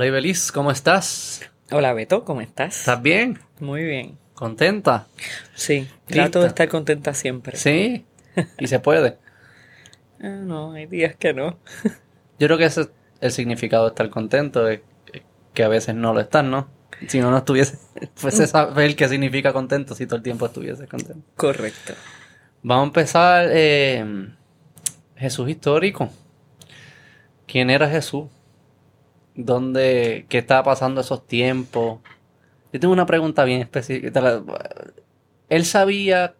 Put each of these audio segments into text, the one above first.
Hola Ibeliz, ¿cómo estás? Hola Beto, ¿cómo estás? ¿Estás bien? Muy bien. ¿Contenta? Sí, trato de estar contenta siempre. Sí, y se puede. Ah, no, hay días que no. Yo creo que ese es el significado de estar contento, es que a veces no lo estás, ¿no? Si no, no estuviese, fuese saber qué significa contento si todo el tiempo estuviese contento. Correcto. Vamos a empezar eh, Jesús histórico. ¿Quién era Jesús? ¿Dónde, qué estaba pasando esos tiempos? Yo tengo una pregunta bien específica. Él sabía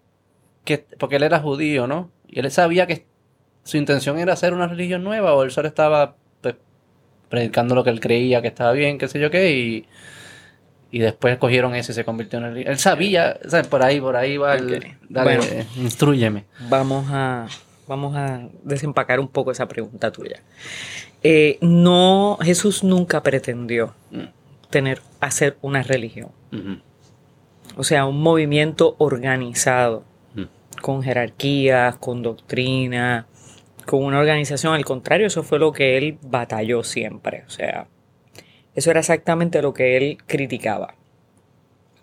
que, porque él era judío, ¿no? Y él sabía que su intención era hacer una religión nueva o él solo estaba pues, predicando lo que él creía que estaba bien, qué sé yo qué, y, y después cogieron eso y se convirtió en religión. Él sabía, o sea, por ahí, por ahí va el... Dale, Bueno. instrúyeme. Vamos a, vamos a desempacar un poco esa pregunta tuya. Eh, no, Jesús nunca pretendió Mm. tener, hacer una religión. O sea, un movimiento organizado, Mm. con jerarquías, con doctrina, con una organización. Al contrario, eso fue lo que él batalló siempre. O sea, eso era exactamente lo que él criticaba.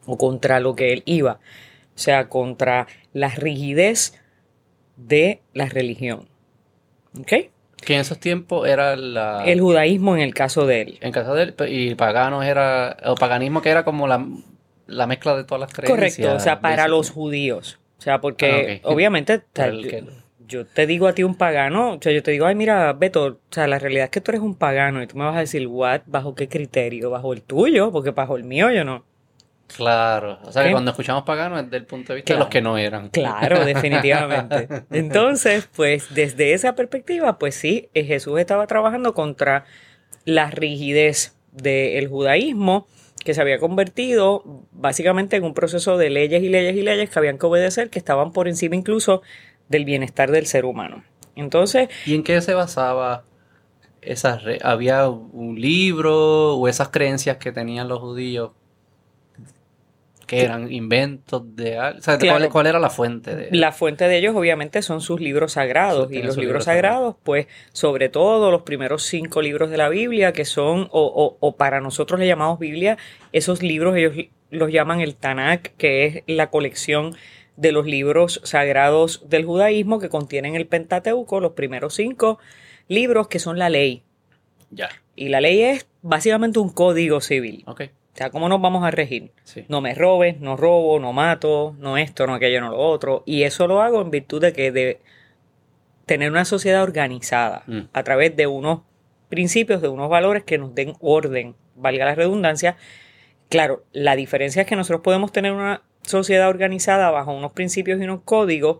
O contra lo que él iba. O sea, contra la rigidez de la religión. ¿Ok? Que en esos tiempos era la... El judaísmo en el caso de él. En caso de él, y paganos era... O paganismo que era como la, la mezcla de todas las creencias. Correcto, o sea, para los judíos. O sea, porque Ah, obviamente tal- el que- yo te digo a ti un pagano, o sea, yo te digo, ay, mira, Beto, o sea, la realidad es que tú eres un pagano y tú me vas a decir, what, bajo qué criterio, bajo el tuyo, porque bajo el mío yo no. Claro. O sea, que ¿Qué? cuando escuchamos paganos es desde el punto de vista Claro. de los que no eran. Claro, definitivamente. Entonces, pues desde esa perspectiva, pues sí, eh, Jesús estaba trabajando contra la rigidez del judaísmo que se había convertido básicamente en un proceso de leyes y leyes y leyes que habían que obedecer, que estaban por encima incluso del bienestar del ser humano. Entonces, ¿Y en qué se basaba esas ¿Había un libro o esas creencias que tenían los judíos que eran inventos de? O sea, ¿cuál, Claro. cuál era la fuente de La fuente de ellos obviamente son sus libros sagrados y los libros libros sagrados pues sobre todo los primeros cinco libros de la Biblia que son o, o- o para nosotros le llamamos Biblia esos libros ellos los llaman el Tanakh que es la colección de los libros sagrados del judaísmo que contienen el Pentateuco los primeros cinco libros que son la ley Ya, y la ley es básicamente un código civil ok. O sea cómo nos vamos a regir Sí. no me robes, no robo, no mato, no esto, no aquello, no lo otro. Y eso lo hago en virtud de que de tener una sociedad organizada Mm. a través de unos principios, de unos valores que nos den orden, valga la redundancia. Claro, la diferencia es que nosotros podemos tener una sociedad organizada bajo unos principios y unos códigos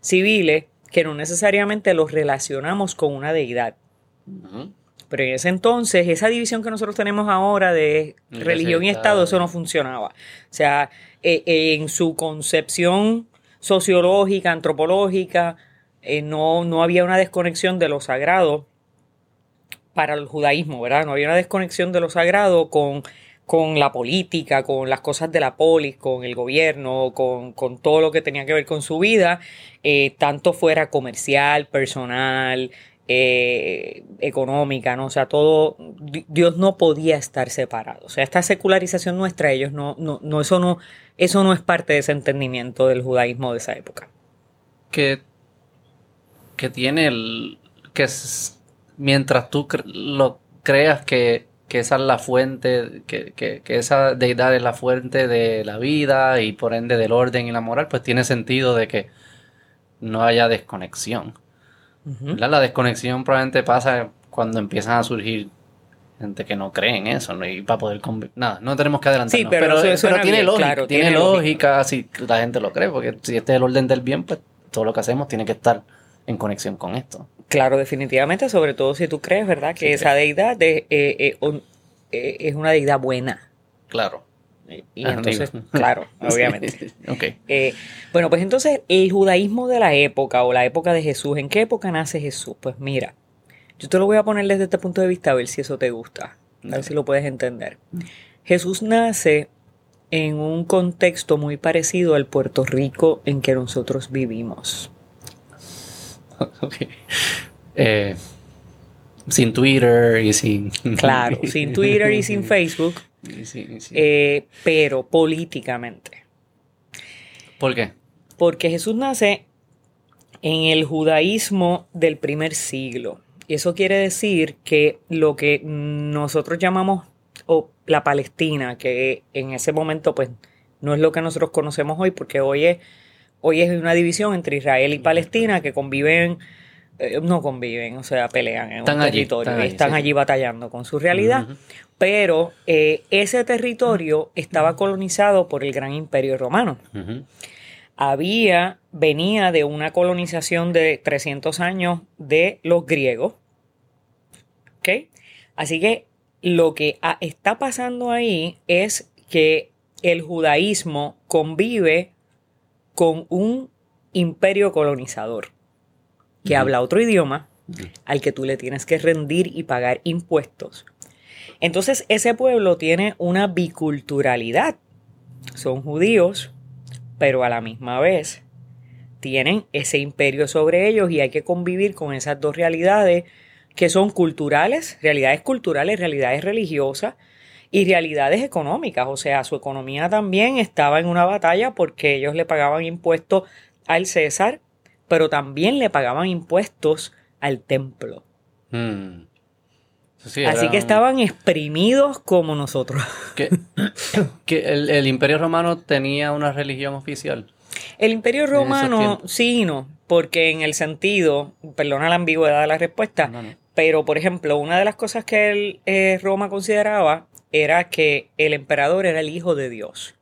civiles que no necesariamente los relacionamos con una deidad. Pero en ese entonces, esa división que nosotros tenemos ahora de religión y Estado, Estado. eso no funcionaba. O sea, eh, eh, en su concepción sociológica, antropológica, eh, no, no había una desconexión de lo sagrado para el judaísmo, ¿verdad? No había una desconexión de lo sagrado con, con la política, con las cosas de la polis, con el gobierno, con, con todo lo que tenía que ver con su vida, eh, tanto fuera comercial, personal, eh, económica, ¿no? O sea, todo, Di- Dios no podía estar separado. O sea, esta secularización nuestra, ellos no, no, no, eso no, eso no es parte de ese entendimiento del judaísmo de esa época. que, que tiene el que mientras tú lo creas que, que esa es la fuente, que, que, que esa deidad es la fuente de la vida y por ende del orden y la moral, pues tiene sentido de que no haya desconexión. La desconexión probablemente pasa cuando empiezan a surgir gente que no cree en eso, ¿no? Y para poder Nada, no tenemos que adelantarnos. Sí, pero eso suena tiene bien, lógica, claro, tiene, tiene lógica si la gente lo cree, porque si este es el orden del bien, pues todo lo que hacemos tiene que estar en conexión con esto. Claro, definitivamente, sobre todo si tú crees, ¿verdad? Que Sí, esa deidad de- eh, eh, eh, es una deidad buena. Claro. Y Ah, entonces, claro, obviamente. ok. Eh, bueno, pues entonces el judaísmo de la época o la época de Jesús, ¿en qué época nace Jesús? Pues mira, yo te lo voy a poner desde este punto de vista a ver si eso te gusta, a ver si lo puedes entender. Jesús nace en un contexto muy parecido al Puerto Rico en que nosotros vivimos. Ok. Eh, Sin Twitter y sin... Claro, sin Twitter y sin Facebook, y sin- eh, pero políticamente. ¿Por qué? Porque Jesús nace en el judaísmo del primer siglo. Y eso quiere decir que lo que nosotros llamamos o la Palestina, que en ese momento pues no es lo que nosotros conocemos hoy, porque hoy es, hoy es una división entre Israel y Palestina que conviven, eh, no conviven, o sea, pelean en Están un allí, territorio, están están, allí, sí, allí batallando con su realidad. Pero eh, ese territorio estaba colonizado por el gran imperio romano había, venía de una colonización de 300 años de los griegos. ¿Ok? Así que lo que ah, está pasando ahí es que el judaísmo convive con un imperio colonizador que habla otro idioma al que tú le tienes que rendir y pagar impuestos. Entonces ese pueblo tiene una biculturalidad. Son judíos, pero a la misma vez tienen ese imperio sobre ellos y hay que convivir con esas dos realidades que son culturales, realidades culturales, realidades religiosas y realidades económicas. O sea, su economía también estaba en una batalla porque ellos le pagaban impuestos al César, pero también le pagaban impuestos al templo. Mm. Sí, Así que estaban exprimidos como nosotros. que, que el, el Imperio Romano tenía una religión oficial. El Imperio Romano, sí y no, porque en el sentido, perdona la ambigüedad de la respuesta, No, no. pero por ejemplo, una de las cosas que el, eh, Roma consideraba era que el emperador era el hijo de Dios.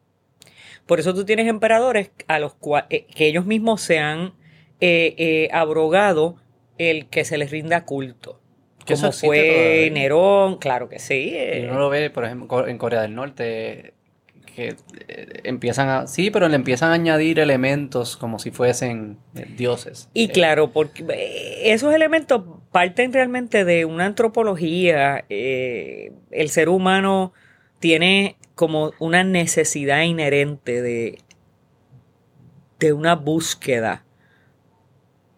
Por eso tú tienes emperadores a los cua- eh, que ellos mismos se han eh, abrogado el que se les rinda culto. Como fue todavía. Nerón, claro que sí. eh, Y uno lo ve, por ejemplo, en Corea del Norte, que eh, empiezan a... Sí, pero le empiezan a añadir elementos como si fuesen eh, dioses. Y claro, porque esos elementos parten realmente de una antropología. eh, el ser humano tiene como una necesidad inherente de, de una búsqueda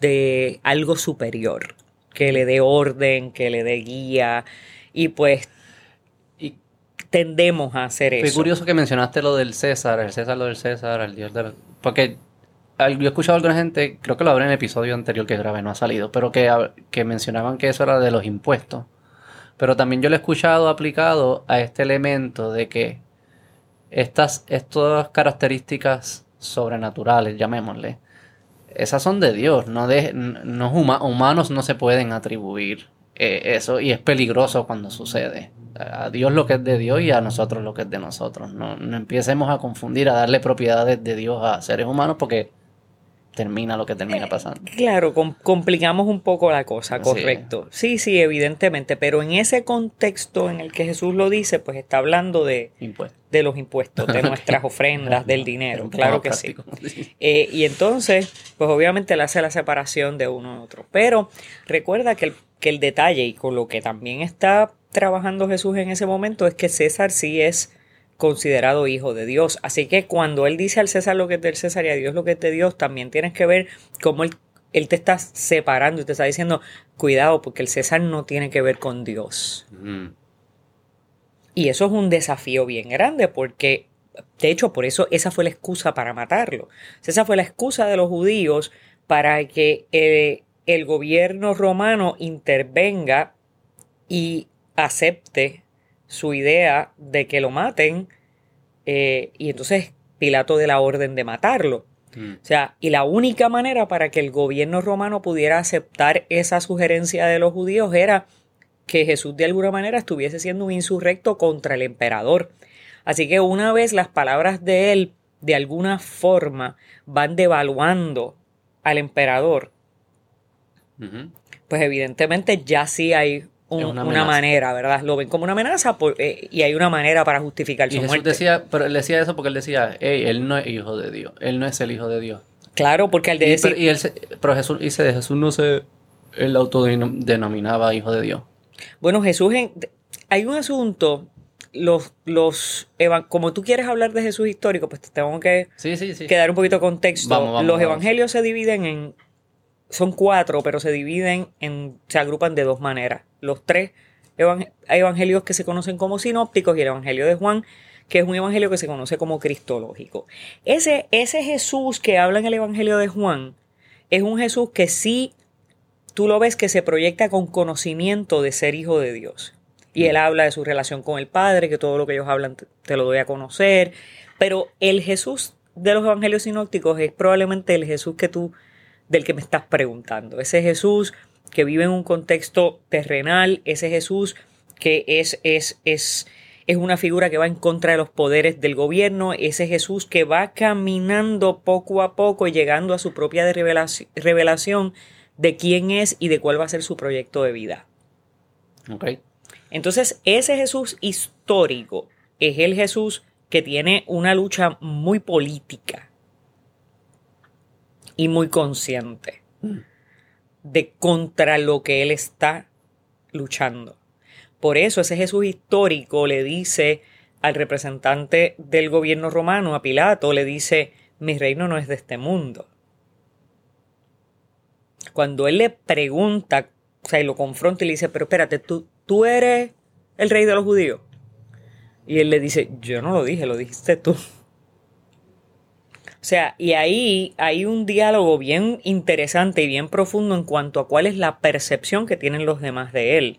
de algo superior, que le dé orden, que le dé guía, y pues y tendemos a hacer Fue eso. curioso que mencionaste lo del César, el César, lo del César, el dios del... Porque al- yo he escuchado a alguna gente, creo que lo hablé en el episodio anterior que grabé, no ha salido, pero que, que mencionaban que eso era de los impuestos. Pero también yo lo he escuchado aplicado a este elemento de que estas, estas características sobrenaturales, llamémosle, esas son de Dios, no de no humanos no se pueden atribuir eh, eso y es peligroso cuando sucede. A Dios lo que es de Dios y a nosotros lo que es de nosotros. No, no empecemos a confundir, a darle propiedades de Dios a seres humanos porque termina lo que termina pasando. Claro, com- complicamos un poco la cosa, correcto. Sí, sí, evidentemente, pero en ese contexto en el que Jesús lo dice, pues está hablando de, Impuestos. de los impuestos, de nuestras ofrendas, del dinero, claro que sí. Eh, y entonces, pues obviamente le hace la separación de uno a otro. Pero recuerda que el, que el detalle y con lo que también está trabajando Jesús en ese momento es que César sí es considerado hijo de Dios. Así que cuando él dice al César lo que es del César y a Dios lo que es de Dios, también tienes que ver cómo él, él te está separando y te está diciendo, cuidado, porque el César no tiene que ver con Dios. Mm. Y eso es un desafío bien grande porque, de hecho, por eso esa fue la excusa para matarlo. Esa fue la excusa de los judíos para que eh, el gobierno romano intervenga y acepte su idea de que lo maten. eh, y entonces Pilato de la orden de matarlo. Mm. O sea, y la única manera para que el gobierno romano pudiera aceptar esa sugerencia de los judíos era que Jesús de alguna manera estuviese siendo un insurrecto contra el emperador. Así que una vez las palabras de él de alguna forma van devaluando al emperador, pues evidentemente ya sí hay un- una, manera, ¿verdad? Lo ven como una amenaza por- eh, y hay una manera para justificar Y su Jesús muerte. decía, pero él decía eso porque él decía, hey, él no es hijo de Dios, él no es el hijo de Dios. Claro, porque al Y, de decir, pero, y él se- pero Jesús dice, de Jesús no se, él autodenominaba hijo de Dios. Bueno, Jesús, en- hay un asunto, los, los, como tú quieres hablar de Jesús histórico, pues te tengo que, Sí, sí, sí. que dar un poquito de contexto. Vamos, vamos, los vamos. evangelios se dividen en son cuatro, pero se dividen en, se agrupan de dos maneras. Los tres evangelios que se conocen como sinópticos y el evangelio de Juan, que es un evangelio que se conoce como cristológico. Ese, ese Jesús que habla en el evangelio de Juan es un Jesús que sí, tú lo ves que se proyecta con conocimiento de ser hijo de Dios. Y él habla de su relación con el Padre, que todo lo que ellos hablan te, te lo doy a conocer. Pero el Jesús de los evangelios sinópticos es probablemente el Jesús que tú, del que me estás preguntando. Ese Jesús que vive en un contexto terrenal, ese Jesús que es, es, es, es una figura que va en contra de los poderes del gobierno, ese Jesús que va caminando poco a poco y llegando a su propia revelación de quién es y de cuál va a ser su proyecto de vida. Okay. Entonces, ese Jesús histórico es el Jesús que tiene una lucha muy política y muy consciente mm. de contra lo que él está luchando. Por eso ese Jesús histórico le dice al representante del gobierno romano, a Pilato, le dice, mi reino no es de este mundo. Cuando él le pregunta, o sea, y lo confronta y le dice, pero espérate, ¿tú, tú eres el rey de los judíos? Y él le dice, yo no lo dije, lo dijiste tú. O sea, y ahí hay un diálogo bien interesante y bien profundo en cuanto a cuál es la percepción que tienen los demás de él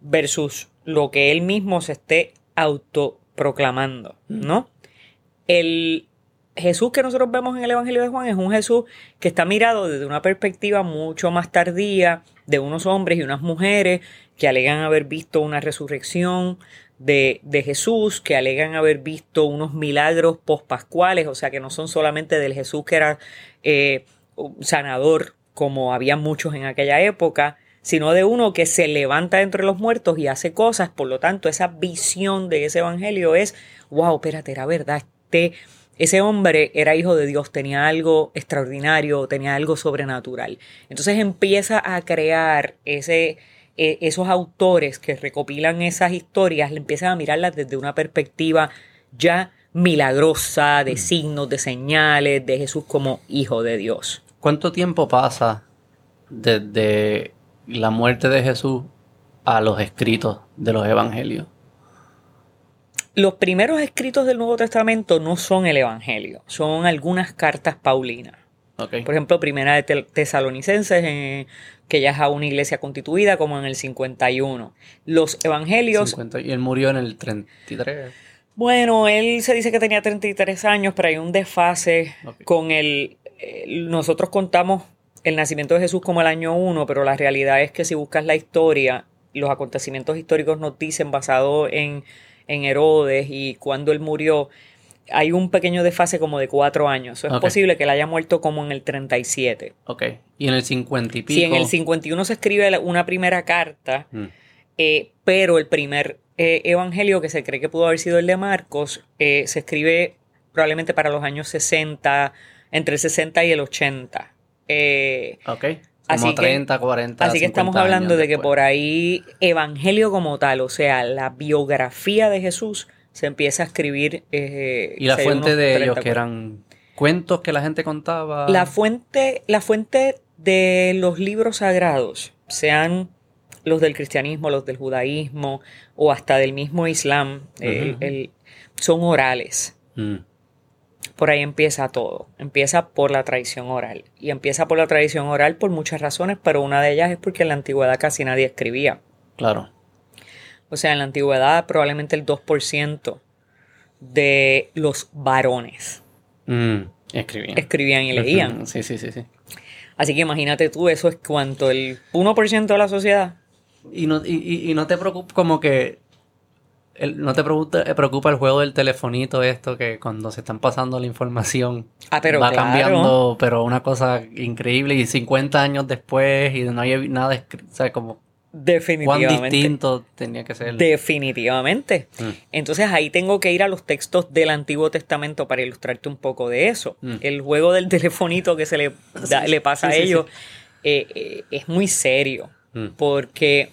versus lo que él mismo se esté autoproclamando, ¿no? El Jesús que nosotros vemos en el Evangelio de Juan es un Jesús que está mirado desde una perspectiva mucho más tardía de unos hombres y unas mujeres que alegan haber visto una resurrección, de, Jesús que alegan haber visto unos milagros pospascuales, o sea que no son solamente del Jesús que era eh, sanador, como había muchos en aquella época, sino de uno que se levanta entre los muertos y hace cosas. Por lo tanto, esa visión de ese evangelio es, wow, espérate, era verdad, este, ese hombre era hijo de Dios, tenía algo extraordinario, tenía algo sobrenatural. Entonces empieza a crear ese, e, esos autores que recopilan esas historias le empiezan a mirarlas desde una perspectiva ya milagrosa, de mm. signos, de señales, de Jesús como hijo de Dios. ¿Cuánto tiempo pasa desde la muerte de Jesús a los escritos de los evangelios? Los primeros escritos del Nuevo Testamento no son el Evangelio, son algunas cartas paulinas. Por ejemplo, primera de Tesalonicenses, eh, que ya es a una iglesia constituida, como en el 51. Los evangelios. y él murió en el 33. Bueno, él se dice que tenía 33 años, pero hay un desfase con el, Nosotros contamos el nacimiento de Jesús como el año 1, pero la realidad es que si buscas la historia, los acontecimientos históricos nos dicen, basado en, en Herodes y cuando él murió, hay un pequeño desfase como de cuatro años. es posible que él haya muerto como en el 37. Ok. ¿Y en el 50 y pico? Sí, en el 51 se escribe una primera carta, mm. eh, pero el primer eh, evangelio que se cree que pudo haber sido el de Marcos eh, se escribe probablemente para los años 60, entre el 60 y el 80. ok. Como 30, 40. Así que estamos hablando de que por ahí evangelio como tal, o sea, la biografía de Jesús se empieza a escribir. Eh, ¿Y la fuente de ellos que eran cuentos que la gente contaba? La fuente, la fuente de los libros sagrados, sean los del cristianismo, los del judaísmo o hasta del mismo islam, son orales. Mm. Por ahí empieza todo. Empieza por la tradición oral. Y empieza por la tradición oral por muchas razones, pero una de ellas es porque en la antigüedad casi nadie escribía. Claro. O sea, en la antigüedad probablemente el 2% de los varones mm, escribían. escribían y leían. Sí, sí, sí, sí. Así que imagínate tú, eso es cuánto, el 1% de la sociedad. Y no, y, no te preocupes como que no te preocupa, el juego del telefonito esto que cuando se están pasando la información ah, pero va cambiando, pero una cosa increíble y 50 años después y no hay nada escrito, o sea, como Definitivamente. ¿Cuán distinto tenía que ser? Definitivamente. Mm. Entonces ahí tengo que ir a los textos del Antiguo Testamento para ilustrarte un poco de eso. Mm. El juego del telefonito que se le, le pasa a ellos eh, eh, es muy serio. Mm. Porque,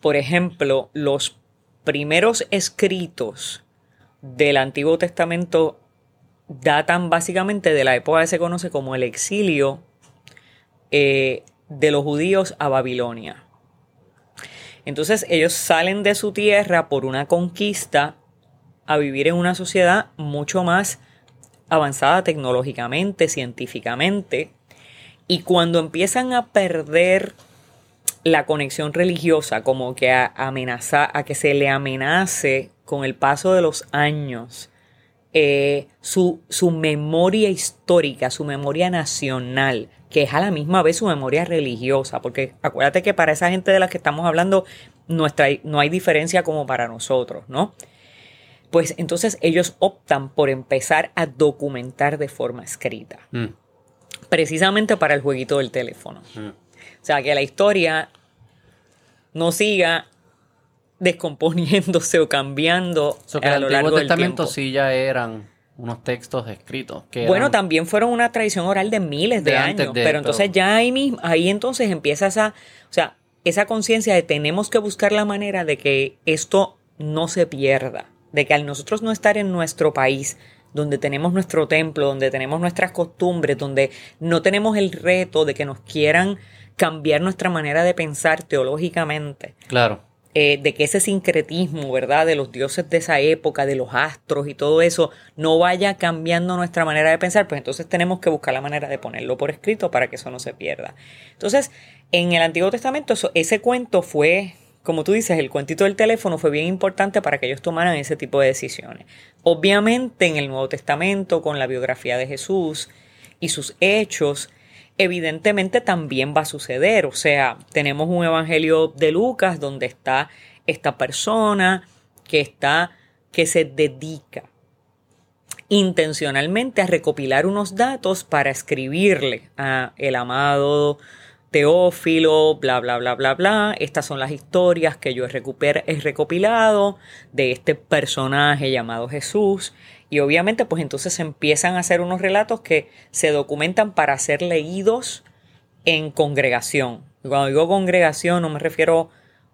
por ejemplo, los primeros escritos del Antiguo Testamento datan básicamente de la época que se conoce como el exilio eh, de los judíos a Babilonia. Entonces ellos salen de su tierra por una conquista a vivir en una sociedad mucho más avanzada tecnológicamente, científicamente, y cuando empiezan a perder la conexión religiosa, como que a, amenaza, a que se le amenace con el paso de los años eh, su, su memoria histórica, su memoria nacional, que es a la misma vez su memoria religiosa, porque acuérdate que para esa gente de la que estamos hablando nuestra, no hay diferencia como para nosotros, ¿no? Pues entonces ellos optan por empezar a documentar de forma escrita, mm. precisamente para el jueguito del teléfono. Mm. O sea, que la historia no siga descomponiéndose o cambiando a lo largo del Testamento sí ya eran unos textos escritos. Que bueno, también fueron una tradición oral de miles de, años, pero entonces ya ahí mismo, ahí entonces empieza esa, o sea, esa conciencia de tenemos que buscar la manera de que esto no se pierda, de que al nosotros no estar en nuestro país, donde tenemos nuestro templo, donde tenemos nuestras costumbres, donde no tenemos el reto de que nos quieran cambiar nuestra manera de pensar teológicamente. Claro. Eh, de que ese sincretismo, ¿verdad? De los dioses de esa época, de los astros y todo eso, no vaya cambiando nuestra manera de pensar, pues entonces tenemos que buscar la manera de ponerlo por escrito para que eso no se pierda. Entonces, en el Antiguo Testamento, ese cuento fue, como tú dices, el cuentito del teléfono fue bien importante para que ellos tomaran ese tipo de decisiones. Obviamente, en el Nuevo Testamento, con la biografía de Jesús y sus hechos, evidentemente también va a suceder. O sea, tenemos un evangelio de Lucas donde está esta persona que está, que se dedica intencionalmente a recopilar unos datos para escribirle a el amado Teófilo, bla, bla, bla, bla, bla. Estas son las historias que yo he, recopilado de este personaje llamado Jesús y obviamente, pues entonces empiezan a hacer unos relatos que se documentan para ser leídos en congregación. cuando digo congregación no me refiero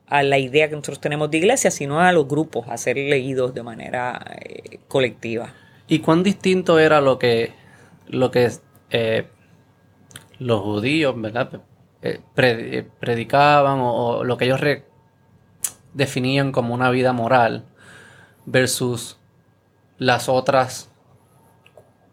a la idea que nosotros tenemos de iglesia, sino a los grupos, a ser leídos de manera eh, colectiva. ¿Y cuán distinto era lo que, lo que eh, los judíos, ¿verdad? Eh, predicaban o, lo que ellos definían como una vida moral versus las otras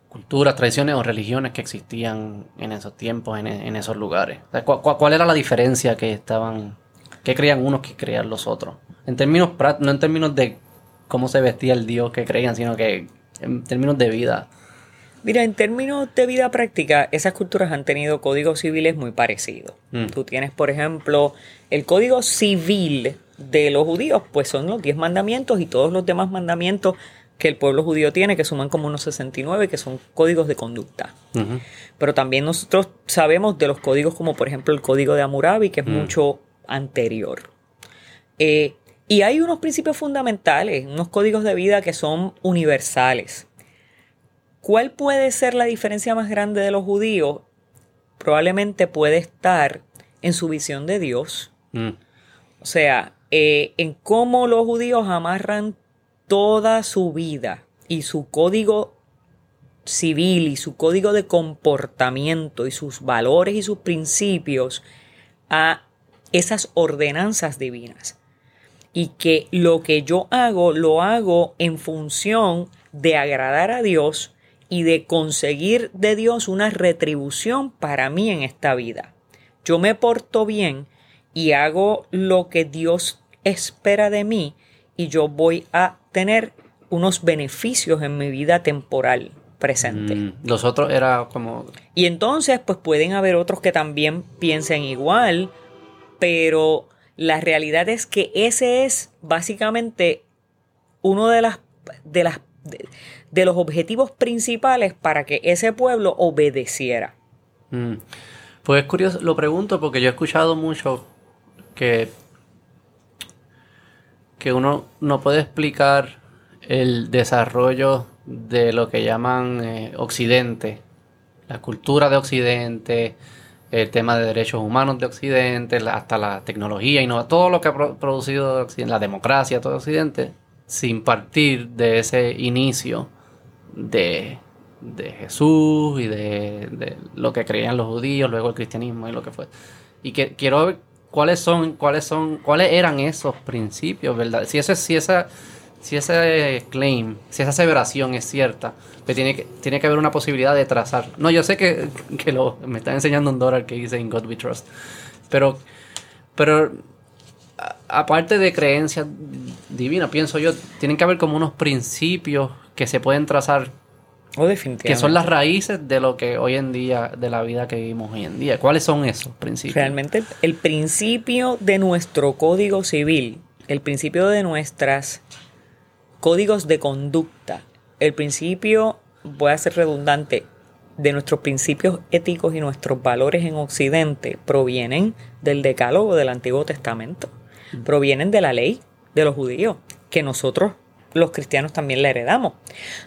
culturas, tradiciones o religiones que existían en esos tiempos, en, esos lugares. ¿cuál, era la diferencia que estaban, que creían unos que creían los otros? En términos no en términos de cómo se vestía el Dios que creían, sino que en términos de vida. Mira, en términos de vida práctica, esas culturas han tenido códigos civiles muy parecidos. Mm. Tú tienes, por ejemplo, el código civil de los judíos, pues son los diez mandamientos y todos los demás mandamientos que el pueblo judío tiene, que suman como unos 69, que son códigos de conducta. Pero también nosotros sabemos de los códigos como por ejemplo el código de Hammurabi, que es mm. mucho anterior. Eh, y hay unos principios fundamentales, unos códigos de vida que son universales. ¿Cuál puede ser la diferencia más grande de los judíos? Probablemente puede estar en su visión de Dios. Mm. O sea, eh, en cómo los judíos amarran toda su vida y su código civil y su código de comportamiento y sus valores y sus principios a esas ordenanzas divinas. Y que lo que yo hago lo hago en función de agradar a Dios y de conseguir de Dios una retribución para mí en esta vida. Yo me porto bien y hago lo que Dios espera de mí y yo voy a tener unos beneficios en mi vida temporal presente. Mm, los otros era como... Y entonces, pues pueden haber otros que también piensen igual, pero la realidad es que ese es básicamente uno de las de las de, los objetivos principales para que ese pueblo obedeciera. Mm. Pues es curioso, lo pregunto porque yo he escuchado mucho que que uno no puede explicar el desarrollo de lo que llaman eh, Occidente, la cultura de Occidente, el tema de derechos humanos de Occidente, hasta la tecnología y todo lo que ha producido la democracia, todo Occidente, sin partir de ese inicio de, de Jesús y de, de lo que creían los judíos, luego el cristianismo y lo que fue. Y que quiero cuáles son, cuáles son, cuáles eran esos principios, ¿verdad? Si ese, si esa, si ese claim, si esa aseveración es cierta, pues tiene que, tiene que haber una posibilidad de trazar. No, yo sé que, que lo, me está enseñando un dólar que dice In God We Trust. Pero, pero aparte de creencias divinas, pienso yo, tienen que haber como unos principios que se pueden trazar, O definitivamente. que son las raíces de lo que hoy en día, de la vida que vivimos hoy en día. ¿Cuáles son esos principios? Realmente el- principio de nuestro código civil, el principio de nuestras códigos de conducta, el principio, voy a ser redundante, de nuestros principios éticos y nuestros valores en Occidente provienen del decálogo del Antiguo Testamento, provienen de la ley de los judíos, que nosotros los cristianos también la heredamos.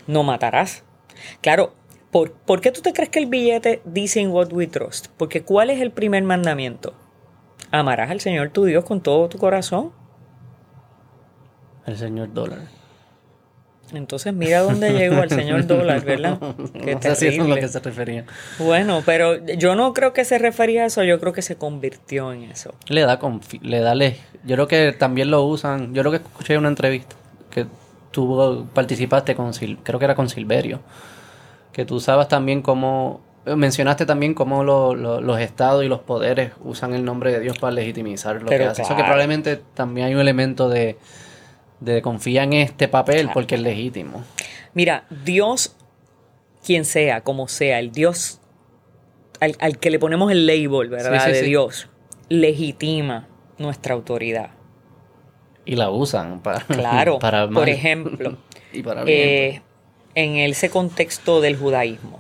No matarás. Claro, ¿por, ¿por qué tú te crees que el billete dice in what we trust? Porque ¿cuál es el primer mandamiento? Amarás al Señor tu Dios con todo tu corazón. El señor dólar. Entonces mira dónde llegó el señor dólar, ¿verdad? Qué no sé si eso es a lo que se refería. Bueno, pero yo no creo que se refería a eso, yo creo que se convirtió en eso. Le da confi- le da le- Yo creo que también lo usan. Yo creo que escuché una entrevista que tú participaste con Sil- creo que era con Silverio. Que tú sabes también cómo eh, mencionaste también cómo lo- lo- los estados y los poderes usan el nombre de Dios para legitimizar lo Pero que hacen. Eso que probablemente también hay un elemento de de confía en este papel porque es legítimo. Mira, Dios, quien sea, como sea, el Dios al, al que le ponemos el label, ¿verdad? Sí, sí, de sí. Dios, legitima nuestra autoridad. Y la usan para Claro, para por ejemplo, y para bien. Eh, en ese contexto del judaísmo,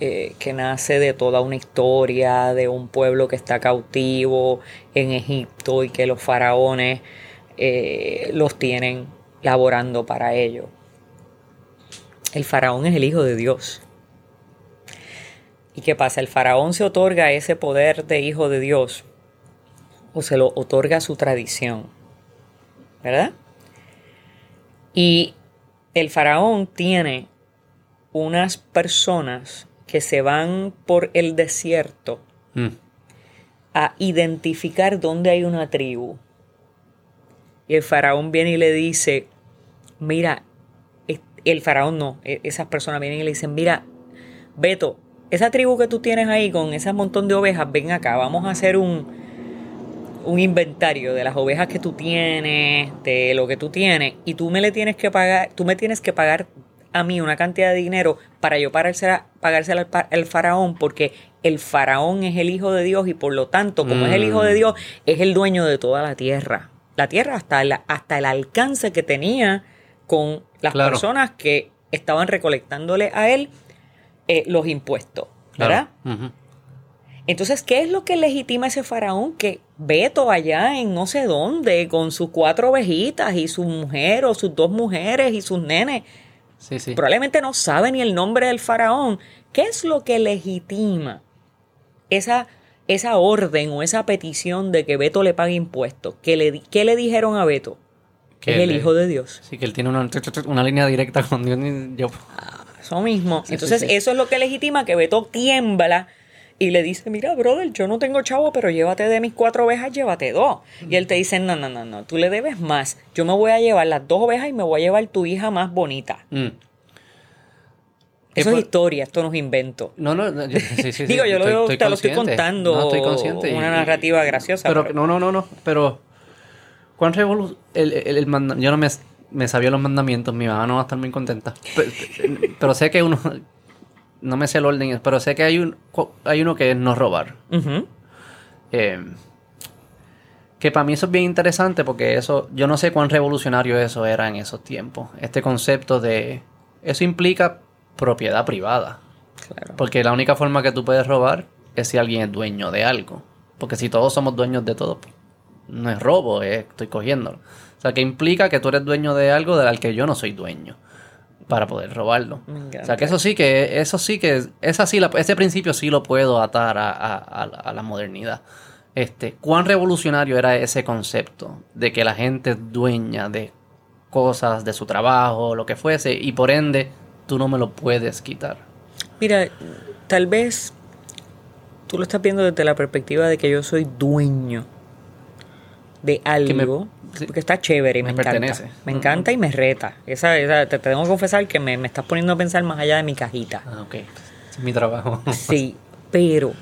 eh, que nace de toda una historia de un pueblo que está cautivo en Egipto y que los faraones eh, los tienen laborando para ello. El faraón es el hijo de Dios. ¿Y qué pasa? El faraón se otorga ese poder de hijo de Dios o se lo otorga su tradición, ¿verdad? Y el faraón tiene unas personas que se van por el desierto Mm. a identificar dónde hay una tribu. Y el faraón viene y le dice, mira, el faraón no, e- esas personas vienen y le dicen, mira, Beto, esa tribu que tú tienes ahí con ese montón de ovejas, ven acá, vamos a hacer un, un inventario de las ovejas que tú tienes, de lo que tú tienes, y tú me le tienes que pagar, tú me tienes que pagar a mí una cantidad de dinero para yo pagársela, pagársela al, al faraón, porque el faraón es el hijo de Dios y por lo tanto, como es el hijo de Mm. Dios, es el dueño de toda la tierra. La tierra hasta, la- hasta el alcance que tenía con las Claro. personas que estaban recolectándole a él eh, los impuestos, ¿verdad? Claro. Entonces, ¿qué es lo que legitima ese faraón? Que Beto allá en no sé dónde, con sus cuatro ovejitas y su mujer o sus dos mujeres y sus nenes, Sí, sí. probablemente no sabe ni el nombre del faraón. ¿Qué es lo que legitima esa, esa orden o esa petición de que Beto le pague impuestos? ¿Qué le, qué le dijeron a Beto? Que es el le- hijo de Dios. Sí, que él tiene una, una línea directa con Dios. Yo, Eso mismo. Sí, Entonces, eso es lo que legitima que Beto tiembla y le dice, mira, brother, yo no tengo chavo, pero llévate de mis cuatro ovejas, llévate dos. Y él te dice, no, no, no, no, tú le debes más. Yo me voy a llevar las dos ovejas y me voy a llevar tu hija más bonita. Mm. Eso por- es historia, esto no es invento. No, no, no, yo- sí, sí, sí, Digo, yo lo estoy- te lo estoy contando No, estoy consciente. una narrativa graciosa, Pero, pero- no, no, no, no. Pero, ¿cuán revolu el, el, el manda- Yo no me, me sabía los mandamientos, mi mamá no va a estar muy contenta. Pero, pero sé que uno. No me sé el orden, pero sé que hay, un, hay uno que es no robar. Eh, que para mí eso es bien interesante porque eso, yo no sé cuán revolucionario eso era en esos tiempos. Este concepto de, eso implica propiedad privada. Claro. Porque la única forma que tú puedes robar es si alguien es dueño de algo. Porque si todos somos dueños de todo, pues, no es robo, es estoy cogiéndolo. O sea, que implica que tú eres dueño de algo del que yo no soy dueño para poder robarlo. O sea, que eso sí que, eso sí que, esa sí, la- ese principio sí lo puedo atar a, a- a la modernidad. Este, ¿cuán revolucionario era ese concepto de que la gente es dueña de cosas, de su trabajo, lo que fuese, y por ende tú no me lo puedes quitar? Mira, tal vez tú lo estás viendo desde la perspectiva de que yo soy dueño de algo. sí, porque está chévere y me, me encanta. pertenece. Me encanta y me reta. Esa, esa- te, te tengo que confesar que me, me estás poniendo a pensar más allá de mi cajita. Ah, ok. Es mi trabajo. Sí, pero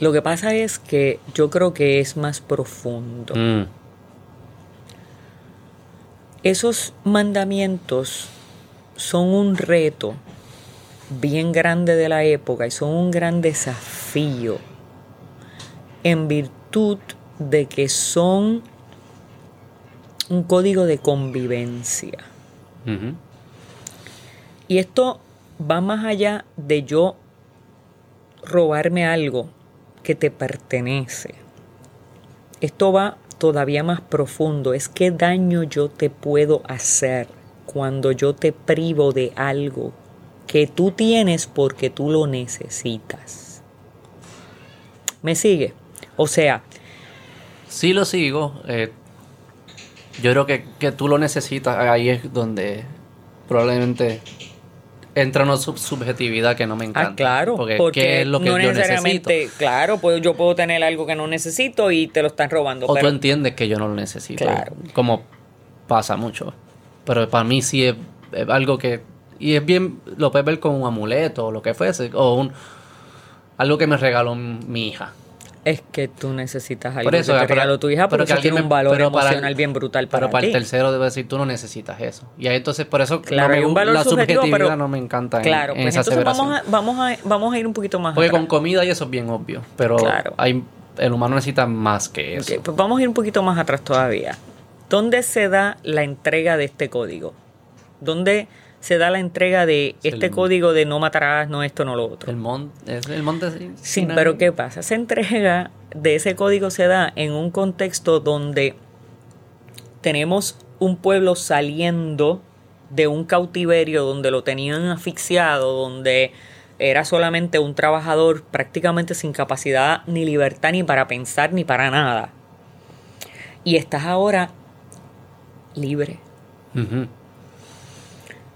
lo que pasa es que yo creo que es más profundo. Mm, Esos mandamientos son un reto bien grande de la época y son un gran desafío en virtud de que son un código de convivencia. Y esto va más allá de yo robarme algo que te pertenece. Esto va todavía más profundo. Es qué daño yo te puedo hacer cuando yo te privo de algo que tú tienes porque tú lo necesitas. ¿Me sigue? O sea, Sí lo sigo. eh, yo creo que, que tú lo necesitas. Ahí es donde probablemente entra una sub- subjetividad que no me encanta. Ah, claro, Porque, porque, ¿qué es lo que no yo necesito? necesariamente, claro, pues yo puedo tener algo que no necesito y te lo están robando. O tú entiendes que yo no lo necesito. Claro. Como pasa mucho. Pero para mí sí es, es algo que... Y es bien... Lo puedes ver como un amuleto o lo que fuese. O un... Algo que me regaló mi hija. Es que tú necesitas algo Por eso, que te regaló tu hija, pero eso tiene un valor para emocional bien brutal para Pero para ti. el tercero debe decir, tú no necesitas eso. Y ahí entonces por eso Claro, no me hay un gu- valor la subjetividad pero- no me encanta en- Claro, en, pues esa entonces vamos a, vamos, a, vamos a ir un poquito más Porque atrás. con comida y eso es bien obvio. Pero Claro. hay, el humano necesita más que eso. Ok, pues vamos a ir un poquito más atrás todavía. ¿Dónde se da la entrega de este código? ¿Dónde se da la entrega de Es este el- código de no matarás, no esto, no lo otro? El monte... Es el monte Sin- Sí, pero ¿qué pasa? Esa entrega de ese código se da en un contexto donde tenemos un pueblo saliendo de un cautiverio donde lo tenían asfixiado, donde era solamente un trabajador prácticamente sin capacidad ni libertad ni para pensar ni para nada. Y estás ahora libre.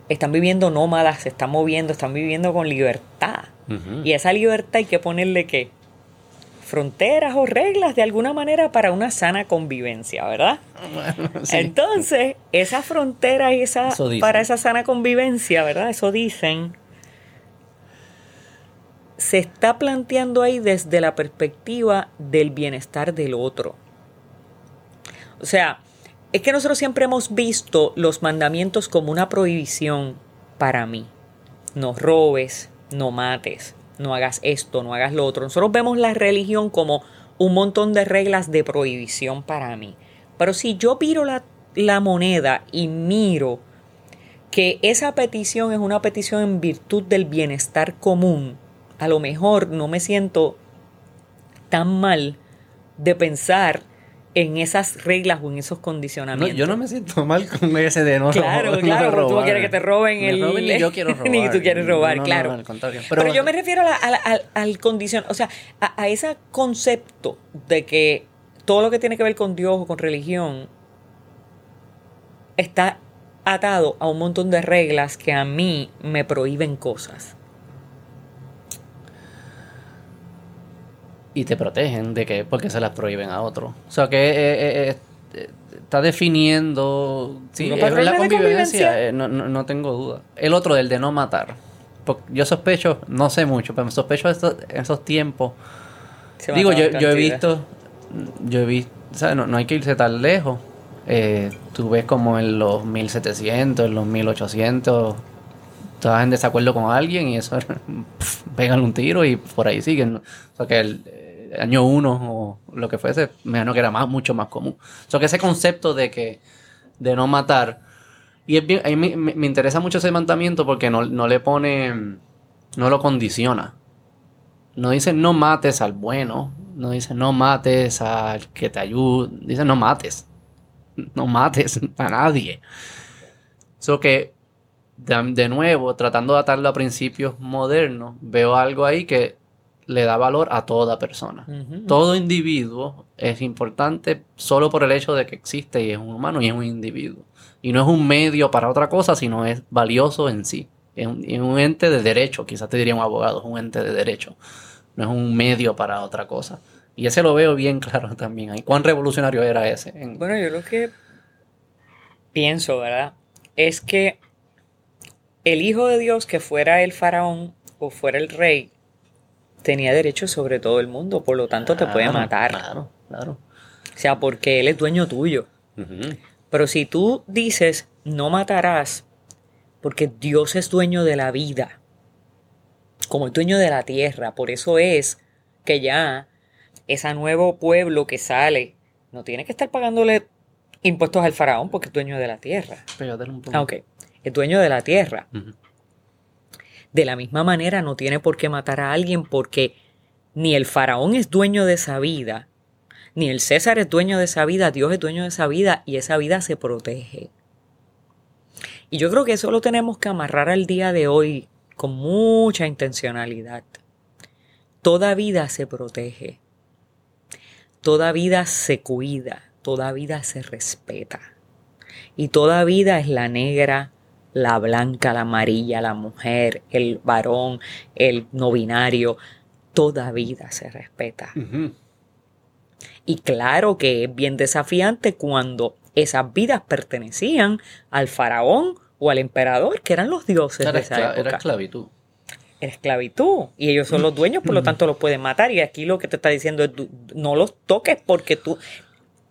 Están viviendo nómadas, se están moviendo, están viviendo con libertad. Y esa libertad hay que ponerle qué? Fronteras o reglas de alguna manera para una sana convivencia, ¿verdad? Sí. Entonces, esa frontera y esa para esa sana convivencia, ¿verdad? Eso dicen. Se está planteando ahí desde la perspectiva del bienestar del otro. O sea, es que nosotros siempre hemos visto los mandamientos como una prohibición para mí. No robes, no mates, no hagas esto, no hagas lo otro. Nosotros vemos la religión como un montón de reglas de prohibición para mí. Pero si yo piro la, la moneda y miro que esa petición es una petición en virtud del bienestar común, a lo mejor no me siento tan mal de pensar en esas reglas o en esos No, condicionamientos. yo no me siento mal con ese de no Claro, no claro, tú no quieres que te roben Me el- roben ni yo quiero robar. ni tú quieres robar, No, no, claro. no, al contrario. Pero, yo me refiero a la- a la- al, al condicion, o sea, a, a ese concepto de que todo lo que tiene que ver con Dios o con religión está atado a un montón de reglas que a mí me prohíben cosas. Y te protegen de que porque se las prohíben a otros. O sea que eh, eh, eh, eh, está definiendo sí, ¿Unos es la convivencia, convivencia? eh, no, no, no tengo duda. El otro, el de no matar. Porque yo sospecho, no sé mucho, pero sospecho estos, esos tiempos. Se Digo, yo, yo he visto, yo he visto, ¿sabes? No, no hay que irse tan lejos. Eh, tú ves como en los 1700, en los 1800, estás en desacuerdo con alguien y eso, pf, pegan un tiro y por ahí siguen. O sea que el eh, año uno o lo que fuese, me imagino que era más, mucho más común. O sea que ese concepto de que, de no matar, y es bien, a mí me, me- interesa mucho ese mandamiento porque no, no le pone, no lo condiciona. No dice no mates al bueno, no dice no mates al que te ayude, dice no mates. No mates a nadie. Eso que, de, de nuevo, tratando de atarlo a principios modernos, veo algo ahí que le da valor a toda persona. Todo individuo es importante solo por el hecho de que existe y es un humano y es un individuo. Y no es un medio para otra cosa, sino es valioso en sí. Es un, es un ente de derecho, quizás te diría un abogado, es un ente de derecho. No es un medio para otra cosa. Y ese lo veo bien claro también ahí. ¿Cuán revolucionario era ese? En- Bueno, yo lo que pienso, ¿verdad? Es que el hijo de Dios que fuera el faraón o fuera el rey tenía derecho sobre todo el mundo, por lo tanto te puede matar. Claro, claro. O sea, porque él es dueño tuyo. Pero si tú dices no matarás porque Dios es dueño de la vida, como el dueño de la tierra, por eso es que ya ese nuevo pueblo que sale no tiene que estar pagándole impuestos al faraón porque es dueño de la tierra. Pégatele un poco. Ah, ok. Es dueño de la tierra. De la misma manera no tiene por qué matar a alguien porque ni el faraón es dueño de esa vida, ni el César es dueño de esa vida, Dios es dueño de esa vida y esa vida se protege. Y yo creo que eso lo tenemos que amarrar al día de hoy con mucha intencionalidad. Toda vida se protege, toda vida se cuida, toda vida se respeta. Y toda vida es la negra, la blanca, la amarilla, la mujer, el varón, el no binario. Toda vida se respeta. Y claro que es bien desafiante cuando esas vidas pertenecían al faraón o al emperador, que eran los dioses Era, de esa escla- era época. esclavitud. Era esclavitud. Y ellos son los dueños, por lo tanto los pueden matar. Y aquí lo que te está diciendo es, "Du- no los toques porque tú...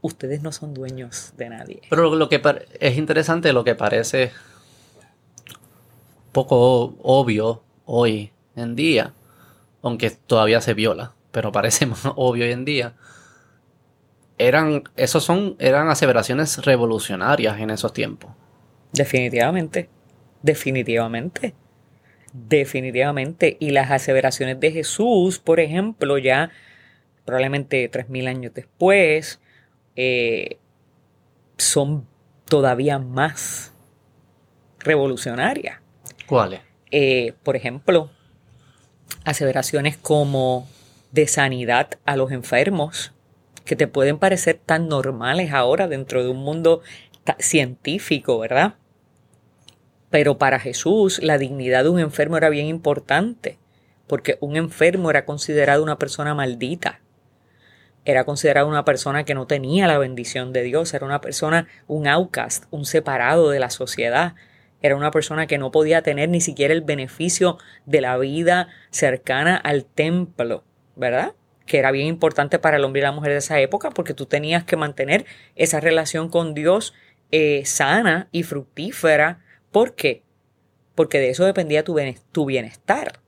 Ustedes no son dueños de nadie. Pero lo, que es interesante, lo que parece poco obvio hoy en día, aunque todavía se viola, pero parece más obvio hoy en día, eran, esos son, eran aseveraciones revolucionarias en esos tiempos. Definitivamente. Definitivamente. Definitivamente. Y las aseveraciones de Jesús, por ejemplo, ya probablemente tres mil años después, eh, son todavía más revolucionarias. ¿Cuáles? Eh, por ejemplo, aseveraciones como de sanidad a los enfermos, que te pueden parecer tan normales ahora dentro de un mundo científico, ¿verdad? Pero para Jesús la dignidad de un enfermo era bien importante, porque un enfermo era considerado una persona maldita, era considerado una persona que no tenía la bendición de Dios, era una persona, un outcast, un separado de la sociedad, era una persona que no podía tener ni siquiera el beneficio de la vida cercana al templo, ¿verdad? Que era bien importante para el hombre y la mujer de esa época porque tú tenías que mantener esa relación con Dios eh, sana y fructífera. ¿Por qué? Porque de eso dependía tu, tu bienestar.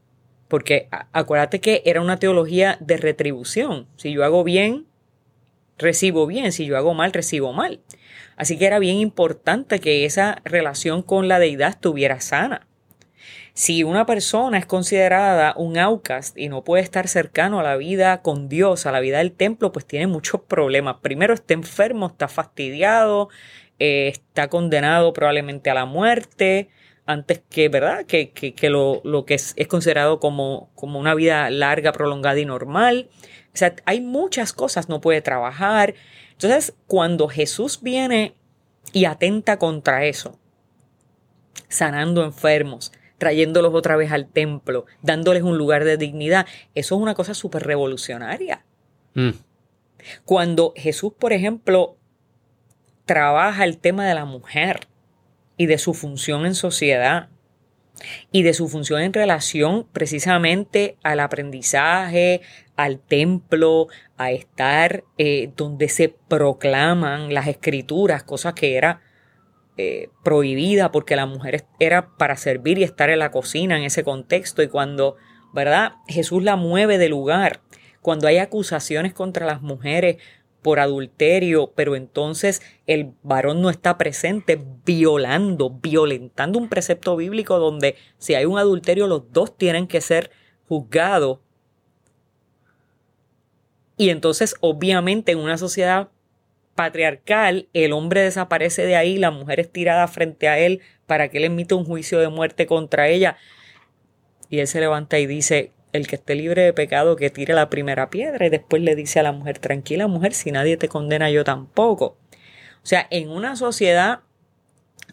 Porque acuérdate que era una teología de retribución. Si yo hago bien, recibo bien. Si yo hago mal, recibo mal. Así que era bien importante que esa relación con la deidad estuviera sana. Si una persona es considerada un outcast y no puede estar cercano a la vida con Dios, a la vida del templo, pues tiene muchos problemas. Primero está enfermo, está fastidiado, eh, está condenado probablemente a la muerte, antes que, ¿verdad? Que, que- que lo, lo que es, es considerado como, como una vida larga, prolongada y normal. O sea, hay muchas cosas, no puede trabajar. Entonces, cuando Jesús viene y atenta contra eso, sanando enfermos, trayéndolos otra vez al templo, dándoles un lugar de dignidad, eso es una cosa súper revolucionaria. Mm. Cuando Jesús, por ejemplo, trabaja el tema de la mujer y de su función en sociedad y de su función en relación precisamente al aprendizaje, al templo, a estar eh, donde se proclaman las escrituras, cosa que era eh, prohibida porque la mujer era para servir y estar en la cocina en ese contexto y cuando, ¿verdad? Jesús la mueve de lugar, cuando hay acusaciones contra las mujeres por adulterio, pero entonces el varón no está presente violando, violentando un precepto bíblico donde si hay un adulterio los dos tienen que ser juzgados. Y entonces obviamente en una sociedad patriarcal, el hombre desaparece de ahí, la mujer es tirada frente a él para que él emita un juicio de muerte contra ella. Y él se levanta y dice, el que esté libre de pecado, que tire la primera piedra. Y después le dice a la mujer, tranquila mujer, si nadie te condena, yo tampoco. O sea, en una sociedad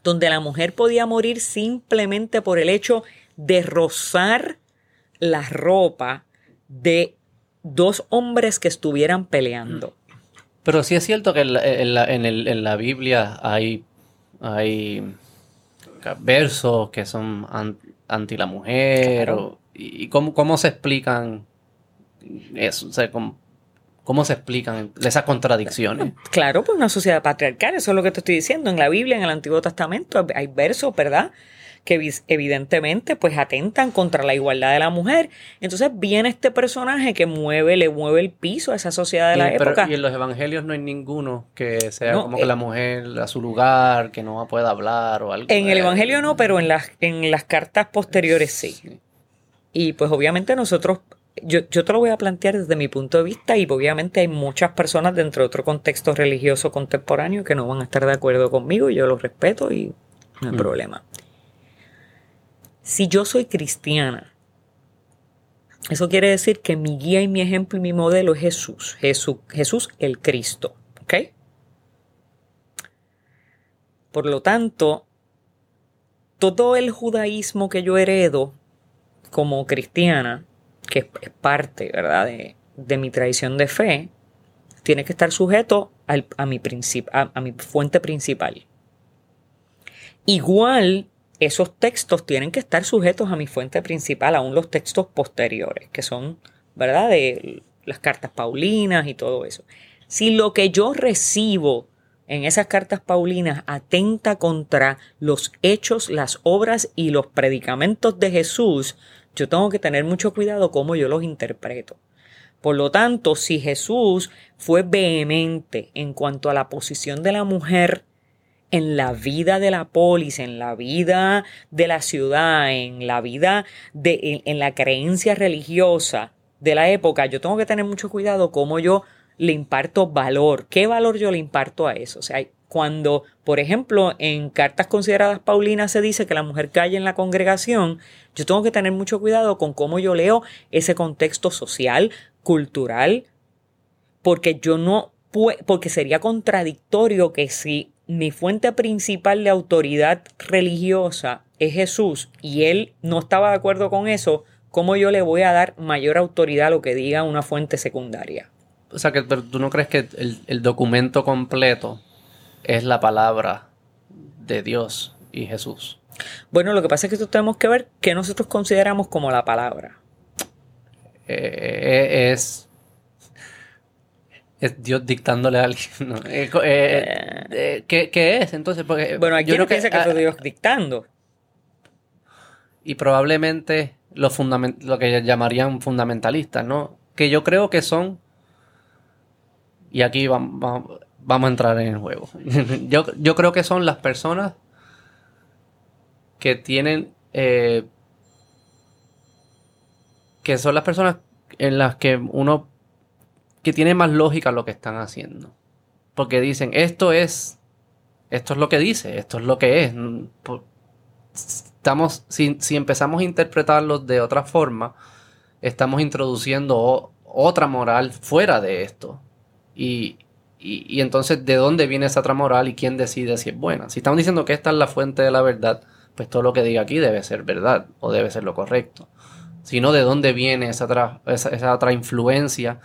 donde la mujer podía morir simplemente por el hecho de rozar la ropa de dos hombres que estuvieran peleando. Pero sí es cierto que en la, en la- en el- en la Biblia hay, hay versos que son an- anti la mujer. Claro. o- ¿Y cómo, cómo se explican eso? O sea, ¿cómo, cómo se explican esas contradicciones? Claro, pues una sociedad patriarcal, eso es lo que te estoy diciendo. En la Biblia, en el Antiguo Testamento, hay versos, ¿verdad? Que evi- evidentemente pues atentan contra la igualdad de la mujer. Entonces viene este personaje que mueve, le mueve el piso a esa sociedad de la Y- pero- época. y en los evangelios no hay ninguno que sea No, como que eh, la mujer a su lugar, que no pueda hablar o algo. En el Evangelio no, pero en las, en las cartas posteriores sí. Y pues obviamente nosotros, yo, yo te lo voy a plantear desde mi punto de vista y obviamente hay muchas personas dentro de otro contexto religioso contemporáneo que no van a estar de acuerdo conmigo y yo los respeto y no hay Mm. problema. Si yo soy cristiana, eso quiere decir que mi guía y mi ejemplo y mi modelo es Jesús, Jesús, Jesús el Cristo, ¿ok? Por lo tanto, todo el judaísmo que yo heredo como cristiana, que es- parte, ¿verdad?, de, de mi tradición de fe, tiene que estar sujeto al- a, mi a mi fuente principal. Igual, esos textos tienen que estar sujetos a mi fuente principal, aún los textos posteriores, que son, ¿verdad?, de las cartas paulinas y todo eso. Si lo que yo recibo en esas cartas paulinas atenta contra los hechos, las obras y los predicamentos de Jesús, yo tengo que tener mucho cuidado cómo yo los interpreto. Por lo tanto, si Jesús fue vehemente en cuanto a la posición de la mujer en la vida de la polis, en la vida de la ciudad, en la vida de, en, la creencia religiosa de la época, yo tengo que tener mucho cuidado cómo yo le imparto valor. ¿Qué valor yo le imparto a eso? O sea, cuando, por ejemplo, en cartas consideradas paulinas se dice que la mujer calle en la congregación, yo tengo que tener mucho cuidado con cómo yo leo ese contexto social, cultural, porque yo no porque sería contradictorio que si mi fuente principal de autoridad religiosa es Jesús y él no estaba de acuerdo con eso, ¿cómo yo le voy a dar mayor autoridad a lo que diga una fuente secundaria? O sea, que pero tú no crees que el, el documento completo es la palabra de Dios y Jesús. Bueno, lo que pasa es que esto tenemos que ver qué nosotros consideramos como la palabra. Eh, es, es Dios dictándole a alguien. ¿no? Eh, eh, eh, ¿qué, qué es entonces? Porque Bueno, hay yo creo piensa que eso es Dios dictando. y probablemente los lo que llamarían fundamentalistas, ¿no? Que yo creo que son, y aquí vam- vam- vamos, a entrar en el juego, yo, yo creo que son las personas que tienen, que son las personas en las que uno, que tiene más lógica lo que están haciendo. Porque dicen, esto es, esto es lo que dice, esto es lo que es. Mm, estamos, si, si empezamos a interpretarlos de otra forma, estamos introduciendo otra moral fuera de esto. Y, y- entonces, ¿de dónde viene esa otra moral y quién decide si es buena? Si estamos diciendo que esta es la fuente de la verdad, pues todo lo que diga aquí debe ser verdad o debe ser lo correcto. Sino de dónde viene esa otra, esa otra influencia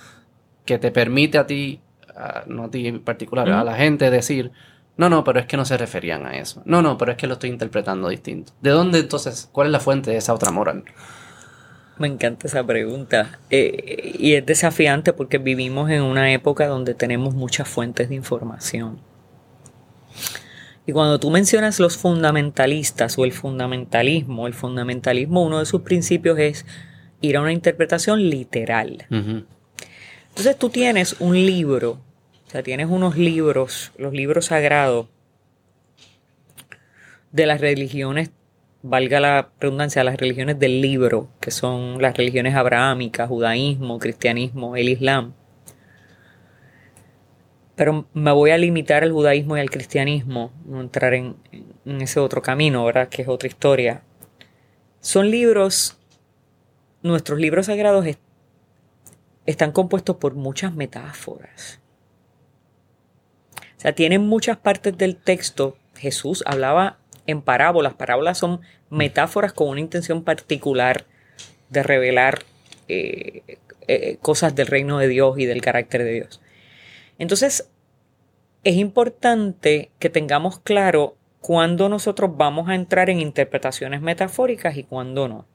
que te permite a ti, a- no a ti en particular, a la gente decir, no, no, pero es que no se referían a eso. No, no, pero es que lo estoy interpretando distinto. ¿De dónde entonces, cuál es la fuente de esa otra moral? Me encanta esa pregunta. Eh, y es desafiante porque vivimos en una época donde tenemos muchas fuentes de información. Y cuando tú mencionas los fundamentalistas o el fundamentalismo, el fundamentalismo, uno de sus principios es ir a una interpretación literal. Entonces tú tienes un libro, o sea, tienes unos libros, los libros sagrados de las religiones, valga la redundancia, las religiones del libro, que son las religiones abrahámicas, judaísmo, cristianismo, el islam. Pero me voy a limitar al judaísmo y al cristianismo, no entrar en, en ese otro camino, ¿verdad? Que es otra historia. Son libros, nuestros libros sagrados est- están compuestos por muchas metáforas. O sea, tienen muchas partes del texto. Jesús hablaba en parábolas. Parábolas son metáforas con una intención particular de revelar eh, eh, cosas del reino de Dios y del carácter de Dios. Entonces, es importante que tengamos claro cuándo nosotros vamos a entrar en interpretaciones metafóricas y cuándo no.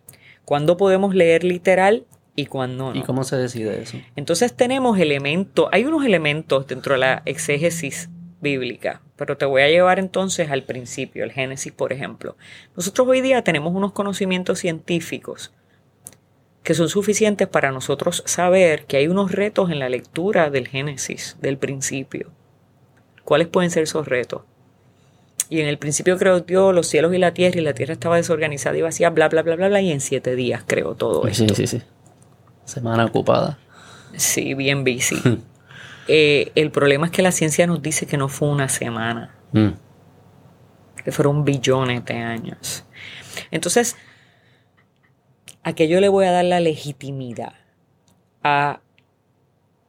Cuándo podemos leer literal y cuándo no. ¿Y cómo se decide eso? Entonces tenemos elementos, hay unos elementos dentro de la exégesis bíblica, pero te voy a llevar entonces al principio, el Génesis, por ejemplo. Nosotros hoy día tenemos unos conocimientos científicos que son suficientes para nosotros saber que hay unos retos en la lectura del Génesis, del principio. ¿Cuáles pueden ser esos retos? Y en el principio creó Dios los cielos y la tierra, y la tierra estaba desorganizada y vacía, bla, bla, bla, bla, bla, y en siete días creó todo esto. Sí, sí, sí. Semana ocupada. Sí, bien busy. Eh, el problema es que la ciencia nos dice que no fue una semana, Mm. que fueron billones de años. Entonces, ¿a qué yo le voy a dar la legitimidad? A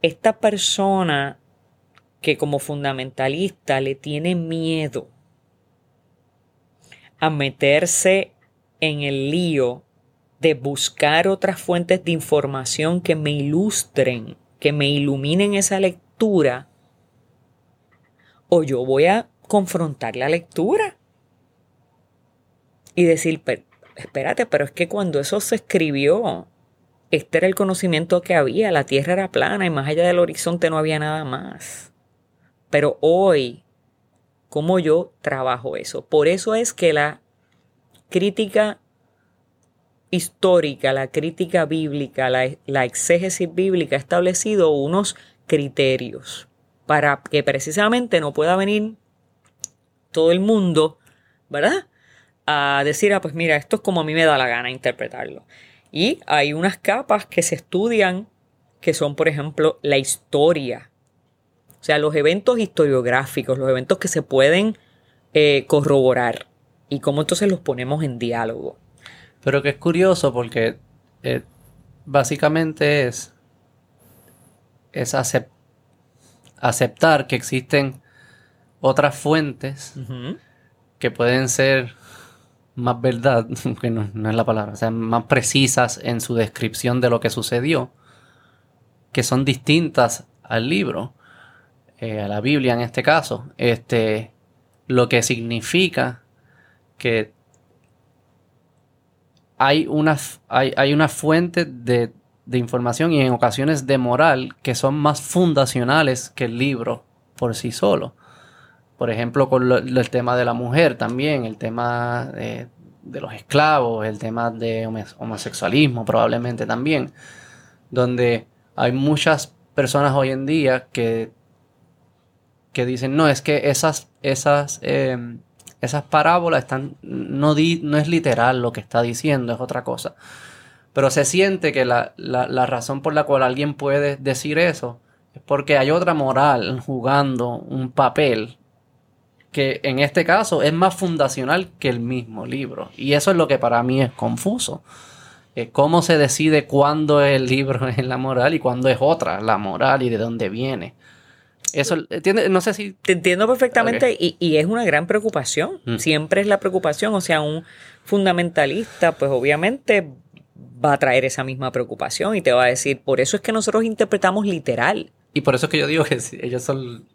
esta persona que como fundamentalista le tiene miedo a meterse en el lío de buscar otras fuentes de información que me ilustren, que me iluminen esa lectura, o yo voy a confrontar la lectura y decir, "Pero, espérate, pero es que cuando eso se escribió, este era el conocimiento que había, la Tierra era plana y más allá del horizonte no había nada más. Pero hoy, ¿cómo yo trabajo eso? Por eso es que la crítica histórica, la crítica bíblica, la, la exégesis bíblica ha establecido unos criterios para que precisamente no pueda venir todo el mundo, ¿verdad? A decir, ah, pues mira, esto es como a mí me da la gana interpretarlo. Y hay unas capas que se estudian que son, por ejemplo, la historia. O sea, los eventos historiográficos, los eventos que se pueden eh, corroborar y cómo entonces los ponemos en diálogo. Pero que es curioso porque eh, básicamente es, es acep- aceptar que existen otras fuentes que pueden ser más verdad, que no, no es la palabra, o sea, más precisas en su descripción de lo que sucedió, que son distintas al libro, eh, a la Biblia en este caso, este, lo que significa que hay una, hay, hay una fuente de, de información y en ocasiones de moral que son más fundacionales que el libro por sí solo. Por ejemplo, con el tema de la mujer también, el tema de, de los esclavos, el tema de homo- homosexualismo probablemente también, donde hay muchas personas hoy en día que, que dicen, no, es que esas, esas, eh, esas parábolas están, no, di- no es literal lo que está diciendo, es otra cosa. Pero se siente que la, la- la razón por la cual alguien puede decir eso es porque hay otra moral jugando un papel que en este caso es más fundacional que el mismo libro. Y eso es lo que para mí es confuso. ¿Cómo se decide cuándo el libro es la moral y cuándo es otra la moral y de dónde viene? Eso, ¿entiendes? No sé si... Te entiendo perfectamente y, y es una gran preocupación. Mm. Siempre es la preocupación. O sea, un fundamentalista, pues obviamente va a traer esa misma preocupación y te va a decir, por eso es que nosotros interpretamos literal. Y por eso es que yo digo que ellos son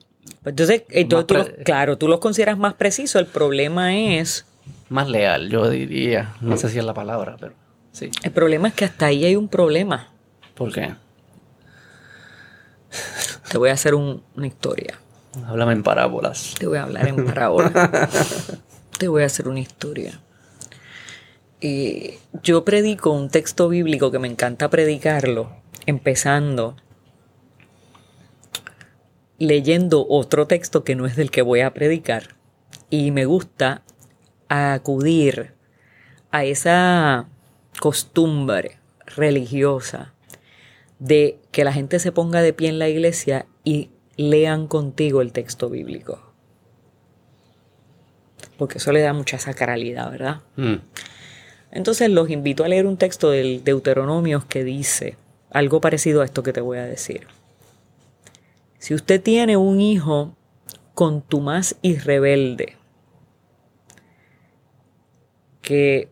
Pues Entonces, entonces tú Más los- claro, tú los consideras más precisos. El problema es, más leal, yo diría. No sé si es la palabra, pero sí. el problema es que hasta ahí hay un problema. ¿Por qué? Te voy a hacer un- una historia. Háblame en parábolas. Te voy a hablar en parábola. Te voy a hacer una historia. Eh, yo predico un texto bíblico que me encanta predicarlo, empezando leyendo otro texto que no es del que voy a predicar. Y me gusta acudir a esa costumbre religiosa de que la gente se ponga de pie en la iglesia y lean contigo el texto bíblico. Porque eso le da mucha sacralidad, ¿verdad? Mm. Entonces los invito a leer un texto del Deuteronomios que dice algo parecido a esto que te voy a decir. Si usted tiene un hijo contumaz y rebelde que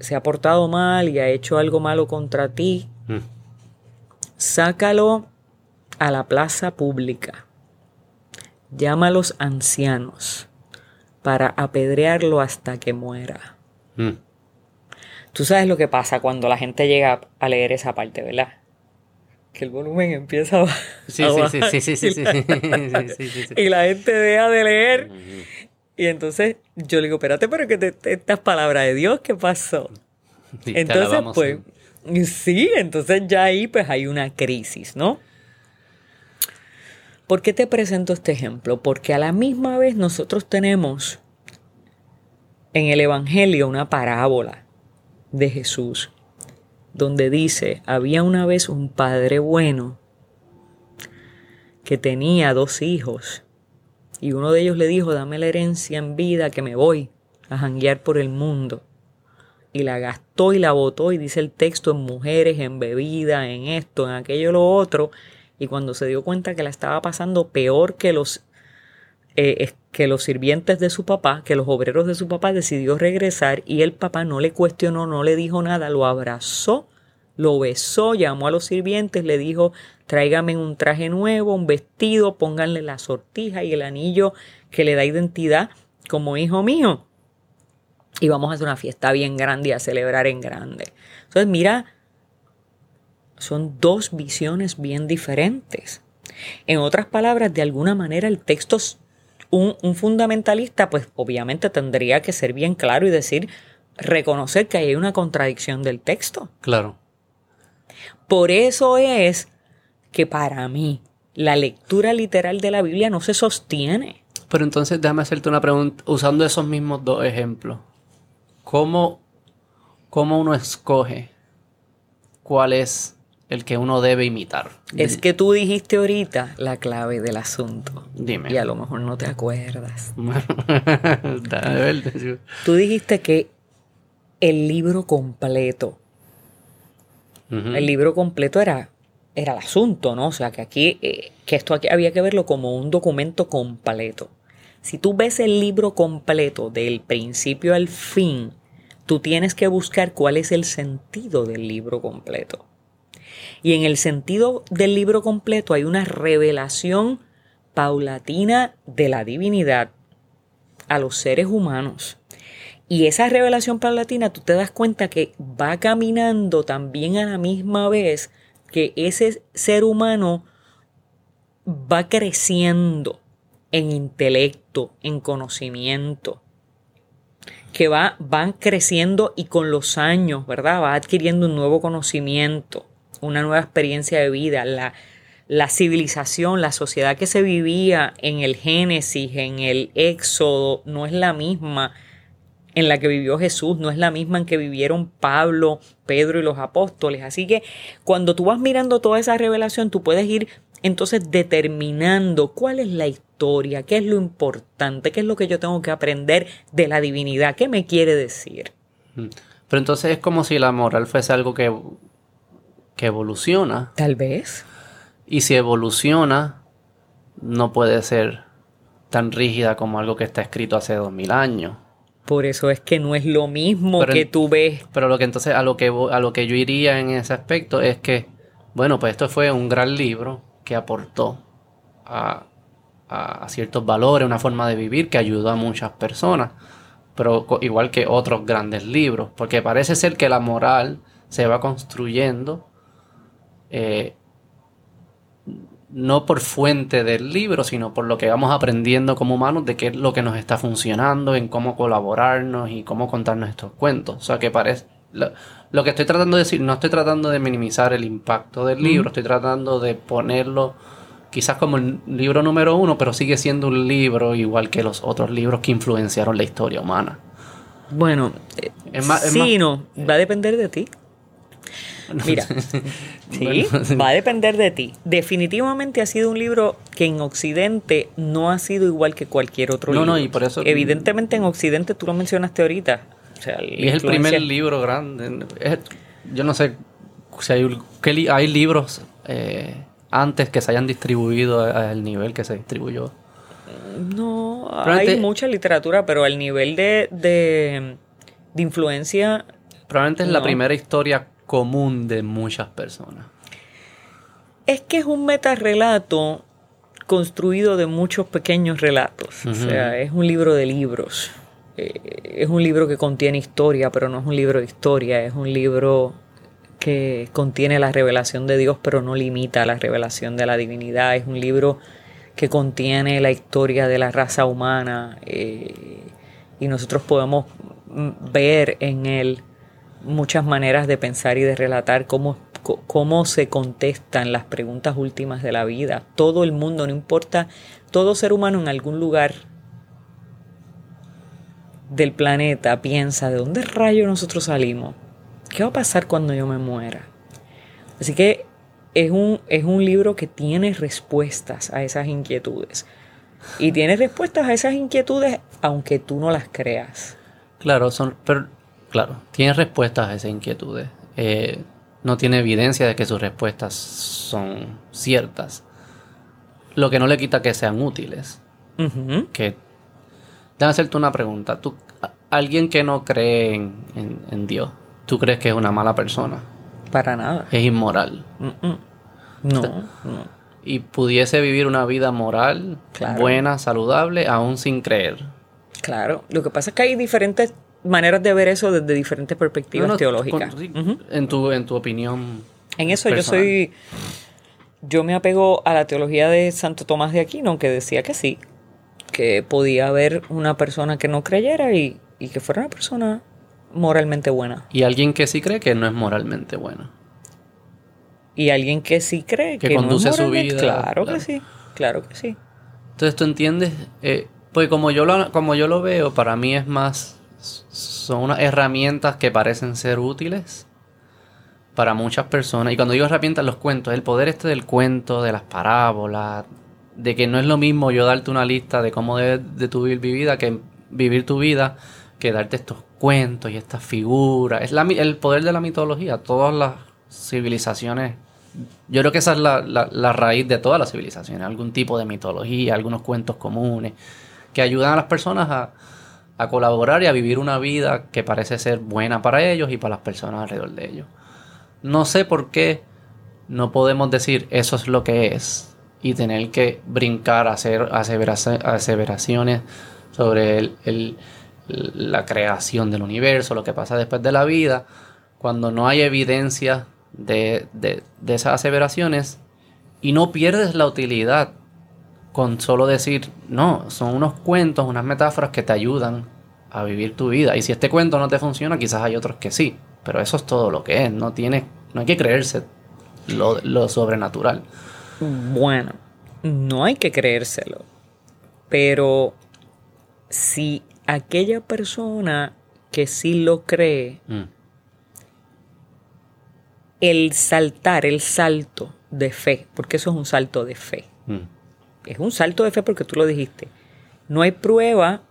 se ha portado mal y ha hecho algo malo contra ti. Sácalo a la plaza pública. Llama a los ancianos para apedrearlo hasta que muera. Tú sabes lo que pasa cuando la gente llega a leer esa parte, ¿verdad? que el volumen empieza a sí, sí, sí, sí, Y la gente deja de leer. Y entonces yo le digo, espérate, pero que estas palabras de Dios, ¿qué pasó? Entonces, pues, sí, entonces ya ahí pues hay una crisis, ¿no? ¿Por qué te presento este ejemplo? Porque a la misma vez nosotros tenemos en el Evangelio una parábola de Jesús, donde dice, había una vez un padre bueno que tenía dos hijos, y uno de ellos le dijo, dame la herencia en vida que me voy a janguear por el mundo y la gastó y la botó y dice el texto en mujeres, en bebida, en esto, en aquello, lo otro. Y cuando se dio cuenta que la estaba pasando peor que los, eh, que los sirvientes de su papá, que los obreros de su papá, decidió regresar y el papá no le cuestionó, no le dijo nada, lo abrazó, lo besó, llamó a los sirvientes, le dijo, tráigame un traje nuevo, un vestido, pónganle la sortija y el anillo que le da identidad como hijo mío y vamos a hacer una fiesta bien grande y a celebrar en grande. Entonces, mira, son dos visiones bien diferentes. En otras palabras, de alguna manera el texto, es- un, un fundamentalista, pues obviamente tendría que ser bien claro y decir, reconocer que hay una contradicción del texto. Claro. Por eso es que para mí la lectura literal de la Biblia no se sostiene. Pero entonces déjame hacerte una pregunta usando esos mismos dos ejemplos. ¿Cómo, cómo uno escoge cuál es el que uno debe imitar? Es que tú dijiste ahorita la clave del asunto. Dime. Y a lo mejor no te acuerdas. Tú dijiste que el libro completo, el libro completo era, era el asunto, ¿no? O sea, que aquí, eh, que esto aquí había que verlo como un documento completo. Si tú ves el libro completo del principio al fin, tú tienes que buscar cuál es el sentido del libro completo. Y en el sentido del libro completo hay una revelación paulatina de la divinidad a los seres humanos. Y esa revelación paulatina, tú te das cuenta que va caminando también a la misma vez que ese ser humano va creciendo en intelecto, en conocimiento, que va, van creciendo y con los años, ¿verdad? Va adquiriendo un nuevo conocimiento, una nueva experiencia de vida. La, la civilización, la sociedad que se vivía en el Génesis, en el Éxodo, no es la misma en la que vivió Jesús, no es la misma en que vivieron Pablo, Pedro y los apóstoles. Así que cuando tú vas mirando toda esa revelación, tú puedes ir entonces determinando cuál es la historia, qué es lo importante, qué es lo que yo tengo que aprender de la divinidad, qué me quiere decir. Pero entonces es como si la moral fuese algo que, que evoluciona. Tal vez. Y si evoluciona, no puede ser tan rígida como algo que está escrito hace dos mil años. Por eso es que no es lo mismo Pero que tú ves. Pero lo que entonces a lo que a lo que yo iría en ese aspecto es que, bueno, pues esto fue un gran libro que aportó a, ciertos valores, una forma de vivir que ayudó a muchas personas. Pero igual que otros grandes libros, porque parece ser que la moral se va construyendo eh, no por fuente del libro, sino por lo que vamos aprendiendo como humanos de qué es lo que nos está funcionando, en cómo colaborarnos y cómo contar nuestros cuentos. O sea, que parece... Lo, lo que estoy tratando de decir, no estoy tratando de minimizar el impacto del libro, estoy tratando de ponerlo quizás como el libro número uno, pero sigue siendo un libro igual que los otros libros que influenciaron la historia humana. Bueno, eh, Es más- es sí, más- no, va a depender de ti. Mira, sí, va a depender de ti. Definitivamente ha sido un libro que en Occidente no ha sido igual que cualquier otro No, libro. no, y por eso- Evidentemente en Occidente tú lo mencionaste ahorita. O sea, la Y es el primer libro grande. Es- yo no sé si hay, li- hay libros eh, antes que se hayan distribuido al nivel que se distribuyó. No, hay mucha literatura, pero al nivel de, de de influencia. Probablemente es la primera historia común de muchas personas. Es que es un metarrelato construido de muchos pequeños relatos. O sea, es un libro de libros. Eh, es un libro que contiene historia, pero no es un libro de historia. Es un libro que contiene la revelación de Dios, pero no limita la revelación de la divinidad. Es un libro que contiene la historia de la raza humana eh, y nosotros podemos ver en él muchas maneras de pensar y de relatar cómo, cómo se contestan las preguntas últimas de la vida. Todo el mundo, no importa, todo ser humano en algún lugar del planeta piensa, ¿de dónde rayo nosotros salimos? ¿Qué va a pasar cuando yo me muera? Así que es un, es un libro que tiene respuestas a esas inquietudes. Y tiene respuestas a esas inquietudes aunque tú no las creas. Claro, son, pero, claro, tiene respuestas a esas inquietudes. Eh, no tiene evidencia de que sus respuestas son ciertas. Lo que no le quita que sean útiles. Que, déjame hacerte una pregunta. ¿Tú, alguien que no cree en, en- en Dios, ¿tú crees que es una mala persona? Para nada. Es inmoral. Mm-mm. No, no. Y pudiese vivir una vida moral, Claro. buena, saludable, aún sin creer. Claro. Lo que pasa es que hay diferentes maneras de ver eso desde diferentes perspectivas No, no, teológicas. con- en, tu, en tu opinión. En eso yo soy. Yo me apego a la teología de Santo Tomás de Aquino, que decía que sí, que podía haber una persona que no creyera y, y que fuera una persona moralmente buena. Y alguien que sí cree que no es moralmente bueno. Y alguien que sí cree Que que, conduce no es su vida, Claro, claro. que sí, claro que sí. Entonces tú entiendes, Eh, pues como yo, lo, como yo lo veo, para mí es más, son unas herramientas que parecen ser útiles para muchas personas. Y cuando digo herramientas, los cuentos, el poder este del cuento, de las parábolas, de que no es lo mismo yo darte una lista de cómo debes de tu vivir vida, que vivir tu vida, que darte estos cuentos y estas figuras. Es la el poder de la mitología. Todas las civilizaciones yo creo que esa es la, la- la raíz de todas las civilizaciones, algún tipo de mitología, algunos cuentos comunes, que ayudan a las personas a, a colaborar y a vivir una vida que parece ser buena para ellos y para las personas alrededor de ellos. No sé por qué no podemos decir eso es lo que es y tener que brincar hacer aseveraci- aseveraciones sobre la creación del universo, lo que pasa después de la vida, cuando no hay evidencia de, esas aseveraciones y no pierdes la utilidad con solo decir, no, son unos cuentos, unas metáforas que te ayudan a vivir tu vida. Y si este cuento no te funciona, quizás hay otros que sí, pero eso es todo lo que es, no, tiene, no hay que creerse lo sobrenatural. Bueno, no hay que creérselo. Pero si aquella persona que sí lo cree, Mm, el saltar, el salto de fe, porque eso es un salto de fe. mm, Es un salto de fe porque tú lo dijiste. No hay prueba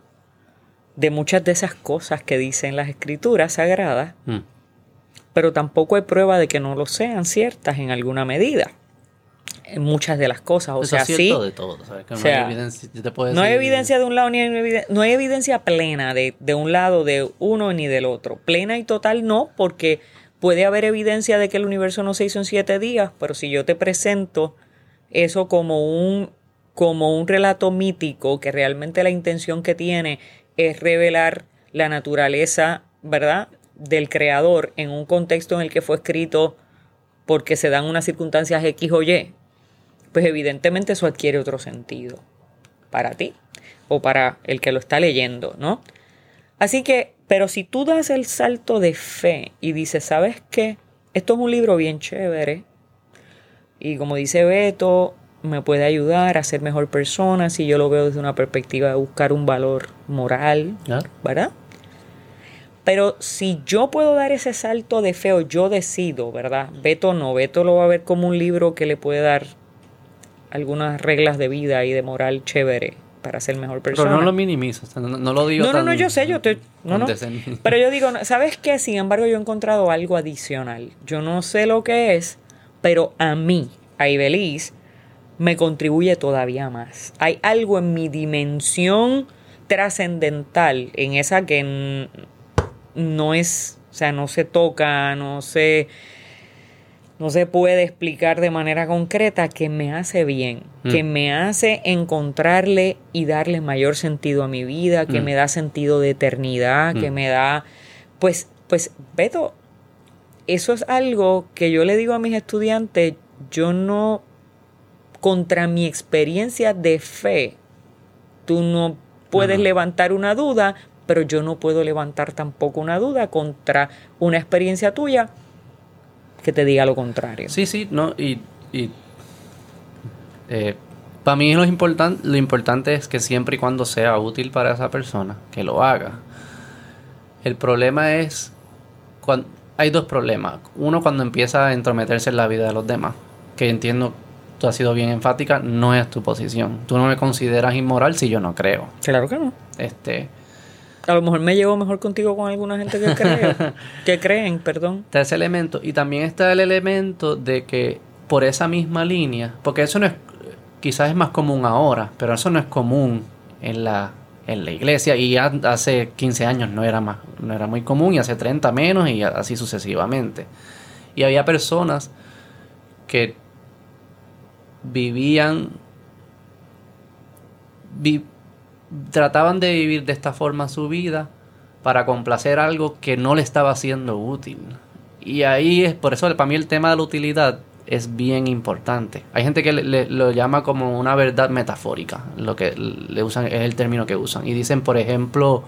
de muchas de esas cosas que dicen las escrituras sagradas, mm. pero tampoco hay prueba de que no lo sean ciertas en alguna medida. En muchas de las cosas. O Eso sea, es sí. de todo, ¿sabes? Que no sea, hay evidencia. yo te puedo No hay evidencia de un lado ni hay no hay evidencia plena de, de un lado, de uno ni del otro. Plena y total no, porque puede haber evidencia de que el universo no se hizo en siete días, pero si yo te presento eso como un, como un relato mítico, que realmente la intención que tiene es revelar la naturaleza, ¿verdad?, del creador en un contexto en el que fue escrito porque se dan unas circunstancias X o Y, pues evidentemente eso adquiere otro sentido para ti o para el que lo está leyendo, ¿no? Así que, pero si tú das el salto de fe y dices, ¿sabes qué? Esto es un libro bien chévere y como dice Beto, me puede ayudar a ser mejor persona si yo lo veo desde una perspectiva de buscar un valor moral. ¿verdad? Pero si yo puedo dar ese salto de fe o yo decido, ¿verdad? Beto no, Beto lo va a ver como un libro que le puede dar algunas reglas de vida y de moral chévere para ser mejor persona. Pero no lo minimizo, o sea, no, no lo digo No, no, tan- no, yo sé, yo estoy. No, no. Pero yo digo, ¿sabes qué? Sin embargo, yo he encontrado algo adicional. Yo no sé lo que es, pero a mí, a Ibeliz, me contribuye todavía más. Hay algo en mi dimensión trascendental, en esa que no es, o sea, no se toca, no se, no se puede explicar de manera concreta que me hace bien, Mm. que me hace encontrarle y darle mayor sentido a mi vida, que Mm. me da sentido de eternidad, que Mm. me da, pues, pues, Beto, eso es algo que yo le digo a mis estudiantes, yo no, contra mi experiencia de fe, tú no puedes Ajá. levantar una duda, pero yo no puedo levantar tampoco una duda contra una experiencia tuya que te diga lo contrario. Sí, sí, no, y, y para mí lo, importan, lo importante es que siempre y cuando sea útil para esa persona, que lo haga. El problema es, cuando, hay dos problemas. Uno, cuando empieza a entrometerse en la vida de los demás, que entiendo, tú has sido bien enfática, no es tu posición. Tú no me consideras inmoral si yo no creo. Claro que no. Este, A lo mejor me llevo mejor contigo con alguna gente que que creen, perdón. está ese elemento. Y también está el elemento de que por esa misma línea, porque eso no es, quizás es más común ahora, pero eso no es común en la, en la iglesia. Y ya hace 15 años no era, más, no era muy común, y hace 30 menos, y así sucesivamente. Y había personas que vivían, vi- trataban de vivir de esta forma su vida para complacer algo que no le estaba siendo útil. Y ahí es, por eso para mí el tema de la utilidad es bien importante. Hay gente que le- lo llama como una verdad metafórica, lo que le usan, es el término que usan. Y dicen, por ejemplo,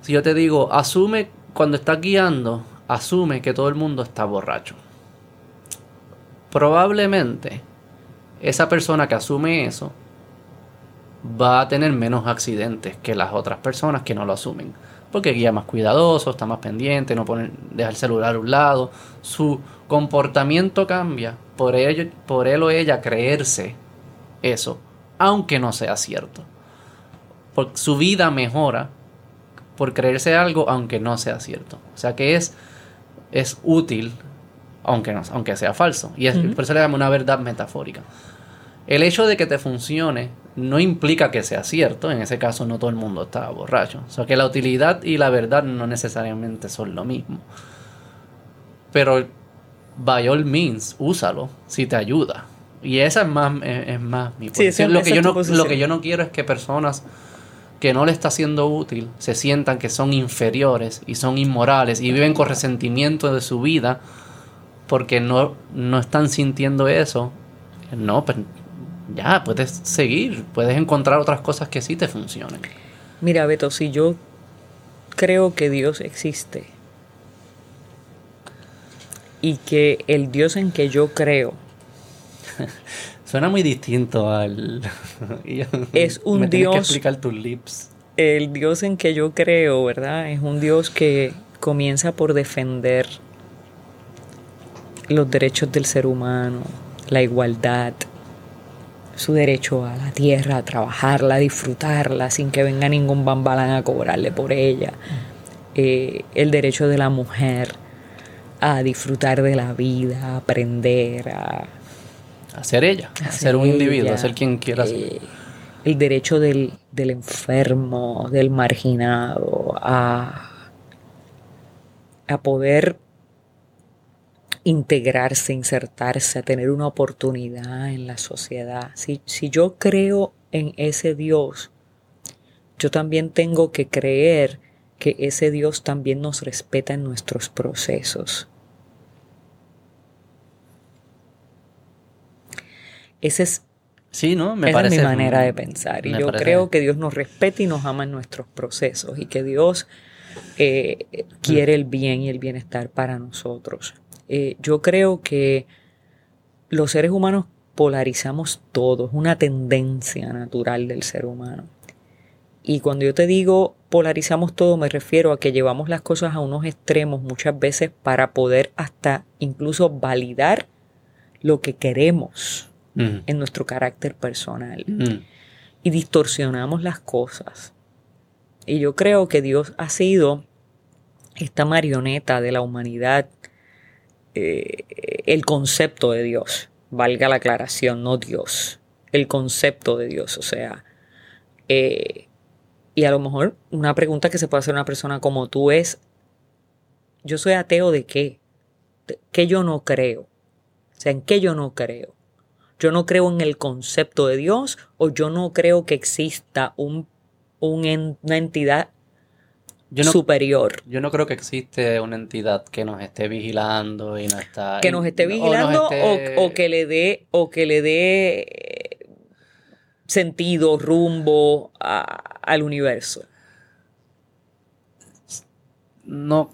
si yo te digo, asume, cuando estás guiando, asume que todo el mundo está borracho. Probablemente esa persona que asume eso va a tener menos accidentes que las otras personas que no lo asumen. Porque guía más cuidadoso, está más pendiente, no pone, deja el celular a un lado. Su comportamiento cambia por, ello, por él o ella creerse eso, aunque no sea cierto. Porque su vida mejora por creerse algo, aunque no sea cierto. O sea que es, es útil, aunque, no, aunque sea falso. Y es, por eso le llamo una verdad metafórica. El hecho de que te funcione no implica que sea cierto. En ese caso, no todo el mundo estaba borracho. O sea que la utilidad y la verdad no necesariamente son lo mismo. Pero, by all means, úsalo si te ayuda. Y esa es más, es, es más mi Sí, posición. lo, que yo no, posición. lo que yo no quiero es que personas que no le está siendo útil se sientan que son inferiores y son inmorales y viven con resentimiento de su vida porque no, no están sintiendo eso. No, pues ya, puedes seguir, puedes encontrar otras cosas que sí te funcionen. Mira, Beto, si yo creo que Dios existe y que el Dios en que yo creo Suena muy distinto al... Es un me tienes que Dios- explicar tus lips. el Dios en que yo creo, ¿verdad? Es un Dios que comienza por defender los derechos del ser humano, la igualdad, su derecho a la tierra, a trabajarla, a disfrutarla sin que venga ningún bambalán a cobrarle por ella, Eh, el derecho de la mujer a disfrutar de la vida, a aprender, a A ser ella, a, a ser un ella, individuo, a ser quien quiera ser. eh, el derecho del, del enfermo, del marginado, a, a poder integrarse, insertarse, a tener una oportunidad en la sociedad. Si, si yo creo en ese Dios, yo también tengo que creer que ese Dios también nos respeta en nuestros procesos. Ese es Sí, ¿no? Me esa parece... es mi manera de pensar. Y yo creo que Dios nos respeta y nos ama en nuestros procesos y que Dios eh, quiere el bien y el bienestar para nosotros. Eh, yo creo que los seres humanos polarizamos todo, es una tendencia natural del ser humano. Y cuando yo te digo polarizamos todo, me refiero a que llevamos las cosas a unos extremos muchas veces para poder hasta incluso validar lo que queremos Mm, en nuestro carácter personal mm. y distorsionamos las cosas. Y yo creo que Dios ha sido esta marioneta de la humanidad, eh, el concepto de Dios, valga la aclaración, no Dios, el concepto de Dios, o sea, eh, Y a lo mejor una pregunta que se puede hacer una persona como tú es, ¿yo soy ateo de qué? ¿De ¿Qué yo no creo? O sea, ¿en qué yo no creo? Yo no creo en el concepto de Dios o yo no creo que exista un, un una entidad Yo no, superior yo no creo que existe una entidad que nos esté vigilando y no está... que nos esté vigilando o, esté- o que le dé o que le dé eh, sentido, rumbo a- al universo. No,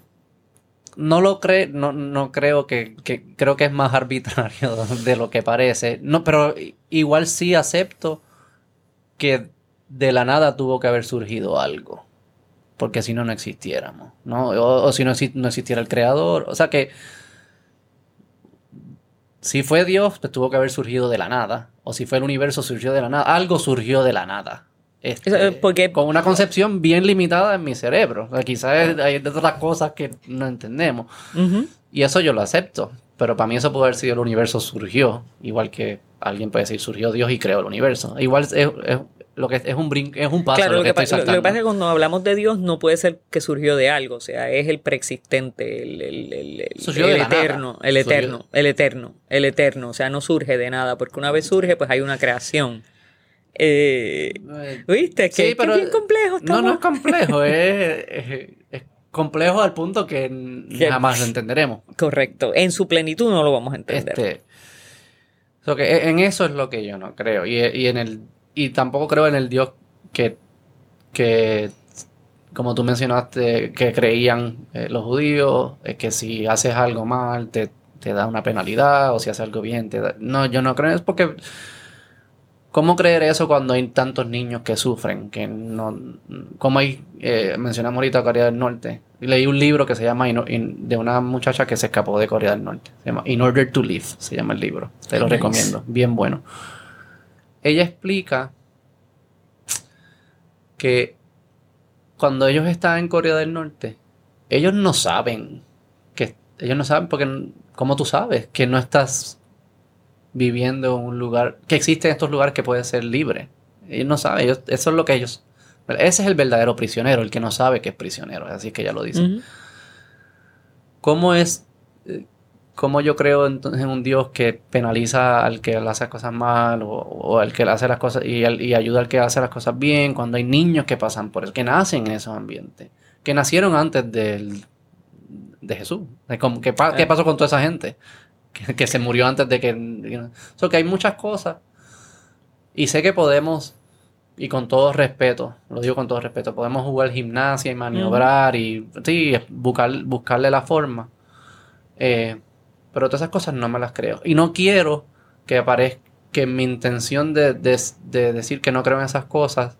no lo creo, no, no creo que, que- creo que es más arbitrario de lo que parece. No, pero igual sí acepto que de la nada tuvo que haber surgido algo. Porque si no, no existiéramos, ¿no? O, o si no, no existiera el creador. O sea que si fue Dios, pues tuvo que haber surgido de la nada. O si fue el universo, surgió de la nada. Algo surgió de la nada. Este, eh, porque- con una concepción bien limitada en mi cerebro. O sea, quizás hay otras cosas que no entendemos. Ujú. Y eso yo lo acepto. Pero para mí eso puede haber sido el universo surgió. Igual que alguien puede decir surgió Dios y creó el universo. Igual es, es- lo que es un brin, es un paso Claro, lo que, que, estoy pa- lo- lo que pasa es que cuando hablamos de Dios no puede ser que surgió de algo, o sea, es el preexistente, el, el- el- el- eterno, el Surgió- eterno, el eterno, el eterno, o sea, no surge de nada, porque una vez surge, pues hay una creación. Eh, ¿Viste? Que, Sí, pero- que bien complejo No, estamos. no es complejo, es, es- es complejo al punto que jamás lo entenderemos. Correcto, en su plenitud no lo vamos a entender. Este, so que e- en eso es lo que yo no creo. Y, y en el y tampoco creo en el Dios que, que como tú mencionaste, que creían eh, los judíos, es que si haces algo mal te, te da una penalidad, o si haces algo bien te da... No, yo no creo, es porque... ¿Cómo creer eso cuando hay tantos niños que sufren? Que no, como hay, eh, mencionamos ahorita Corea del Norte. Leí un libro que se llama In- In- de una muchacha que se escapó de Corea del Norte. Se llama In Order to Live, se llama el libro. Te lo Nice. recomiendo, bien bueno. Ella explica que cuando ellos están en Corea del Norte, ellos no saben que ellos no saben porque ¿cómo tú sabes que no estás viviendo en un lugar que existen estos lugares que puede ser libre? Ellos no saben, ellos- eso es lo que ellos ese es el verdadero prisionero, el que no sabe que es prisionero, así que ella lo dice. ¿Cómo es, cómo yo creo entonces en un Dios que penaliza al que le hace cosas mal o, o al que le hace las cosas y, al- y ayuda al que hace las cosas bien cuando hay niños que pasan por eso, que nacen en esos ambientes, que nacieron antes del, de Jesús? ¿Qué, qué pasó con toda esa gente? Que, que se murió antes de que... you know. So que hay muchas cosas y sé que podemos y con todo respeto, lo digo con todo respeto, podemos jugar gimnasia y maniobrar y sí, buscar, buscarle la forma. Eh, pero todas esas cosas no me las creo. Y no quiero que aparezca que mi intención de, de- de decir que no creo en esas cosas,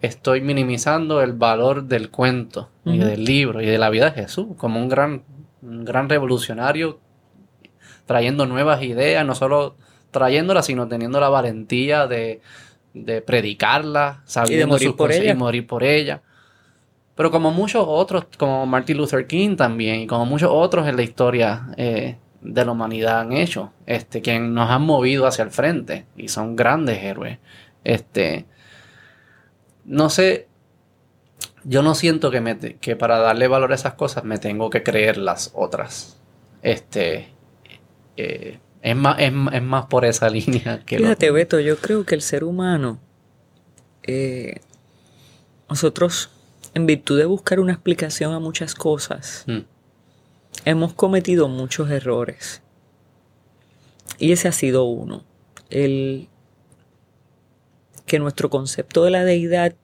estoy minimizando el valor del cuento y del libro y de la vida de Jesús como un gran, un gran revolucionario trayendo nuevas ideas, no solo trayéndolas, sino teniendo la valentía de, de predicarlas, sabiendo morir sus por cosas ella. y morir por ella. Pero como muchos otros, como Martin Luther King también, y como muchos otros en la historia eh, de la humanidad han hecho, este, que nos han movido hacia el frente y son grandes héroes. Este, no sé, yo no siento que, me te- que para darle valor a esas cosas me tengo que creer las otras. Este, eh, es, más, es, es más por esa línea que lo- Fíjate, Beto, yo creo que el ser humano, eh, nosotros, en virtud de buscar una explicación a muchas cosas, Mm, hemos cometido muchos errores. Y ese ha sido uno. El que nuestro concepto de la deidad,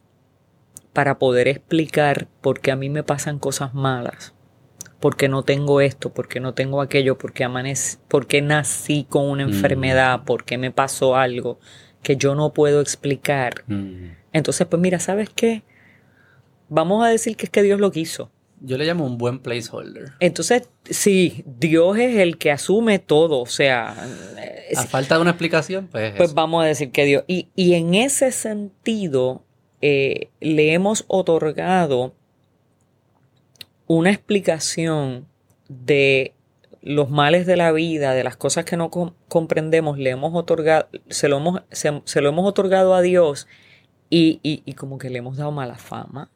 para poder explicar por qué a mí me pasan cosas malas, por qué no tengo esto, por qué no tengo aquello, por qué, amanec- por qué nací con una Mm. enfermedad, por qué me pasó algo que yo no puedo explicar. mm. Entonces, pues mira, ¿sabes qué? Vamos a decir que es que Dios lo quiso. Yo le llamo un buen placeholder. Entonces, sí, Dios es el que asume todo, o sea, es- A falta de una explicación, pues, pues eso. vamos a decir que Dios. Y, y en ese sentido, eh, le hemos otorgado una explicación de los males de la vida, de las cosas que no com- comprendemos, le hemos otorgado, se lo hemos, se, se lo hemos otorgado a Dios y, y- y como que le hemos dado mala fama.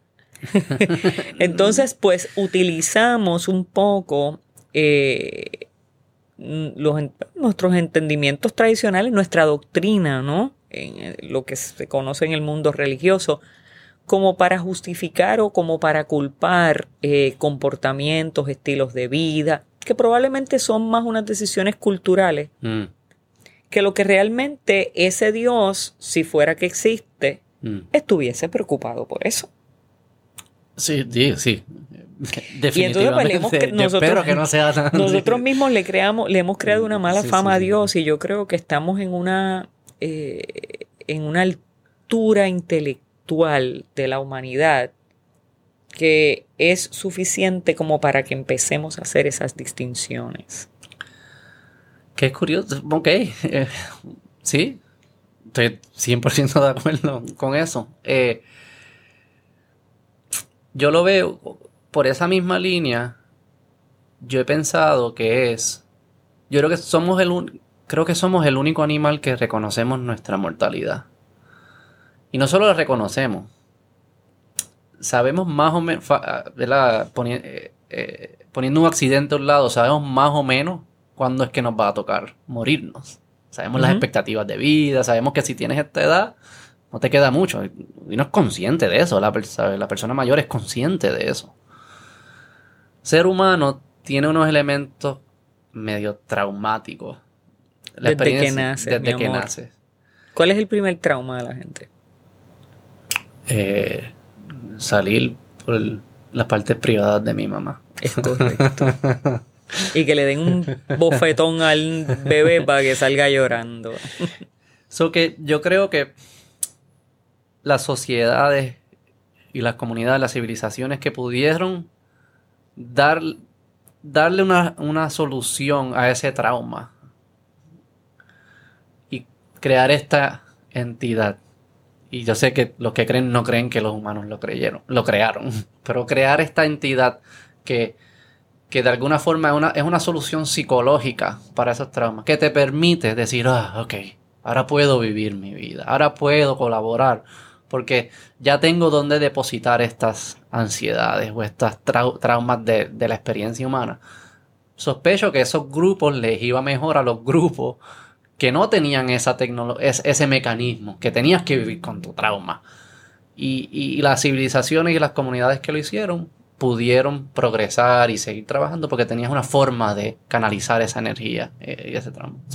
Entonces, pues utilizamos un poco eh, los nuestros entendimientos tradicionales, nuestra doctrina, ¿no? En eh, lo que se conoce en el mundo religioso, como para justificar o como para culpar eh, comportamientos, estilos de vida, que probablemente son más unas decisiones culturales Mm, que lo que realmente ese Dios, si fuera que existe, mm. estuviese preocupado por eso. Sí, sí, sí. Y entonces pues, le hemos Definitivamente. Yo nosotros, espero que no sea tan. nosotros mismos le creamos, le hemos creado una mala Sí, fama sí, a sí. Dios y yo creo que estamos en una eh, en una altura intelectual de la humanidad que es suficiente como para que empecemos a hacer esas distinciones. Es curioso. Ok. eh, sí. Estoy 100% de acuerdo con eso. Eh, yo lo veo por esa misma línea. Yo he pensado que es. Yo creo que somos el un- creo que somos el único animal que reconocemos nuestra mortalidad. Y no solo la reconocemos. Sabemos más o menos, poniendo un accidente a un lado, sabemos más o menos cuándo es que nos va a tocar morirnos. Sabemos las expectativas de vida, sabemos que si tienes esta edad, no te queda mucho. Y uno es consciente de eso, la, la persona mayor es consciente de eso. Ser humano tiene unos elementos medio traumáticos. La Desde que naces, Desde mi que amor. naces. ¿Cuál es el primer trauma de la gente? Eh, salir por el- las partes privadas de mi mamá. Es correcto. y que le den un bofetón al bebé para que salga llorando. So que yo creo que las sociedades y las comunidades, las civilizaciones que pudieron dar, darle una, una solución a ese trauma y crear esta entidad. Y yo sé que los que creen no creen que los humanos lo creyeron, lo crearon, pero crear esta entidad que, que de alguna forma es una, es una solución psicológica para esos traumas, que te permite decir, ah, ok, ahora puedo vivir mi vida, ahora puedo colaborar, porque ya tengo donde depositar estas ansiedades o estas trau- traumas de, la experiencia humana. Sospecho que esos grupos les iba mejor a los grupos que no tenían esa es- ese mecanismo, que tenías que vivir con tu trauma. Y, y las civilizaciones y las comunidades que lo hicieron pudieron progresar y seguir trabajando porque tenías una forma de canalizar esa energía eh, y ese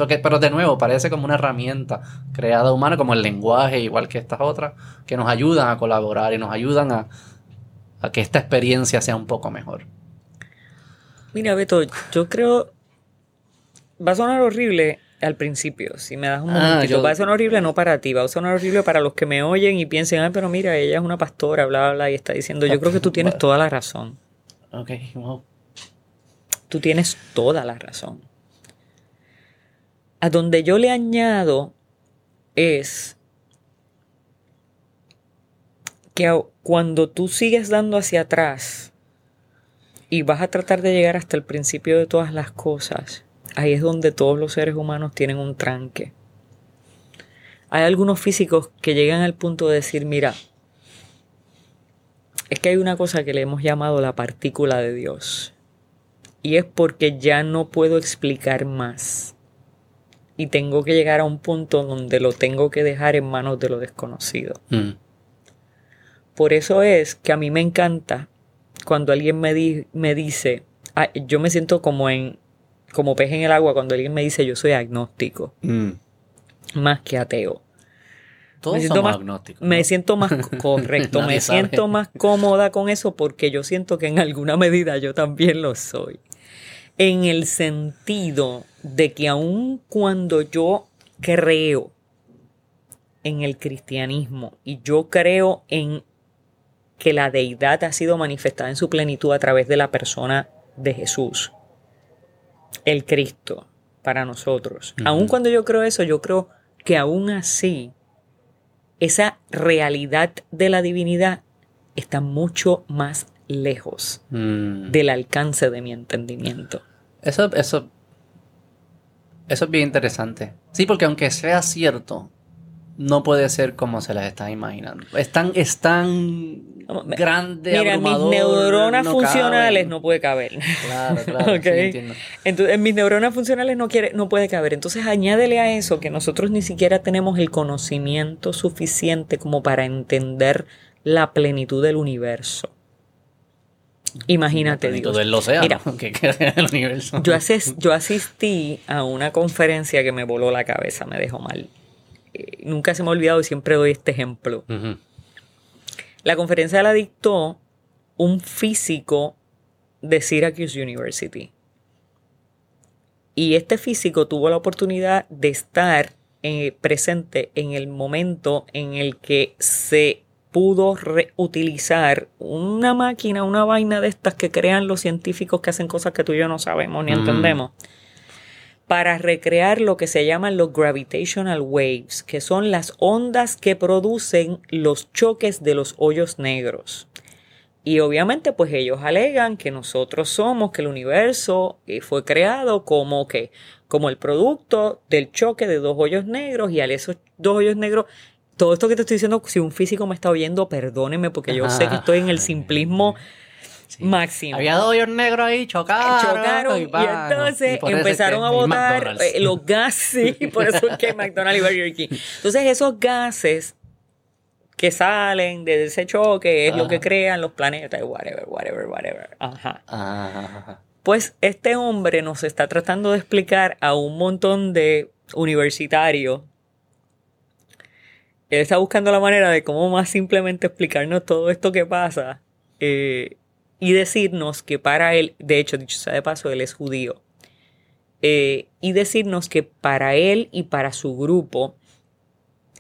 que, pero de nuevo, parece como una herramienta creada humana, como el lenguaje, igual que estas otras, que nos ayudan a colaborar y nos ayudan a, a que esta experiencia sea un poco mejor. Mira, Beto, yo creo. Va a sonar horrible al principio, si me das un Ah, momentito. yo- Va a sonar horrible no para ti, va a sonar horrible para los que me oyen y piensen, ay, pero mira, ella es una pastora, bla, bla, bla, y está diciendo, yo creo que tú tienes toda la razón. Ok, wow. Tú tienes toda la razón. A donde yo le añado es que cuando tú sigues dando hacia atrás y vas a tratar de llegar hasta el principio de todas las cosas, ahí es donde todos los seres humanos tienen un tranque. Hay algunos físicos que llegan al punto de decir, mira, es que hay una cosa que le hemos llamado la partícula de Dios. Y es porque ya no puedo explicar más. Y tengo que llegar a un punto donde lo tengo que dejar en manos de lo desconocido. Mm. Por eso es que a mí me encanta cuando alguien me, di- me dice, ah, yo me siento como en como pez en el agua cuando alguien me dice yo soy agnóstico, Mm. más que ateo. Todos Me siento somos más- agnósticos. Me ¿no? siento más co- correcto, me sabe. siento más cómoda con eso porque yo siento que en alguna medida yo también lo soy. En el sentido de que aun cuando yo creo en el cristianismo y yo creo en que la deidad ha sido manifestada en su plenitud a través de la persona de Jesús, el Cristo, para nosotros. Ujú. Aun cuando yo creo eso, yo creo que aún así esa realidad de la divinidad está mucho más lejos Mm. del alcance de mi entendimiento. Eso, eso, eso es bien interesante. Sí, porque aunque sea cierto, no puede ser como se las están imaginando. Es tan, es tan grande, Mira, en mis abrumador, neuronas no funcionales caben. no puede caber. Claro, claro, Ok. sí, entiendo. Entonces, en mis neuronas funcionales no, quiere, no puede caber. Entonces, añádele a eso que nosotros ni siquiera tenemos el conocimiento suficiente como para entender la plenitud del universo. Imagínate, Plenitud Dios. del océano, Mira, que queda en el universo. yo, ases- yo asistí a una conferencia que me voló la cabeza, me dejó mal. Eh, nunca se me ha olvidado y siempre doy este ejemplo. La conferencia la dictó un físico de Syracuse University. Y este físico tuvo la oportunidad de estar eh, presente en el momento en el que se pudo reutilizar una máquina, una vaina de estas que crean los científicos que hacen cosas que tú y yo no sabemos ni Mm. entendemos, para recrear lo que se llaman los gravitational waves, que son las ondas que producen los choques de los hoyos negros. Y obviamente pues ellos alegan que nosotros somos, que el universo eh, fue creado como que como el producto del choque de dos hoyos negros y al esos dos hoyos negros todo esto que te estoy diciendo, si un físico me está oyendo, perdóneme porque yo sé que estoy en el simplismo Sí. máximo. Había dos hoyos negros ahí, chocaron. Chocaron y, entonces Y por eso es empezaron que a botar eh, los gases, y por eso es que McDonald's y Burger King. Entonces esos gases que salen de ese choque es lo que Ajá. crean los planetas, whatever, whatever, whatever. Ajá. Ah, Pues este hombre nos está tratando de explicar a un montón de universitarios. Él está buscando la manera de cómo más simplemente explicarnos todo esto que pasa eh, y decirnos que para él, de hecho, dicho sea de paso, él es judío. Eh, y decirnos que para él y para su grupo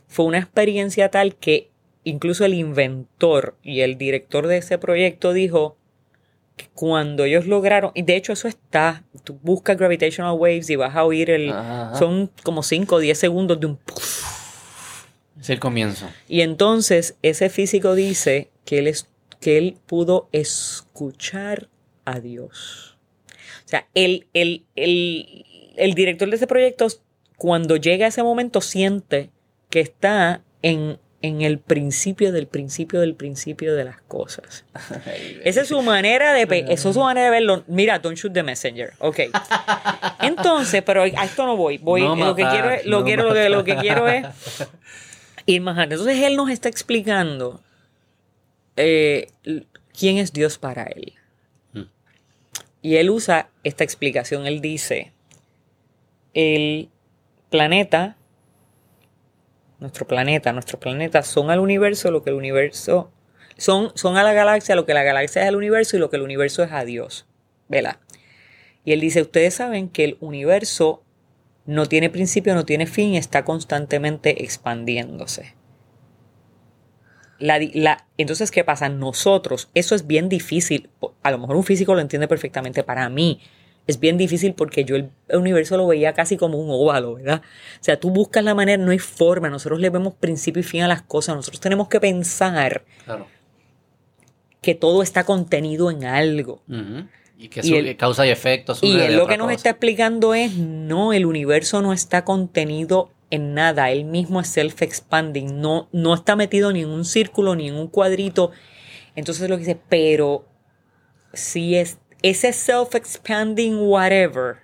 fue una experiencia tal que incluso el inventor y el director de ese proyecto dijo que cuando ellos lograron, y de hecho eso está, tú buscas gravitational waves y vas a oír el, Ajá. son como 5 o 10 segundos de un... es el comienzo. Y entonces ese físico dice que él, es, que él pudo escuchar a Dios. O sea, el, el, el, el director de ese proyecto, cuando llega a ese momento, siente que está en, en el principio del principio del principio de las cosas. Esa es su manera de eso es su manera de verlo. Mira, don't shoot the messenger. Ok. Entonces, pero a esto no voy. Voy, No lo que quiero es, lo no quiero, lo que, lo que quiero es ir más alto. Entonces él nos está explicando eh, quién es Dios para él. Mm. Y él usa esta explicación. Él dice, el planeta, nuestro planeta, nuestros planetas son al universo lo que el universo, son, son a la galaxia lo que la galaxia es al universo y lo que el universo es a Dios. ¿Verdad? Y él dice, ustedes saben que el universo no tiene principio, no tiene fin, está constantemente expandiéndose. La entonces, ¿qué pasa? Nosotros, eso es bien difícil. A lo mejor un físico lo entiende perfectamente. Para mí es bien difícil porque yo el, universo lo veía casi como un óvalo, ¿verdad? O sea, tú buscas la manera, no hay forma. Nosotros le vemos principio y fin a las cosas. Nosotros tenemos que pensar Claro. que todo está contenido en algo. Y que Y el- causa y efecto. Y él lo que nos está explicando es, no, el universo no está contenido en nada, él mismo es self-expanding, no, no está metido ni en un círculo ni en un cuadrito. Entonces lo que dice, pero si es ese self-expanding whatever,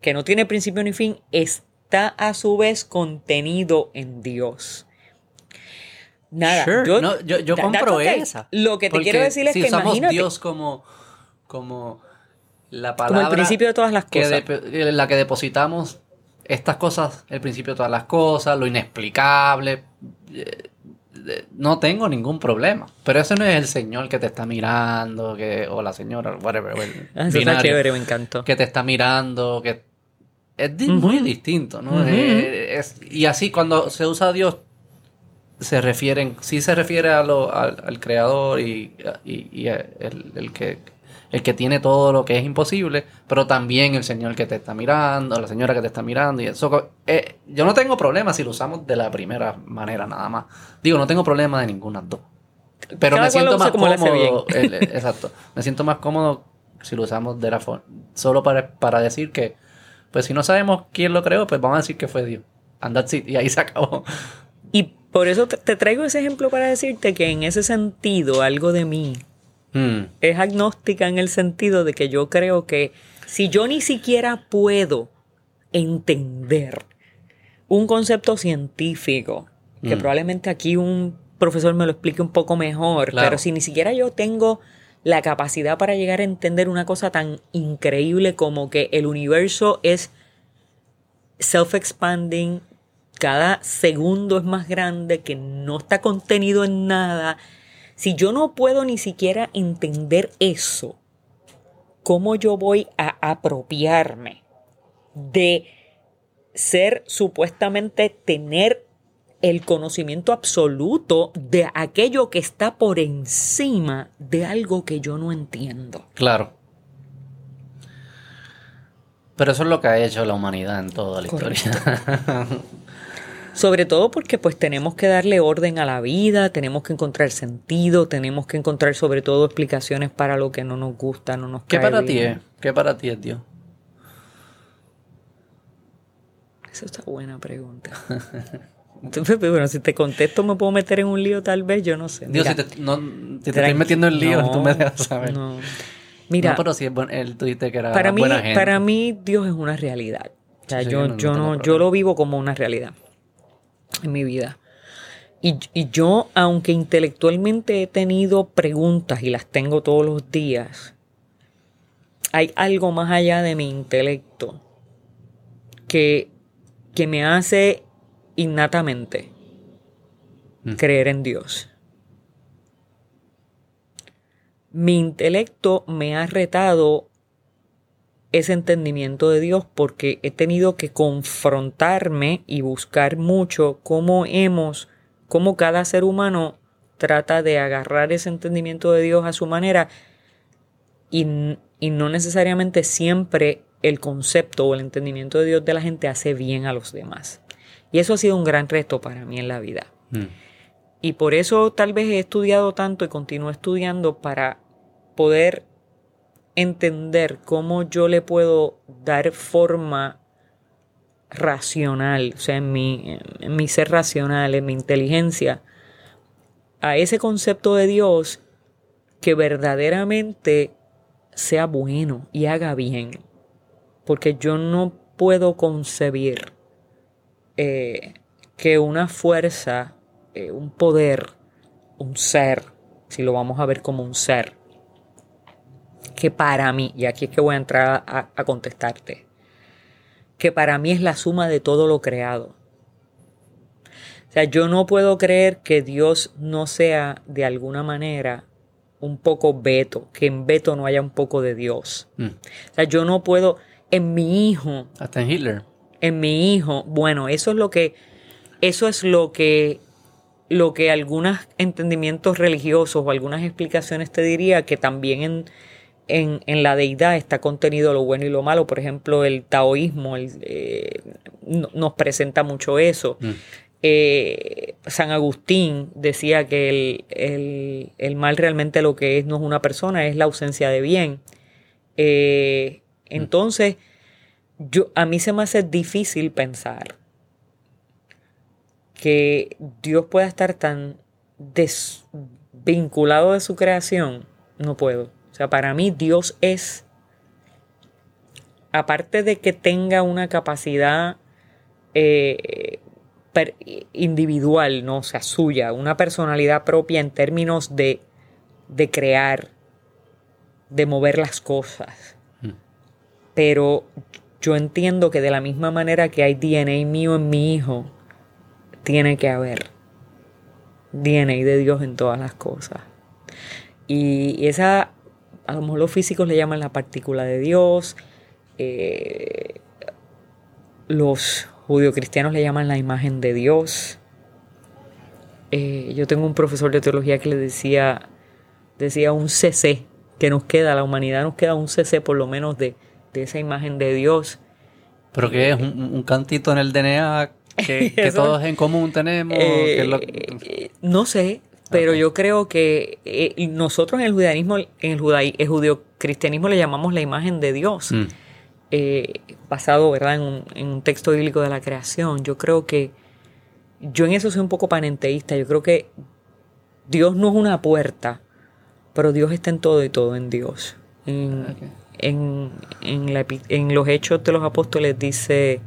que no tiene principio ni fin, está a su vez contenido en Dios. Nada, Sure. yo, No, yo, compro okay. esa. Lo que te quiero decir es si que usamos imagínate, Dios como, como la como palabra el principio de todas las que cosas. de- la que depositamos estas cosas, el principio de todas las cosas, lo inexplicable. eh, eh, No tengo ningún problema. Pero ese no es el señor que te está mirando, que, o la señora, whatever. el Ah, eso está binario, chévere, me encantó. Que te está mirando, que es di- muy distinto, ¿no? Eh, es- y así cuando se usa Dios, se refieren, sí se refiere a lo, al, al creador y, y- y el, el que, el que tiene todo lo que es imposible, pero también el señor que te está mirando, la señora que te está mirando. Y eso, eh, yo no tengo problema si lo usamos de la primera manera nada más. Digo, no tengo problema de ninguna dos. Pero Cada me siento más cómodo. el- el- exacto. Me siento más cómodo si lo usamos de la forma. Solo para, para decir que, pues si no sabemos quién lo creó, pues vamos a decir que fue Dios. And that's it. Y ahí se acabó. Y por eso te, te traigo ese ejemplo para decirte que en ese sentido algo de mí Mm, es agnóstica en el sentido de que yo creo que si yo ni siquiera puedo entender un concepto científico, que Mm. probablemente aquí un profesor me lo explique un poco mejor, Claro. pero si ni siquiera yo tengo la capacidad para llegar a entender una cosa tan increíble como que el universo es self-expanding, cada segundo es más grande, que no está contenido en nada. Si yo no puedo ni siquiera entender eso, ¿cómo yo voy a apropiarme de ser supuestamente tener el conocimiento absoluto de aquello que está por encima de algo que yo no entiendo? claro. Pero eso es lo que ha hecho la humanidad en toda la Correcto. historia. Sobre todo porque pues tenemos que darle orden a la vida, tenemos que encontrar sentido, tenemos que encontrar sobre todo explicaciones para lo que no nos gusta, no nos ¿Qué cae para ti es? ¿Qué para ti es Dios? Esa está buena pregunta. Entonces, pues, bueno, si te contesto me puedo meter en un lío tal vez, yo no sé. Dios, Mira, si te, no, si te estoy metiendo en lío, no, tú me dejas saber. no. Mira, no, pero es buen, él, tú dijiste que era para mí, buena gente. para mí Dios es una realidad. O sea, Sí, sí, yo, yo, no, yo lo vivo como una realidad en mi vida. Y, y yo, aunque intelectualmente he tenido preguntas y las tengo todos los días, hay algo más allá de mi intelecto que, que me hace innatamente Mm. creer en Dios. Mi intelecto me ha retado ese entendimiento de Dios porque he tenido que confrontarme y buscar mucho cómo hemos, cómo cada ser humano trata de agarrar ese entendimiento de Dios a su manera y, y no necesariamente siempre el concepto o el entendimiento de Dios de la gente hace bien a los demás. Y eso ha sido un gran reto para mí en la vida. Mm. Y por eso tal vez he estudiado tanto y continúo estudiando para poder entender cómo yo le puedo dar forma racional, o sea, en mi, ser racional, en mi inteligencia, a ese concepto de Dios que verdaderamente sea bueno y haga bien. Porque yo no puedo concebir eh, que una fuerza, eh, un poder, un ser, si lo vamos a ver como un ser, que para mí, y aquí es que voy a entrar a, a contestarte, que para mí es la suma de todo lo creado. O sea, yo no puedo creer que Dios no sea de alguna manera un poco Beto, que en Beto no haya un poco de Dios. Mm. O sea, yo no puedo, en mi hijo, Hasta en Hitler. en mi hijo, bueno, eso es lo que, eso es lo que, lo que algunos entendimientos religiosos o algunas explicaciones te diría que también en, en, en la deidad está contenido lo bueno y lo malo. Por ejemplo, el taoísmo el, eh, no- nos presenta mucho eso. Mm. Eh, San Agustín decía que el, el- el mal realmente lo que es no es una persona, es la ausencia de bien. Eh, entonces, yo, a mí se me hace difícil pensar que Dios pueda estar tan desvinculado de su creación. No puedo. O sea, para mí Dios es, aparte de que tenga una capacidad eh, per- individual, ¿no? O sea, suya, una personalidad propia en términos de, de crear, de mover las cosas. Mm. Pero yo entiendo que de la misma manera que hay DNA mío en mi hijo, tiene que haber DNA de Dios en todas las cosas. Y esa, a lo mejor los físicos le llaman la partícula de Dios, eh, los judio-cristianos le llaman la imagen de Dios. Eh, yo tengo un profesor de teología que le decía, decía un CC, que nos queda, la humanidad nos queda un CC por lo menos de, de esa imagen de Dios. ¿Pero qué es? ¿Un, un cantito en el DNA que, que todos en común tenemos? Eh, ¿Qué es lo- eh, no sé, pero yo creo que eh, nosotros en el judaísmo, en el, judaí- el judeocristianismo le llamamos la imagen de Dios, Mm. eh, basado ¿verdad? En, un, en un texto bíblico de la creación. Yo creo que yo en eso soy un poco panenteísta. Yo creo que Dios no es una puerta, pero Dios está en todo y todo en Dios. En, en, en, la los hechos de los apóstoles dice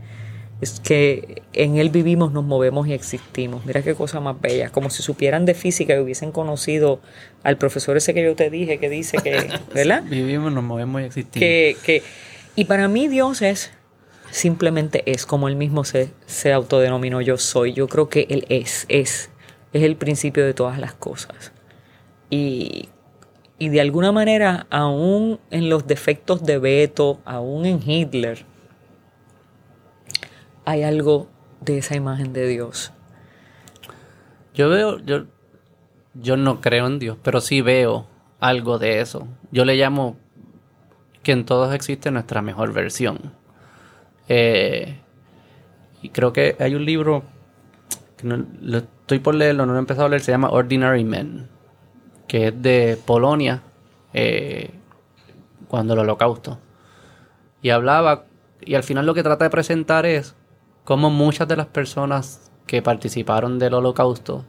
es que en Él vivimos, nos movemos y existimos. Mira qué cosa más bella. Como si supieran de física y hubiesen conocido al profesor ese que yo te dije que dice que, ¿verdad? Vivimos, nos movemos y existimos. que, que, y para mí Dios es, simplemente es, como él mismo se, se autodenominó yo soy. Yo creo que él es, es, es el principio de todas las cosas. Y, y de alguna manera, aún en los defectos de Beto, aún en Hitler, hay algo de esa imagen de Dios. Yo veo, yo, yo no creo en Dios, pero sí veo algo de eso. Yo le llamo que en todos existe nuestra mejor versión. Eh, y creo que hay un libro que no- lo estoy por leerlo, no lo he empezado a leer, se llama Ordinary Men, que es de Polonia, eh, cuando el holocausto. Y hablaba, y al final lo que trata de presentar es cómo muchas de las personas que participaron del holocausto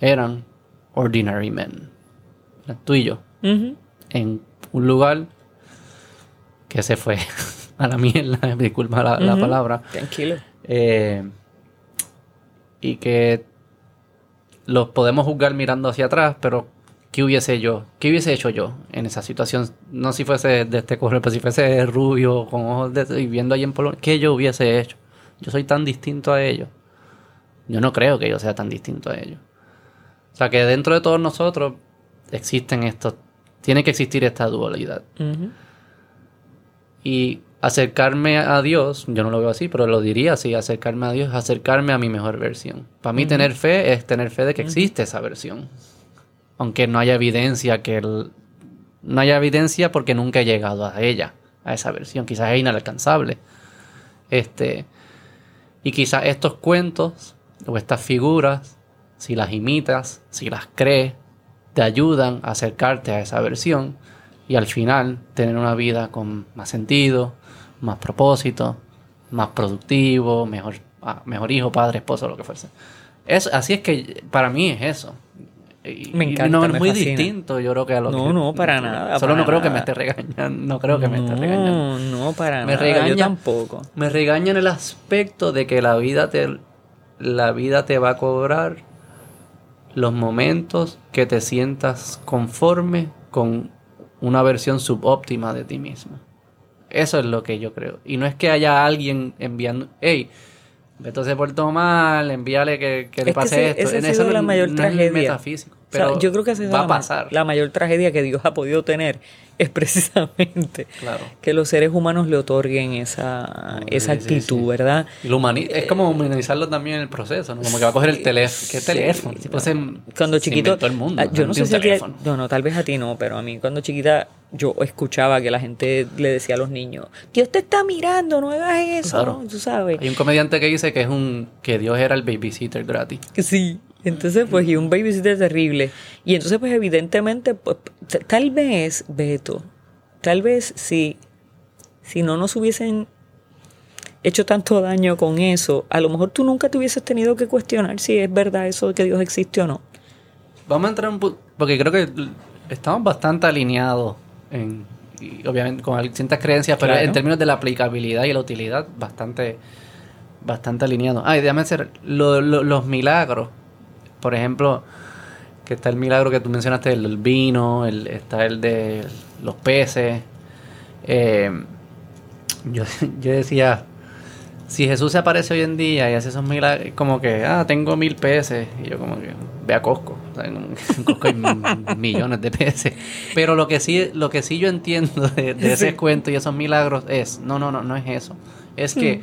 eran ordinary men. Tú y yo. En un lugar que se fue a la mierda, disculpa la, palabra. Tranquilo. Eh, y que los podemos juzgar mirando hacia atrás, pero ¿qué hubiese yo? ¿Qué hubiese hecho yo en esa situación? No si fuese de este color, pero si fuese rubio, con ojos de viviendo ahí en Polonia, ¿qué yo hubiese hecho? Yo soy tan distinto a ellos. Yo no creo que yo sea tan distinto a ellos. O sea que dentro de todos nosotros existen estos, tiene que existir esta dualidad. Y acercarme a Dios, yo no lo veo así, pero lo diría así, acercarme a Dios es acercarme a mi mejor versión. Para mí tener fe es tener fe de que existe esa versión. Aunque no haya evidencia que el- no haya evidencia porque nunca he llegado a ella, a esa versión, quizás es inalcanzable. Este y quizás estos cuentos o estas figuras, si las imitas, si las crees, te ayudan a acercarte a esa versión y al final tener una vida con más sentido, más propósito, más productivo, mejor, ah, mejor hijo, padre, esposo, lo que fuese. Es, así es que para mí es eso. Y- Me encanta, no es me muy fascina. distinto, yo creo que a lo No, que- no, para nada, Solo para no creo que me nada. esté regañando, no creo que me esté regañando. No, no, para Me nada. regaña. Yo tampoco. Me regaña en el aspecto de que la vida te la vida te va a cobrar los momentos que te sientas conforme con una versión subóptima de ti mismo. Eso es lo que yo creo. Y no es que haya alguien enviando, hey, Beto se portó mal, envíale que, que le que pase ese- esto. ese ha En sido eso no la mayor no es tragedia. O sea, yo creo que esa es va la, a pasar. la mayor tragedia que Dios ha podido tener es precisamente Claro. que los seres humanos le otorguen esa, Sí, esa actitud, sí. ¿verdad? Y lo humani- es como humanizarlo también en el proceso, ¿no? Como que va a coger el teléfono. ¿Qué teléfono? no. Cuando chiquito, el mundo. ah, yo no sé si a ti, no, no, tal vez a ti no, pero a mí cuando chiquita yo escuchaba que la gente le decía a los niños, Dios te está mirando, no hagas eso, Claro. tú sabes. Hay un comediante que dice que es un que Dios era el babysitter gratis. Sí, entonces pues y un babysitter terrible. Y entonces pues evidentemente, pues, tal vez, Beto, tal vez si, si no nos hubiesen hecho tanto daño con eso, a lo mejor tú nunca te hubieses tenido que cuestionar si es verdad eso de que Dios existe o no. Vamos a entrar un pu- porque creo que estamos bastante alineados en y obviamente con distintas creencias, pero Claro. en términos de la aplicabilidad y la utilidad bastante bastante alineados. Ay, déjame hacer lo- lo- los milagros. Por ejemplo, que está el milagro que tú mencionaste el del vino, el, está el de los peces. Eh, yo, yo decía, si Jesús se aparece hoy en día y hace esos milagros, como que, ah, tengo mil peces, y yo como que, ve a Costco, o sea, en Costco hay millones de peces. Pero lo que sí, lo que sí yo entiendo de, de ese Sí. cuento y esos milagros es, no, no, no, no es eso. Es que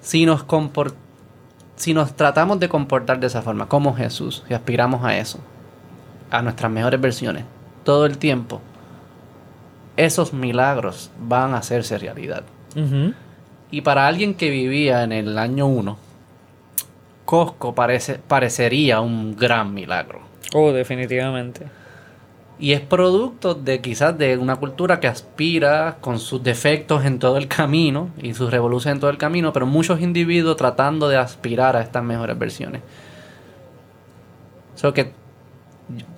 si nos compor- si nos tratamos de comportar de esa forma, como Jesús, y aspiramos a eso, a nuestras mejores versiones, todo el tiempo, esos milagros van a hacerse realidad. Y para alguien que vivía en el año 1, Costco parece, parecería un gran milagro. Oh, definitivamente. Y es producto de quizás de una cultura que aspira con sus defectos en todo el camino y sus revoluciones en todo el camino, pero muchos individuos tratando de aspirar a estas mejores versiones. So que,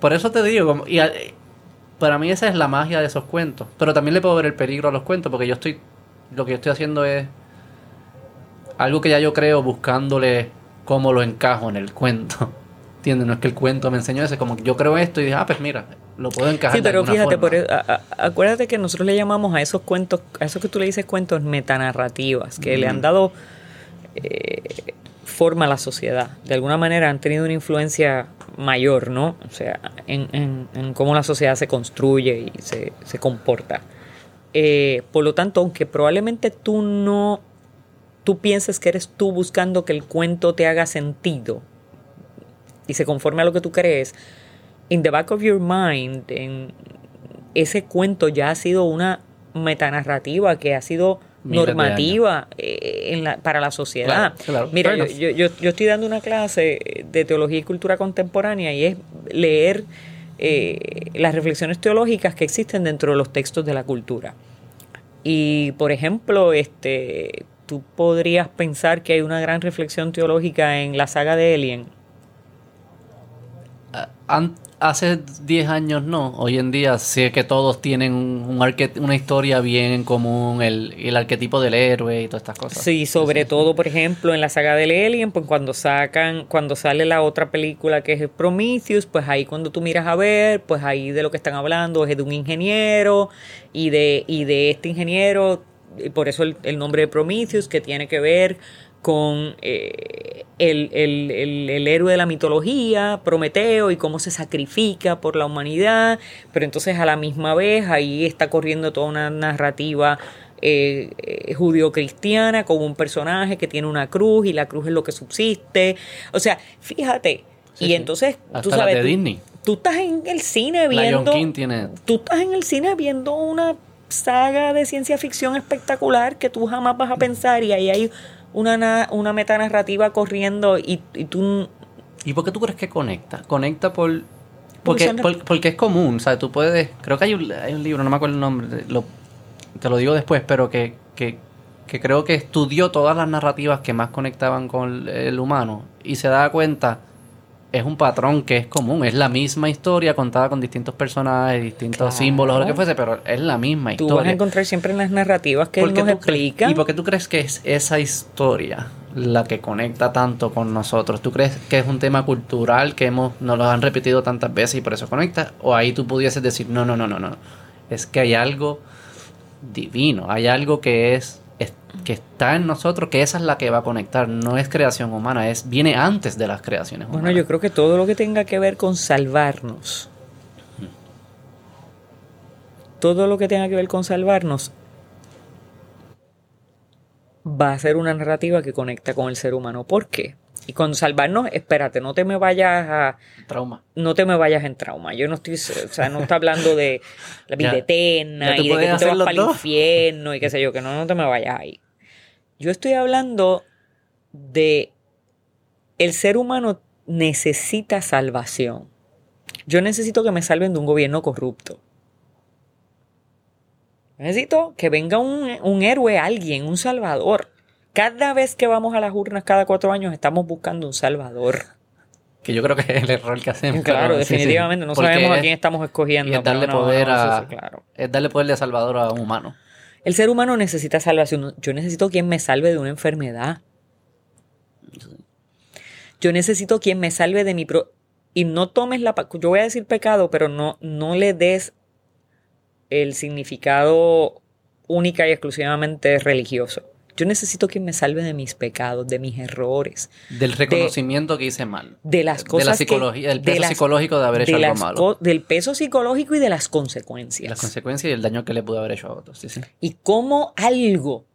por eso te digo, y para mí esa es la magia de esos cuentos. Pero también le puedo ver el peligro a los cuentos, porque yo estoy, lo que yo estoy haciendo es algo que ya yo creo buscándole cómo lo encajo en el cuento. ¿Entiendes? No es que el cuento me enseñó eso, es como que yo creo esto y dije, ah, pues mira, lo puedo encajar. Sí, pero fíjate, por e- a- a- acuérdate que nosotros le llamamos a esos cuentos, a eso que tú le dices cuentos metanarrativas, que le han dado eh, forma a la sociedad. De alguna manera han tenido una influencia mayor, ¿no? O sea, en, en- en cómo la sociedad se construye y se, se comporta. Eh, por lo tanto, aunque probablemente tú no, tú pienses que eres tú buscando que el cuento te haga sentido y se conforme a lo que tú crees, in the back of your mind, en ese cuento ya ha sido una metanarrativa que ha sido Miles normativa eh, en la- para la sociedad. Claro, claro. Mira, yo, yo, estoy dando una clase de teología y cultura contemporánea y es leer eh, las reflexiones teológicas que existen dentro de los textos de la cultura. Y por ejemplo, este, tú podrías pensar que hay una gran reflexión teológica en la saga de Alien. An- hace 10 años no, hoy en día sé que todos tienen un, un arque- una historia bien en común, el, el arquetipo del héroe y todas estas cosas. Sí, sobre todo, por ejemplo, en la saga del Alien, pues cuando sacan, cuando sale la otra película que es Prometheus, pues ahí cuando tú miras a ver, pues ahí de lo que están hablando es de un ingeniero y de, y de este ingeniero, y por eso el, el nombre de Prometheus, que tiene que ver con eh, el, el- el- el héroe de la mitología, Prometeo, y cómo se sacrifica por la humanidad, pero entonces a la misma vez ahí está corriendo toda una narrativa eh, eh, judio-cristiana con un personaje que tiene una cruz y la cruz es lo que subsiste. O sea, fíjate. Sí, y entonces, tú sabes, de Disney. tú estás en el cine viendo... King tiene... Tú estás en el cine viendo una saga de ciencia ficción espectacular que tú jamás vas a pensar y ahí hay una, na- una metanarrativa corriendo y, y tú... ¿Y por qué tú crees que conecta? Conecta por... Porque, son- por- porque es común, o sea, tú puedes... Creo que hay un, hay un libro, no me acuerdo el nombre, lo- te lo digo después, pero que, que, que creo que estudió todas las narrativas que más conectaban con el humano y se da cuenta, es un patrón que es común, es la misma historia contada con distintos personajes, distintos Claro. símbolos o lo que fuese, pero es la misma Tú historia. vas a encontrar siempre en las narrativas que él ¿Por qué nos tú explica. ¿Y por qué tú crees que es esa historia la que conecta tanto con nosotros? ¿Tú crees que es un tema cultural que hemos nos lo han repetido tantas veces y por eso conecta? ¿O ahí tú pudieses decir, no, no, no, no, no. Es que hay algo divino, hay algo que es, es- que está en nosotros, que esa es la que va a conectar, no es creación humana, es viene antes de las creaciones Bueno, humanas. yo creo que todo lo que tenga que ver con salvarnos, todo lo que tenga que ver con salvarnos, va a ser una narrativa que conecta con el ser humano. ¿Por qué? Y con salvarnos, espérate, no te me vayas a, Trauma. no te me vayas en trauma. Yo no estoy, o sea, no está hablando de la vida Ya. eterna Ya tú y de que tú te vas para el infierno y qué sé yo, que no, no te me vayas ahí. Yo estoy hablando de el ser humano necesita salvación. Yo necesito que me salven de un gobierno corrupto. Necesito que venga un, un héroe, alguien, un salvador. Cada vez que vamos a las urnas, cada cuatro años, estamos buscando un salvador. Que yo creo que es el error que hacemos. Claro, pero sí, sí. definitivamente. No Porque sabemos a quién estamos escogiendo. Y es darle no, poder no, a. sí, claro. Es darle poder de salvador a un humano. El ser humano necesita salvación. Yo necesito quien me salve de una enfermedad. Yo necesito quien me salve de mi... Pro y no tomes la... Yo voy a decir pecado, pero no, no le des el significado única y exclusivamente religioso. Yo necesito quien me salve de mis pecados, de mis errores, Del reconocimiento que hice mal. de las de cosas la que- psicología, del de peso las- psicológico de haber hecho de algo malo. del peso psicológico y de las consecuencias. Las consecuencias y el daño que le pudo haber hecho a otros. Sí, sí. y cómo algo.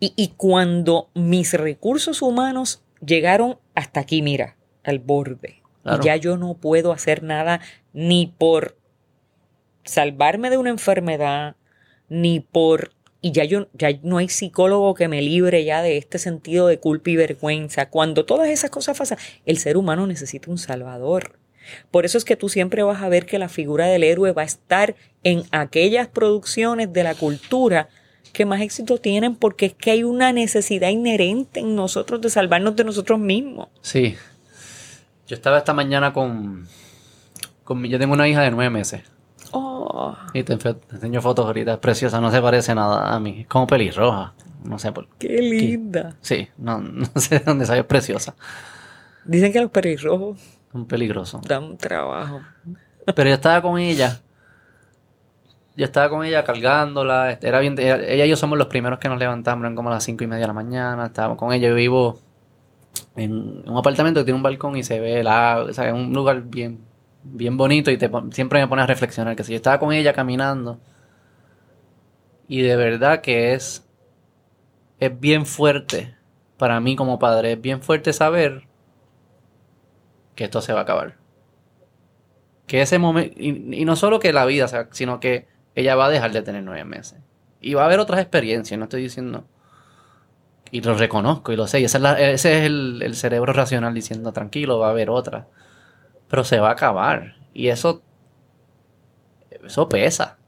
Y, y cuando mis recursos humanos llegaron hasta aquí, mira, al borde, Claro. y ya yo no puedo hacer nada ni por salvarme de una enfermedad, ni por... Y ya, yo, ya no hay psicólogo que me libre ya de este sentido de culpa y vergüenza. Cuando todas esas cosas pasan, el ser humano necesita un salvador. Por eso es que tú siempre vas a ver que la figura del héroe va a estar en aquellas producciones de la cultura que más éxito tienen porque es que hay una necesidad inherente en nosotros de salvarnos de nosotros mismos. Sí. Yo estaba esta mañana con, con yo tengo una hija de nueve meses. Y te, enseño fotos ahorita, es preciosa, no se parece nada a mí. Es como pelirroja. No sé por qué linda. Sí, no, no sé de dónde sale, es preciosa. Dicen que los pelirrojos Un peligroso. dan trabajo. Pero yo estaba con ella. Yo estaba con ella cargándola. este, Era bien, ella, ella y yo somos los primeros que nos levantamos, eran como a las cinco y media de la mañana. Estábamos con ella. Yo vivo en un apartamento que tiene un balcón y se ve el agua. O sea, es un lugar bien, bien bonito y te, siempre me pone a reflexionar. Que si yo estaba con ella caminando. Y de verdad que es. Es bien fuerte. Para mí como padre, es bien fuerte saber que esto se va a acabar que ese momento, y, no solo que la vida, sino que ella va a dejar de tener nueve meses. Y va a haber otras experiencias, no estoy diciendo. Y lo reconozco y lo sé. Y ese es el, el cerebro racional diciendo, tranquilo, va a haber otra. Pero se va a acabar. Y eso. Eso pesa.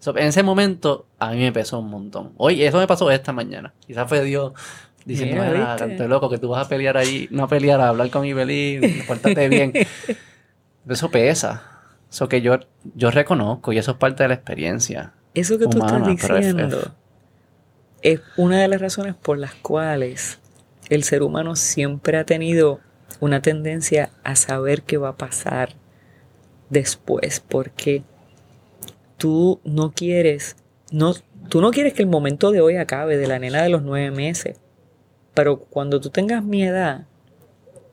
Eso- en ese momento, a mí me pesó un montón. Oye, eso me pasó esta mañana. Quizás fue Dios diciendo, Mira, "Mira, ¿viste? canto loco, que tú vas a pelear ahí. No a pelear, a hablar con Ibelín, pórtate bien. Eso pesa. Eso que yo, yo reconozco y eso es parte de la experiencia. Eso que tú estás es- diciendo es una de las razones por las cuales el ser humano siempre ha tenido una tendencia a saber qué va a pasar después, porque tú no quieres, no, tú no quieres que el momento de hoy acabe de la nena de los nueve meses, pero cuando tú tengas mi edad,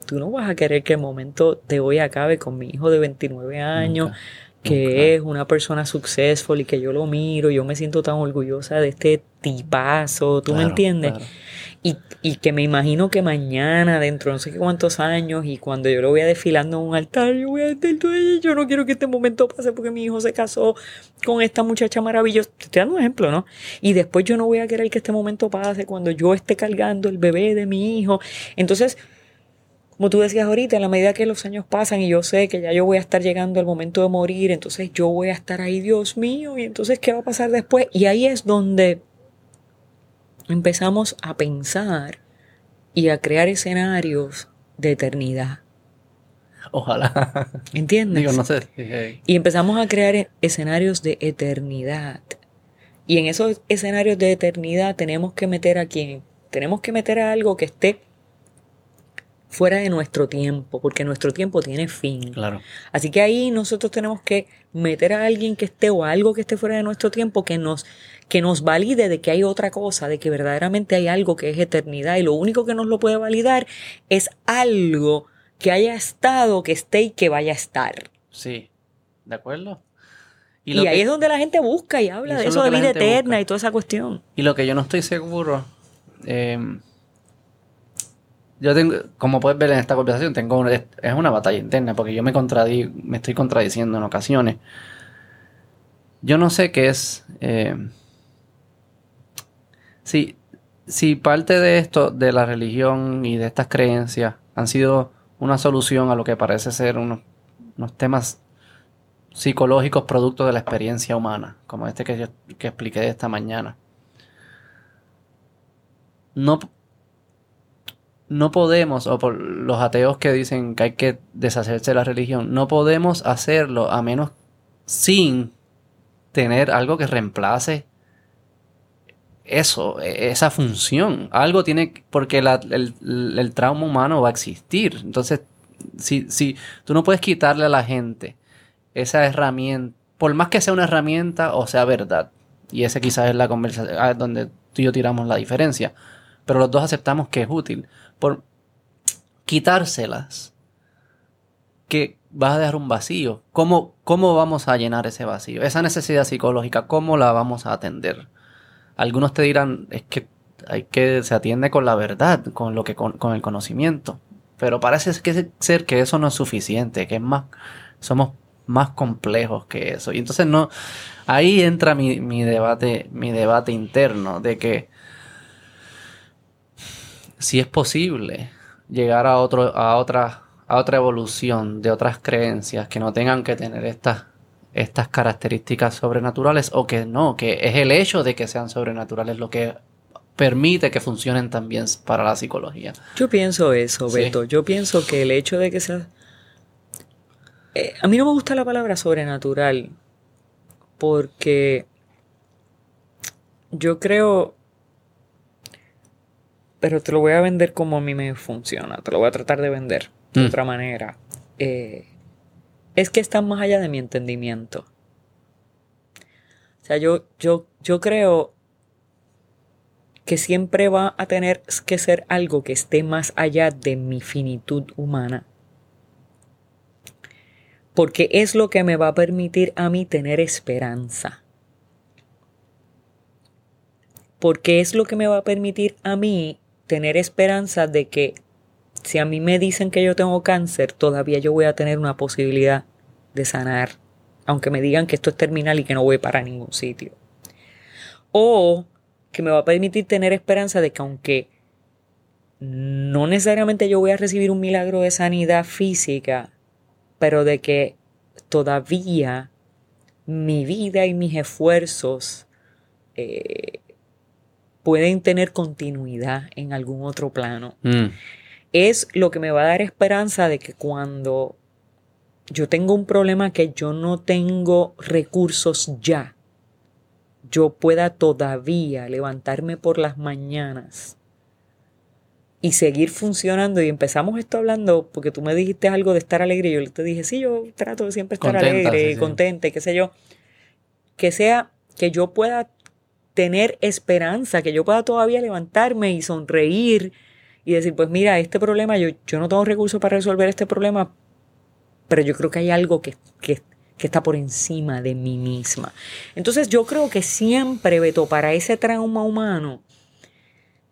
tú no vas a querer que el momento de hoy acabe con mi hijo de 29 años, Nunca, que es una persona successful y que yo lo miro, yo me siento tan orgullosa de este tipazo, ¿tú me entiendes? claro. Y, y que me imagino que mañana, dentro de no sé qué cuántos años, y cuando yo lo vea desfilando en un altar, yo voy a estar todo yo no quiero que este momento pase porque mi hijo se casó con esta muchacha maravillosa. Te estoy dando un ejemplo, ¿no? Y después yo no voy a querer que este momento pase cuando yo esté cargando el bebé de mi hijo. Entonces, como tú decías ahorita, en la medida que los años pasan y yo sé que ya yo voy a estar llegando al momento de morir, entonces yo voy a estar ahí, Dios mío, y entonces ¿qué va a pasar después? Y ahí es donde empezamos a pensar y a crear escenarios de eternidad. Ojalá. ¿Entiendes? Digo, no sé. Y empezamos a crear escenarios de eternidad. Y en esos escenarios de eternidad tenemos que meter a quién? Tenemos que meter a algo que esté fuera de nuestro tiempo, porque nuestro tiempo tiene fin. Claro. Así que ahí nosotros tenemos que meter a alguien que esté o a algo que esté fuera de nuestro tiempo que nos que nos valide de que hay otra cosa, de que verdaderamente hay algo que es eternidad y lo único que nos lo puede validar es algo que haya estado, que esté y que vaya a estar. Sí. ¿De acuerdo? Y, ahí que- es donde la gente busca y habla de eso de vida eterna busca. y toda esa cuestión. Y lo que yo no estoy seguro. eh, yo tengo, como puedes ver en esta conversación, tengo una- es una batalla interna porque yo me contradi, me estoy contradiciendo en ocasiones. Yo no sé qué es. eh, si, si parte de esto, de la religión y de estas creencias, han sido una solución a lo que parece ser unos, unos temas psicológicos producto de la experiencia humana, como este que, yo, que expliqué esta mañana. No, no podemos, o por los ateos que dicen que hay que deshacerse de la religión, no podemos hacerlo a menos sin tener algo que reemplace eso, e- esa función. Algo tiene, que- porque el, trauma humano va a existir. Entonces, si, si tú no puedes quitarle a la gente esa herramienta, por más que sea una herramienta o sea verdad, y ese quizás es la conversación ah, donde tú y yo tiramos la diferencia, pero los dos aceptamos que es útil, por quitárselas, que vas a dejar un vacío. ¿Cómo, ¿Cómo vamos a llenar ese vacío? Esa necesidad psicológica, ¿cómo la vamos a atender? Algunos te dirán, es que hay que se atiende con la verdad, con lo que con, con el conocimiento. Pero parece que ser que eso no es suficiente, que es más, somos más complejos que eso. Y entonces no, ahí entra mi, mi debate, mi debate interno de que si es posible llegar a otro, a otras, a otra evolución de otras creencias que no tengan que tener estas, estas características sobrenaturales o que no, que es el hecho de que sean sobrenaturales lo que permite que funcionen también para la psicología. Yo pienso eso, Sí. Beto. Yo pienso que el hecho de que sea... Eh, a mí no me gusta la palabra sobrenatural porque yo creo... Pero te lo voy a vender como a mí me funciona. Te lo voy a tratar de vender de Mm. otra manera. Eh, es que está más allá de mi entendimiento. O sea, yo, yo, yo creo que siempre va a tener que ser algo que esté más allá de mi finitud humana. Porque es lo que me va a permitir a mí tener esperanza. Porque es lo que me va a permitir a mí tener esperanza de que si a mí me dicen que yo tengo cáncer, todavía yo voy a tener una posibilidad de sanar. Aunque me digan que esto es terminal y que no voy para ningún sitio. O que me va a permitir tener esperanza de que aunque no necesariamente yo voy a recibir un milagro de sanidad física, pero de que todavía mi vida y mis esfuerzos eh, pueden tener continuidad en algún otro plano. Mm, Es lo que me va a dar esperanza de que cuando yo tengo un problema que yo no tengo recursos ya, yo pueda todavía levantarme por las mañanas y seguir funcionando. Y empezamos esto hablando porque tú me dijiste algo de estar alegre y yo te dije, sí, yo trato de siempre estar Contenta, alegre sí, y sí. contenta qué sé yo. Que sea que yo pueda tener esperanza, que yo pueda todavía levantarme y sonreír y decir, pues mira, este problema, yo, yo no tengo recursos para resolver este problema, pero yo creo que hay algo que, que, que está por encima de mí misma. Entonces yo creo que siempre, Beto, para ese trauma humano,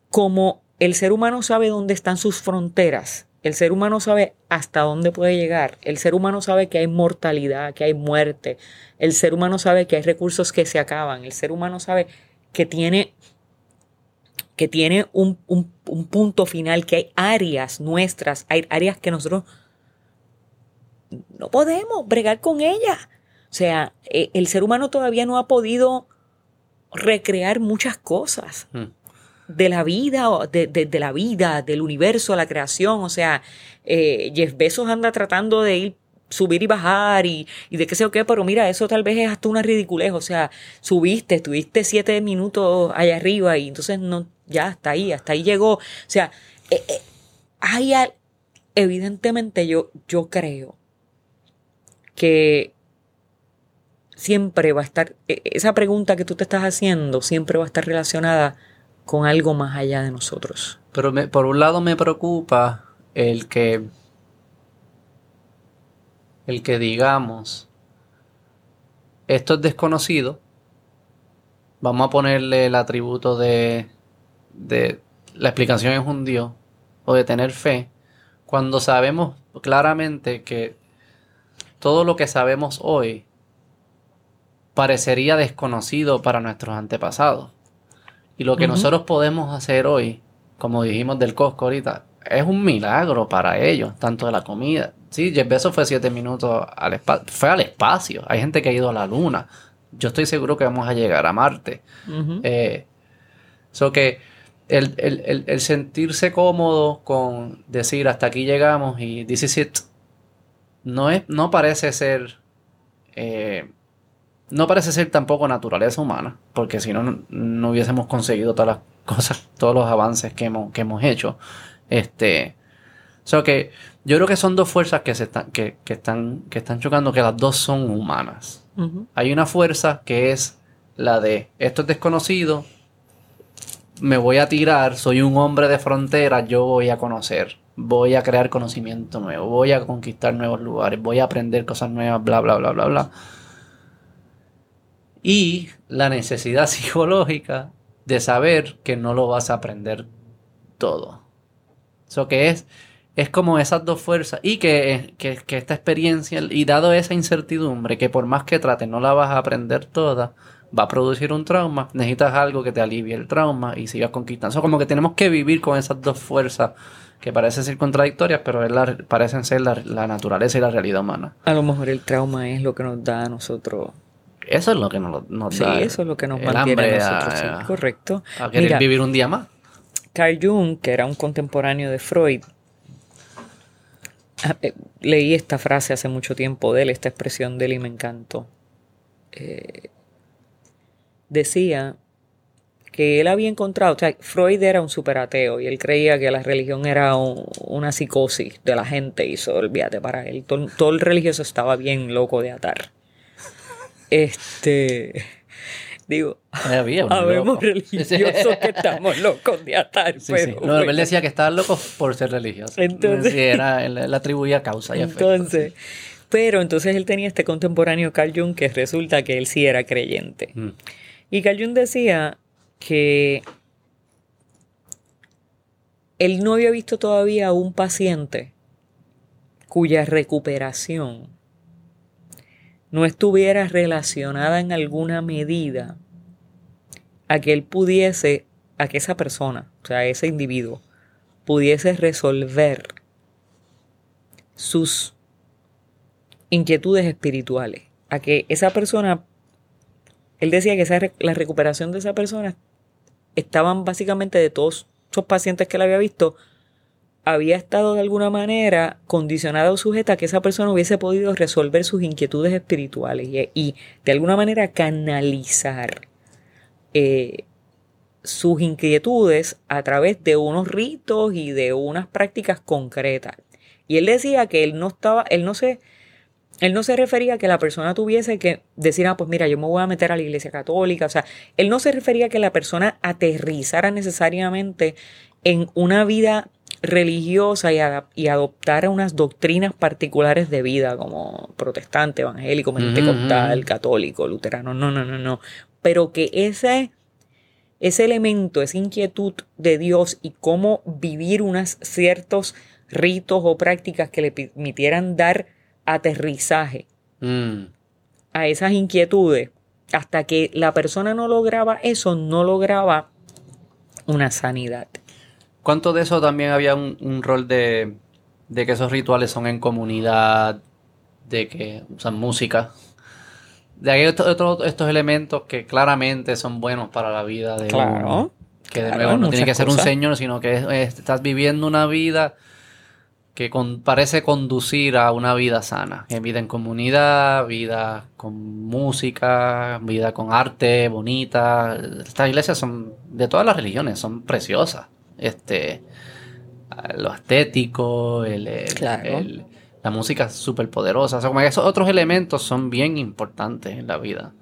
como el ser humano sabe dónde están sus fronteras, el ser humano sabe hasta dónde puede llegar, el ser humano sabe que hay mortalidad, que hay muerte, el ser humano sabe que hay recursos que se acaban, el ser humano sabe que tiene que tiene un, un- un punto final, que hay áreas nuestras, hay áreas que nosotros no podemos bregar con ellas. O sea, eh, el ser humano todavía no ha podido recrear muchas cosas mm. de la vida, o de, de- de la vida, del universo, la creación. O sea, eh, Jeff Bezos anda tratando de ir, subir y bajar y, y de qué sé yo qué, pero mira, eso tal vez es hasta una ridiculez. O sea, subiste, estuviste siete minutos allá arriba y entonces no, ya hasta ahí, hasta ahí llegó. O sea, eh, eh, hay evidentemente yo, yo creo que siempre va a estar, e- esa pregunta que tú te estás haciendo siempre va a estar relacionada con algo más allá de nosotros. Pero por un lado me preocupa el que el que digamos esto es desconocido vamos a ponerle el atributo de de la explicación es un Dios o de tener fe cuando sabemos claramente que todo lo que sabemos hoy parecería desconocido para nuestros antepasados y lo que nosotros podemos hacer hoy, como dijimos del Costco ahorita, es un milagro para ellos, tanto de la comida. Sí, Jeff Bezos fue siete minutos al espacio. Fue al espacio. Hay gente que ha ido a la luna. Yo estoy seguro que vamos a llegar a Marte. Eh, so que el, el- el- el sentirse cómodo con decir hasta aquí llegamos y this is it, no, es, no parece ser. eh, no parece ser tampoco naturaleza humana, porque si no, no, hubiésemos conseguido todas las cosas, todos los avances que hemos, que hemos hecho. Este. So que yo creo que son dos fuerzas que se están, que, que están, que están chocando, que las dos son humanas. Hay una fuerza que es la de esto es desconocido, me voy a tirar, soy un hombre de frontera, yo voy a conocer, voy a crear conocimiento nuevo, voy a conquistar nuevos lugares, voy a aprender cosas nuevas, bla, bla, bla, bla, bla. Y la necesidad psicológica de saber que no lo vas a aprender todo. Eso que es, es como esas dos fuerzas y que, que, que esta experiencia y dado esa incertidumbre que por más que trates no la vas a aprender toda, va a producir un trauma, necesitas algo que te alivie el trauma y sigas conquistando. Eso como que tenemos que vivir con esas dos fuerzas que parecen ser contradictorias, pero es la- parecen ser la, la naturaleza y la realidad humana. A lo mejor el trauma es lo que nos da a nosotros. Eso es lo que nos, nos Sí, da eso es lo que nos mantiene a nosotros. sí, a, correcto. a querer Mira, vivir un día más. Carl Jung, que era un contemporáneo de Freud, ah, eh, leí esta frase hace mucho tiempo de él, esta expresión de él y me encantó. Eh, decía que él había encontrado, o sea, Freud era un superateo y él creía que la religión era un- una psicosis de la gente y eso, olvídate, para él, todo, todo el religioso estaba bien loco de atar. Este, digo, Había Habemos religiosos que estamos locos de atar. Sí, sí. pero No, él decía que estaban locos por ser religiosos. Entonces- Sí, era, él, atribuía causa y efecto. Entonces, pero entonces él tenía este contemporáneo Carl Jung que resulta que él sí era creyente. Mm. Y Carl decía que él no había visto todavía a un paciente cuya recuperación no estuviera relacionada en alguna medida a que él pudiese, a que esa persona, o sea, ese individuo, pudiese resolver sus inquietudes espirituales, a que esa persona, él decía que esa, la recuperación de esa persona estaban básicamente de todos esos pacientes que él había visto, había estado de alguna manera condicionada o sujeta a que esa persona hubiese podido resolver sus inquietudes espirituales y, y de alguna manera canalizar eh, sus inquietudes a través de unos ritos y de unas prácticas concretas. Y él decía que él no estaba, él no se, él no se refería a que la persona tuviese que decir, ah, pues mira, yo me voy a meter a la iglesia católica. O sea, él no se refería a que la persona aterrizara necesariamente en una vida religiosa y, adoptara unas doctrinas particulares de vida, como protestante, evangélico, pentecostal, ujú. católico, luterano. No, no, no, no. Pero que ese, ese elemento, esa inquietud de Dios y cómo vivir unos ciertos ritos o prácticas que le permitieran dar aterrizaje Mm. a esas inquietudes, hasta que la persona no lograba eso, no lograba una sanidad. ¿Cuánto de eso también había un, un rol de, de que esos rituales son en comunidad, de que usan música? De ahí estos, elementos que claramente son buenos para la vida de Claro, uno. Que de claro, nuevo no tiene que ser un señor, sino que es- es- estás viviendo una vida que con- parece conducir a una vida sana. Vida en comunidad, vida con música, vida con arte bonita. Estas iglesias son de todas las religiones, son preciosas. Este, lo estético, el, el- Claro. el- la música es súper poderosa. O sea, como esos otros elementos son bien importantes en la vida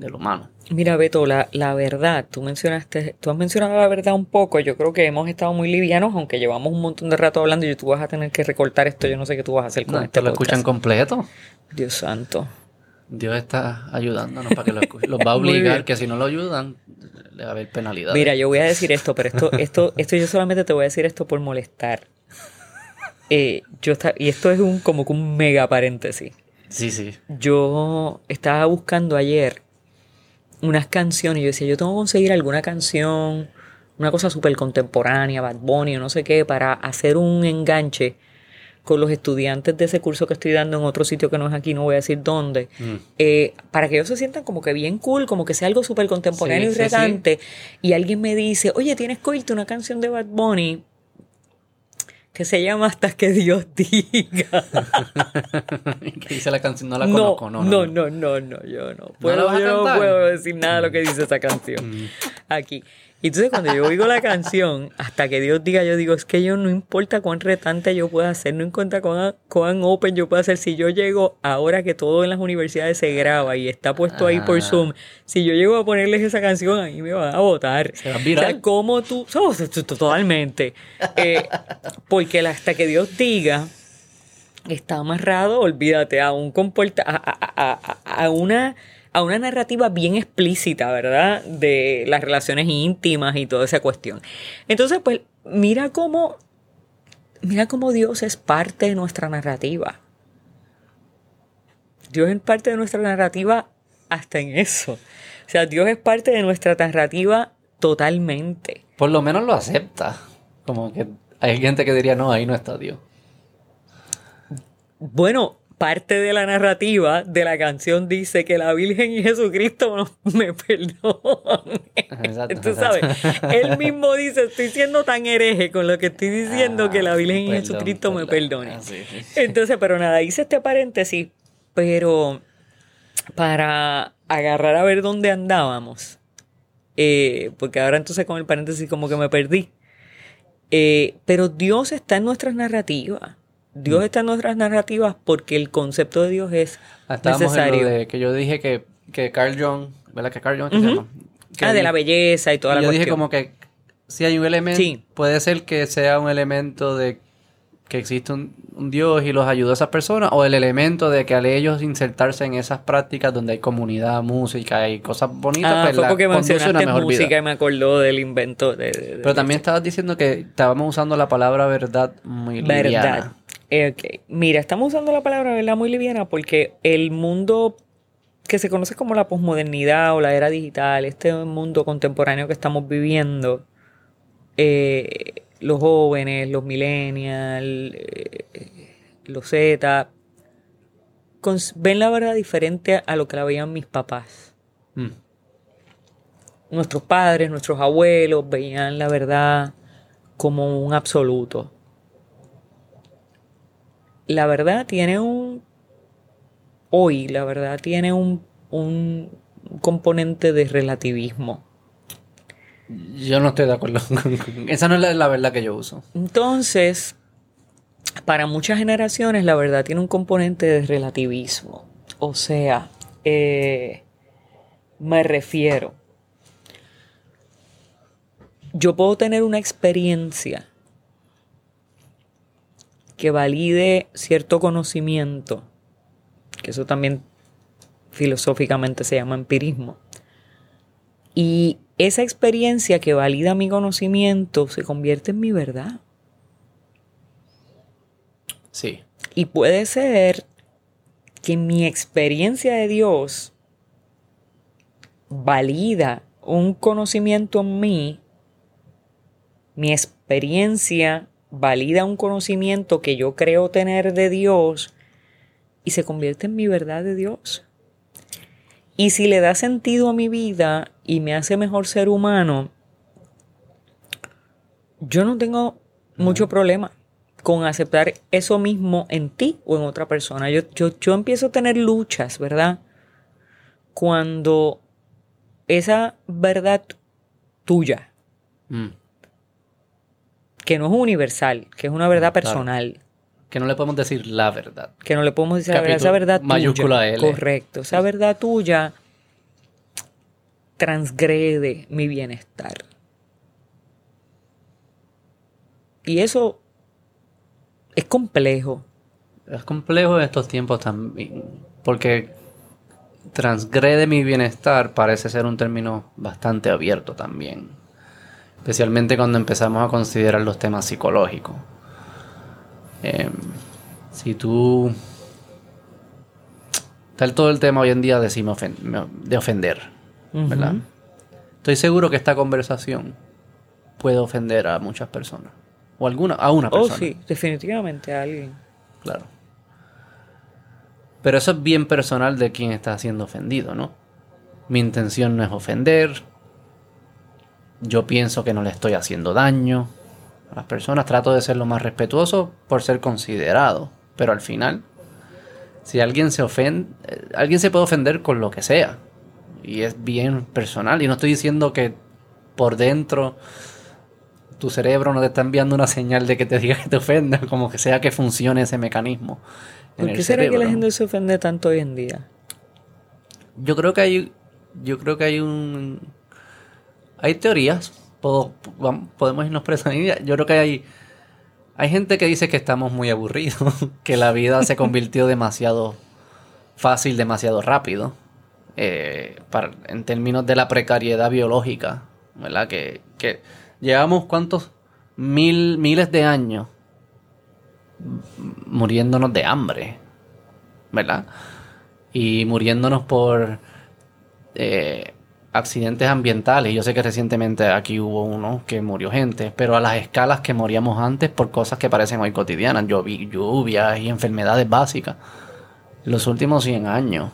del humano. Mira, Beto, la, la verdad, tú mencionaste, tú has mencionado la verdad un poco, yo creo que hemos estado muy livianos, aunque llevamos un montón de rato hablando y tú vas a tener que recortar esto, yo no sé qué tú vas a hacer con No, este lo escuchan completo. Dios santo. Dios está ayudándonos para que lo escuchen. Los va a obligar, que si no lo ayudan, le va a haber penalidad. Mira, yo voy a decir esto, pero esto, esto, esto yo solamente te voy a decir esto por molestar. Eh, yo esta- y esto es un como que un mega paréntesis. Sí, sí. Yo estaba buscando ayer unas canciones y yo decía, yo tengo que conseguir alguna canción, una cosa súper contemporánea, Bad Bunny o no sé qué, para hacer un enganche con los estudiantes de ese curso que estoy dando en otro sitio que no es aquí, no voy a decir dónde, Mm. eh, para que ellos se sientan como que bien cool, como que sea algo súper contemporáneo Sí, y sí, sí. retante. Y alguien me dice, oye, tienes que oírte una canción de Bad Bunny que se llama Hasta que Dios diga. que dice la canción, no la No, conozco. no, No, no, no, no, yo no. Puedo, a yo no puedo decir nada de lo que dice esa canción Mm. aquí. Y entonces cuando yo oigo la canción, hasta que Dios diga, yo digo, es que yo no importa cuán retante yo pueda hacer, no importa cuán, cuán open yo pueda hacer, si yo llego, ahora que todo en las universidades se graba y está puesto ahí por Ah. Zoom, si yo llego a ponerles esa canción, ahí me van a votar. Se va a virar. O sea, como tú, oh, totalmente. Eh, porque hasta que Dios diga, está amarrado, olvídate, a un comporta a- a- a- a una a una narrativa bien explícita, ¿verdad? De las relaciones íntimas y toda esa cuestión. Entonces, pues, mira cómo mira cómo Dios es parte de nuestra narrativa. Dios es parte de nuestra narrativa hasta en eso. O sea, Dios es parte de nuestra narrativa totalmente. Por lo menos lo acepta. Como que hay gente que diría, no, ahí no está Dios. Bueno, parte de la narrativa de la canción dice que la Virgen y Jesucristo me perdonen. Exacto, Tú sabes, él mismo dice, estoy siendo tan hereje con lo que estoy diciendo que la Virgen y Ah, Perdón, Jesucristo me perdón. perdone. Ah, sí, sí. Entonces, pero nada, hice este paréntesis, pero para agarrar a ver dónde andábamos, eh, porque ahora entonces con el paréntesis como que me perdí. Eh, pero Dios está en nuestras narrativas. Mm. Dios está en nuestras narrativas porque el concepto de Dios es Ah, Estábamos en necesario. lo de que yo dije que, que Carl Jung, ¿verdad? Que Carl Jung, ¿qué se Ujú. llama? Que ah, de la belleza y toda y la yo cuestión. dije como que si hay un elemento, Sí. puede ser que sea un elemento de que existe un, un Dios y los ayuda a esas personas, o el elemento de que al ellos insertarse en esas prácticas donde hay comunidad, música y cosas bonitas, Ah, pues fue porque a una mencionaste mejor música vida. y me acordó del invento de... de- de- Pero también estabas diciendo que estábamos usando la palabra verdad muy Verdad. liviana. Eh, ok. Mira, estamos usando la palabra verdad muy liviana porque el mundo que se conoce como la posmodernidad o la era digital, este mundo contemporáneo que estamos viviendo, eh, los jóvenes, los millennials, eh, los Z, ven la verdad diferente a lo que la veían mis papás. Mm. Nuestros padres, nuestros abuelos veían la verdad como un absoluto. La verdad tiene un... Hoy la verdad tiene un, un componente de relativismo. Yo no estoy de acuerdo Esa no es la, la verdad que yo uso. Entonces, para muchas generaciones la verdad tiene un componente de relativismo. O sea, eh, me refiero, yo puedo tener una experiencia que valide cierto conocimiento, que eso también filosóficamente se llama empirismo. Y esa experiencia que valida mi conocimiento se convierte en mi verdad. Sí. Y puede ser que mi experiencia de Dios valida un conocimiento en mí, mi experiencia valida un conocimiento que yo creo tener de Dios y se convierte en mi verdad de Dios. Y si le da sentido a mi vida y me hace mejor ser humano, yo no tengo mucho problema con aceptar eso mismo en ti o en otra persona. Yo, yo, yo empiezo a tener luchas, ¿verdad? Cuando esa verdad tuya, Mm. Que no es universal, que es una verdad Claro. personal, Que no le podemos decir la verdad. que no le podemos decir la verdad, esa verdad mayúscula tuya. L. Correcto, esa verdad tuya transgrede mi bienestar. Y eso es complejo. Es complejo en estos tiempos también, porque transgrede mi bienestar parece ser un término bastante abierto también, especialmente cuando empezamos a considerar los temas psicológicos. Em, si tú... Está todo el tema hoy en día de, si me ofen- de ofender, ¿verdad? Estoy seguro que esta conversación puede ofender a muchas personas, o alguna, a una Oh, persona. sí, definitivamente a alguien. Claro. Pero eso es bien personal de quien está siendo ofendido, ¿no? Mi intención no es ofender. Yo pienso que no le estoy haciendo daño a las personas. Trato de ser lo más respetuoso por ser considerado. Pero al final, si alguien se ofende, eh, alguien se puede ofender con lo que sea. Y es bien personal. Y no estoy diciendo que por dentro tu cerebro no te está enviando una señal de que te diga que te ofenda, como que sea que funcione ese mecanismo. en ¿Por el qué será que la gente se ofende tanto hoy en día? Yo creo que hay, yo creo que hay un, hay teorías. Puedo- vam- podemos irnos línea. Yo creo que hay, hay gente que dice que estamos muy aburridos, que la vida se convirtió demasiado fácil, demasiado rápido, eh, en términos de la precariedad biológica, ¿verdad? Que, llevamos cuántos mil, miles de años muriéndonos de hambre, ¿verdad? Y muriéndonos por eh, accidentes ambientales. Yo sé que recientemente aquí hubo uno que murió gente, pero a las escalas que moríamos antes por cosas que parecen hoy cotidianas, lluvias y enfermedades básicas. Los últimos 100 años,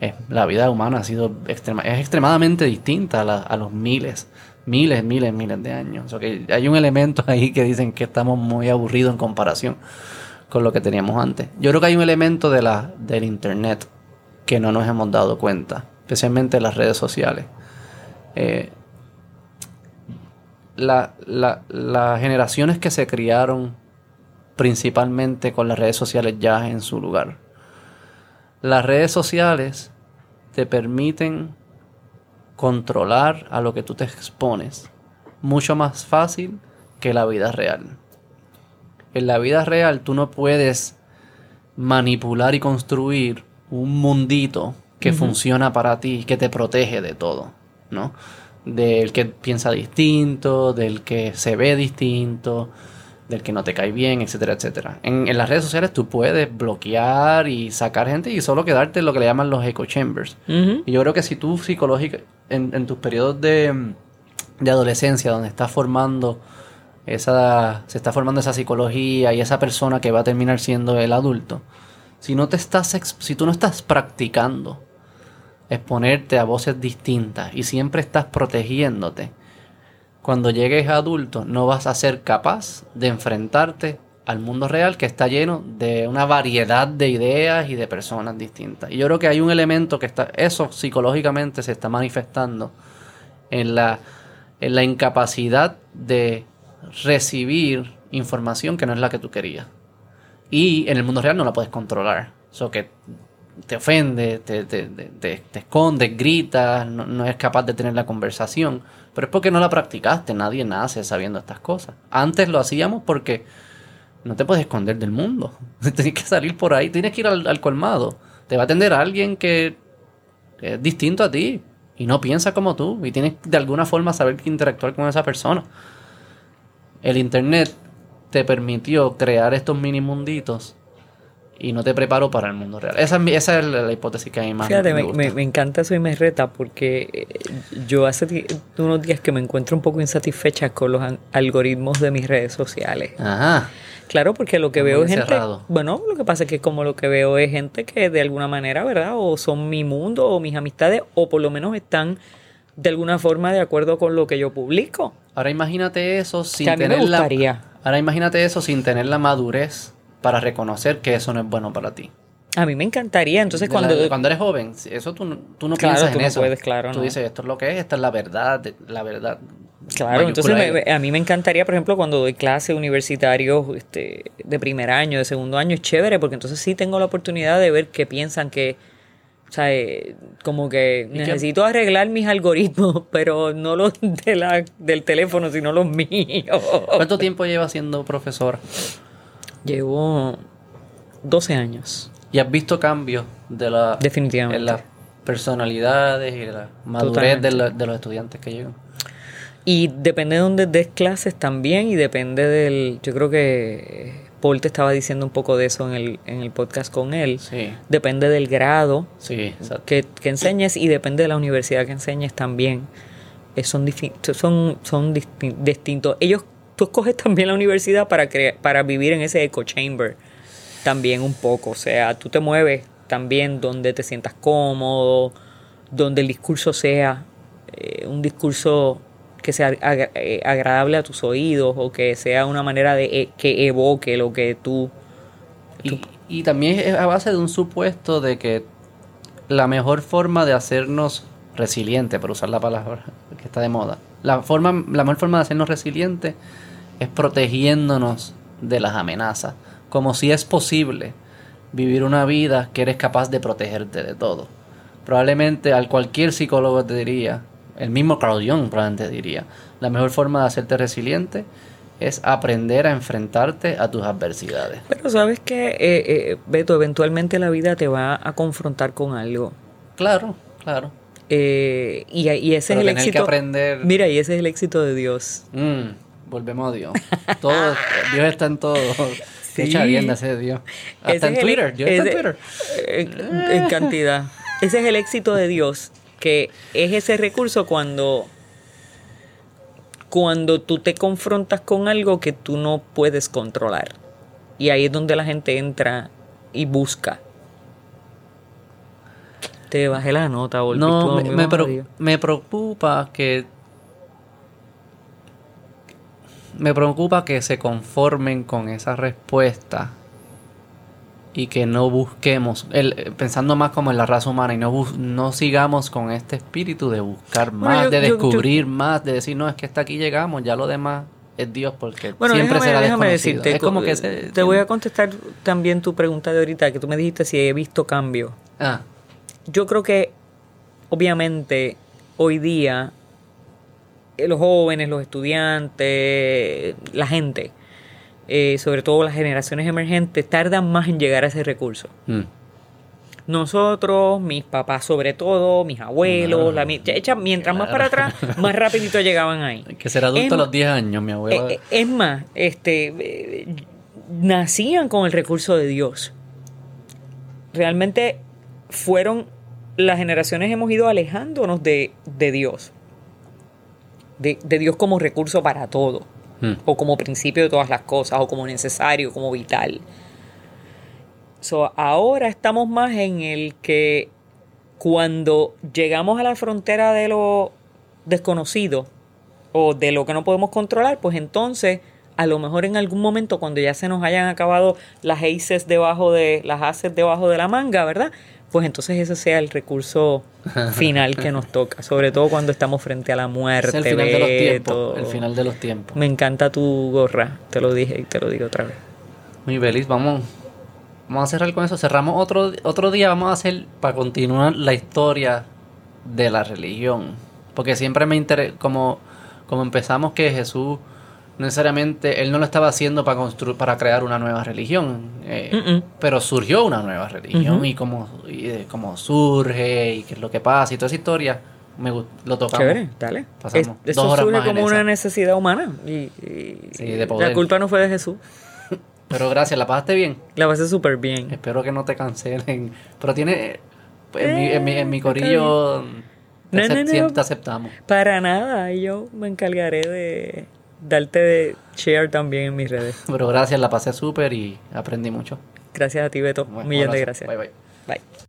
eh, la vida humana ha sido es extremadamente distinta a, los miles, miles, miles, miles de años. Que hay un elemento ahí que dicen que estamos muy aburridos en comparación con lo que teníamos antes. Yo creo que hay un elemento de la, del Internet que no nos hemos dado cuenta especialmente las redes sociales. Eh, las generaciones que se criaron principalmente con las redes sociales ya en su lugar. Las redes sociales te permiten controlar a lo que tú te expones mucho más fácil que la vida real. En la vida real tú no puedes manipular y construir un mundito que funciona para ti, que te protege de todo, ¿no? Del que piensa distinto, del que se ve distinto, del que no te cae bien, etcétera, etcétera. En, las redes sociales tú puedes bloquear y sacar gente y solo quedarte en lo que le llaman los echo chambers. Y yo creo que si tú psicológica, en, tus periodos de, de adolescencia, donde estás formando esa, se está formando esa psicología y esa persona que va a terminar siendo el adulto, si no te estás, si tú no estás practicando exponerte a voces distintas y siempre estás protegiéndote, cuando llegues a adulto no vas a ser capaz de enfrentarte al mundo real que está lleno de una variedad de ideas y de personas distintas. Y yo creo que hay un elemento que está, eso psicológicamente se está manifestando en la, en la incapacidad de recibir información que no es la que tú querías. Y en el mundo real no la puedes controlar. Que te ofende, te, te, te, escondes, gritas, no, no, es capaz de tener la conversación. Pero es porque no la practicaste, nadie nace sabiendo estas cosas. Antes lo hacíamos porque no te puedes esconder del mundo. Tienes que salir por ahí, tienes que ir al, colmado. Te va a atender alguien que es distinto a ti y no piensa como tú y tienes de alguna forma saber interactuar con esa persona. El Internet te permitió crear estos mini munditos y no te preparo para el mundo real. Esa, esa es la, hipótesis que hay más Fíjate, me, me, encanta eso y me reta porque eh, yo hace unos días que me encuentro un poco insatisfecha con los algoritmos de mis redes sociales. Ajá. Claro, porque lo que veo es gente. Bueno, lo que pasa es que como lo que veo es gente que de alguna manera, ¿verdad? O son mi mundo o mis amistades, o por lo menos están de alguna forma de acuerdo con lo que yo publico. Ahora imagínate eso sin tener la. Ahora imagínate eso sin tener la madurez para reconocer que eso no es bueno para ti. A mí me encantaría, entonces cuando... cuando eres joven, eso tú, tú no piensas en eso. Puedes, claro, tú dices, esto es lo que es, esta es la verdad, la verdad. Claro, entonces a mí me encantaría, por ejemplo, cuando doy clase universitario este, de primer año, de segundo año, es chévere, porque entonces sí tengo la oportunidad de ver qué piensan que... O sea, eh, como que necesito arreglar mis algoritmos, pero no los de la, del teléfono, sino los míos. ¿Cuánto tiempo lleva siendo profesor? Llevo 12 años. ¿Y has visto cambios de la, Definitivamente. en las personalidades y la madurez de, los estudiantes que llegan? Y depende de dónde des clases también y depende del... Yo creo que Paul te estaba diciendo un poco de eso en el, en el podcast con él. Sí. Depende del grado sí, que, que, enseñes y depende de la universidad que enseñes también. Eh, son, son, son distintos. Ellos tú escoges también la universidad para, para vivir en ese echo chamber también un poco. O sea, tú te mueves también donde te sientas cómodo, donde el discurso sea eh, un discurso que sea eh, agradable a tus oídos o que sea una manera de e, que evoque lo que tú... Y, y también es a base de un supuesto de que la mejor forma de hacernos resiliente, por usar la palabra que está de moda, la, forma, la mejor forma de hacernos resilientes es protegiéndonos de las amenazas, como si es posible vivir una vida que eres capaz de protegerte de todo. Probablemente al cualquier psicólogo te diría, el mismo Carl Jung probablemente diría, la mejor forma de hacerte resiliente es aprender a enfrentarte a tus adversidades. Pero sabes que, eh, eh, Beto, eventualmente la vida te va a confrontar con algo. Claro, claro. Eh, y, ese es el éxito. aprender... Mira, y ese es el éxito de Dios. Mm volvemos a Dios. Todo, Dios está en todo. Qué sí. bien ese Dios. Hasta en Twitter. Dios está en Twitter. En, cantidad. Ese es el éxito de Dios. que es ese recurso cuando cuando tú te confrontas con algo que tú no puedes controlar. Y ahí es donde la gente entra y busca. Te bajé la nota, volví No, me, me pro- me preocupa que. Me preocupa que se conformen con esa respuesta y que no busquemos, el, pensando más como en la raza humana y no, bus- no sigamos con este espíritu de buscar Bueno, más, yo- de yo- yo- descubrir más, de decir, no, es que hasta aquí llegamos, ya lo demás es Dios porque Bueno, siempre déjame, será déjame decirte, es como que eh, se- te voy a contestar también tu pregunta de ahorita, que tú me dijiste si he visto cambio. Ah, Yo creo que, obviamente, hoy día, eh, los jóvenes, los estudiantes, la gente, eh, sobre todo las generaciones emergentes, tardan más en llegar a ese recurso. mm. Nosotros, mis papás sobre todo, mis abuelos, Ah. la mi- echa- mientras más para atrás, más rapidito llegaban ahí. Hay que ser adulto Es- a los 10 años, mi abuelo. Eh, es más, este, eh, nacían con el recurso de Dios. Realmente fueron, las generaciones hemos ido alejándonos de, de Dios. De, de Dios como recurso para todo. Mm. O como principio de todas las cosas. O como necesario, como vital. So, ahora estamos más en el que cuando llegamos a la frontera de lo desconocido o de lo que no podemos controlar, pues entonces a lo mejor en algún momento cuando ya se nos hayan acabado las aces debajo de las aces debajo de la manga, ¿verdad? Pues entonces ese sea el recurso final que nos toca, sobre todo cuando estamos frente a la muerte. es el final de los tiempos. El final de los tiempos. Me encanta tu gorra, te lo dije y te lo digo otra vez. Muy feliz, vamos. Vamos a cerrar con eso. Cerramos otro, otro día, vamos a hacer para continuar la historia de la religión. Porque siempre me interesa, como, como empezamos que Jesús necesariamente, él no lo estaba haciendo para construir, para crear una nueva religión. eh. Pero surgió una nueva religión y cómo, y de cómo surge y qué es lo que pasa y toda esa historia. Me lo tocamos. Chévere, dale. Pasamos Es- eso dos horas surge más como una necesidad humana. Y, y- Sí, de la poder. culpa no fue de Jesús. Pero gracias, ¿la pasaste bien? La pasé súper bien. Espero que no te cancelen. Pero tiene. en, mi, en, mi, en mi Eh, corillo. Te, No, acep- no, no. siempre te aceptamos. Para nada. Yo me encargaré de darte de share también en mis redes. Pero gracias, la pasé súper y aprendí mucho. Gracias a ti, Beto. Un millón de gracias. Bye bye. Bye.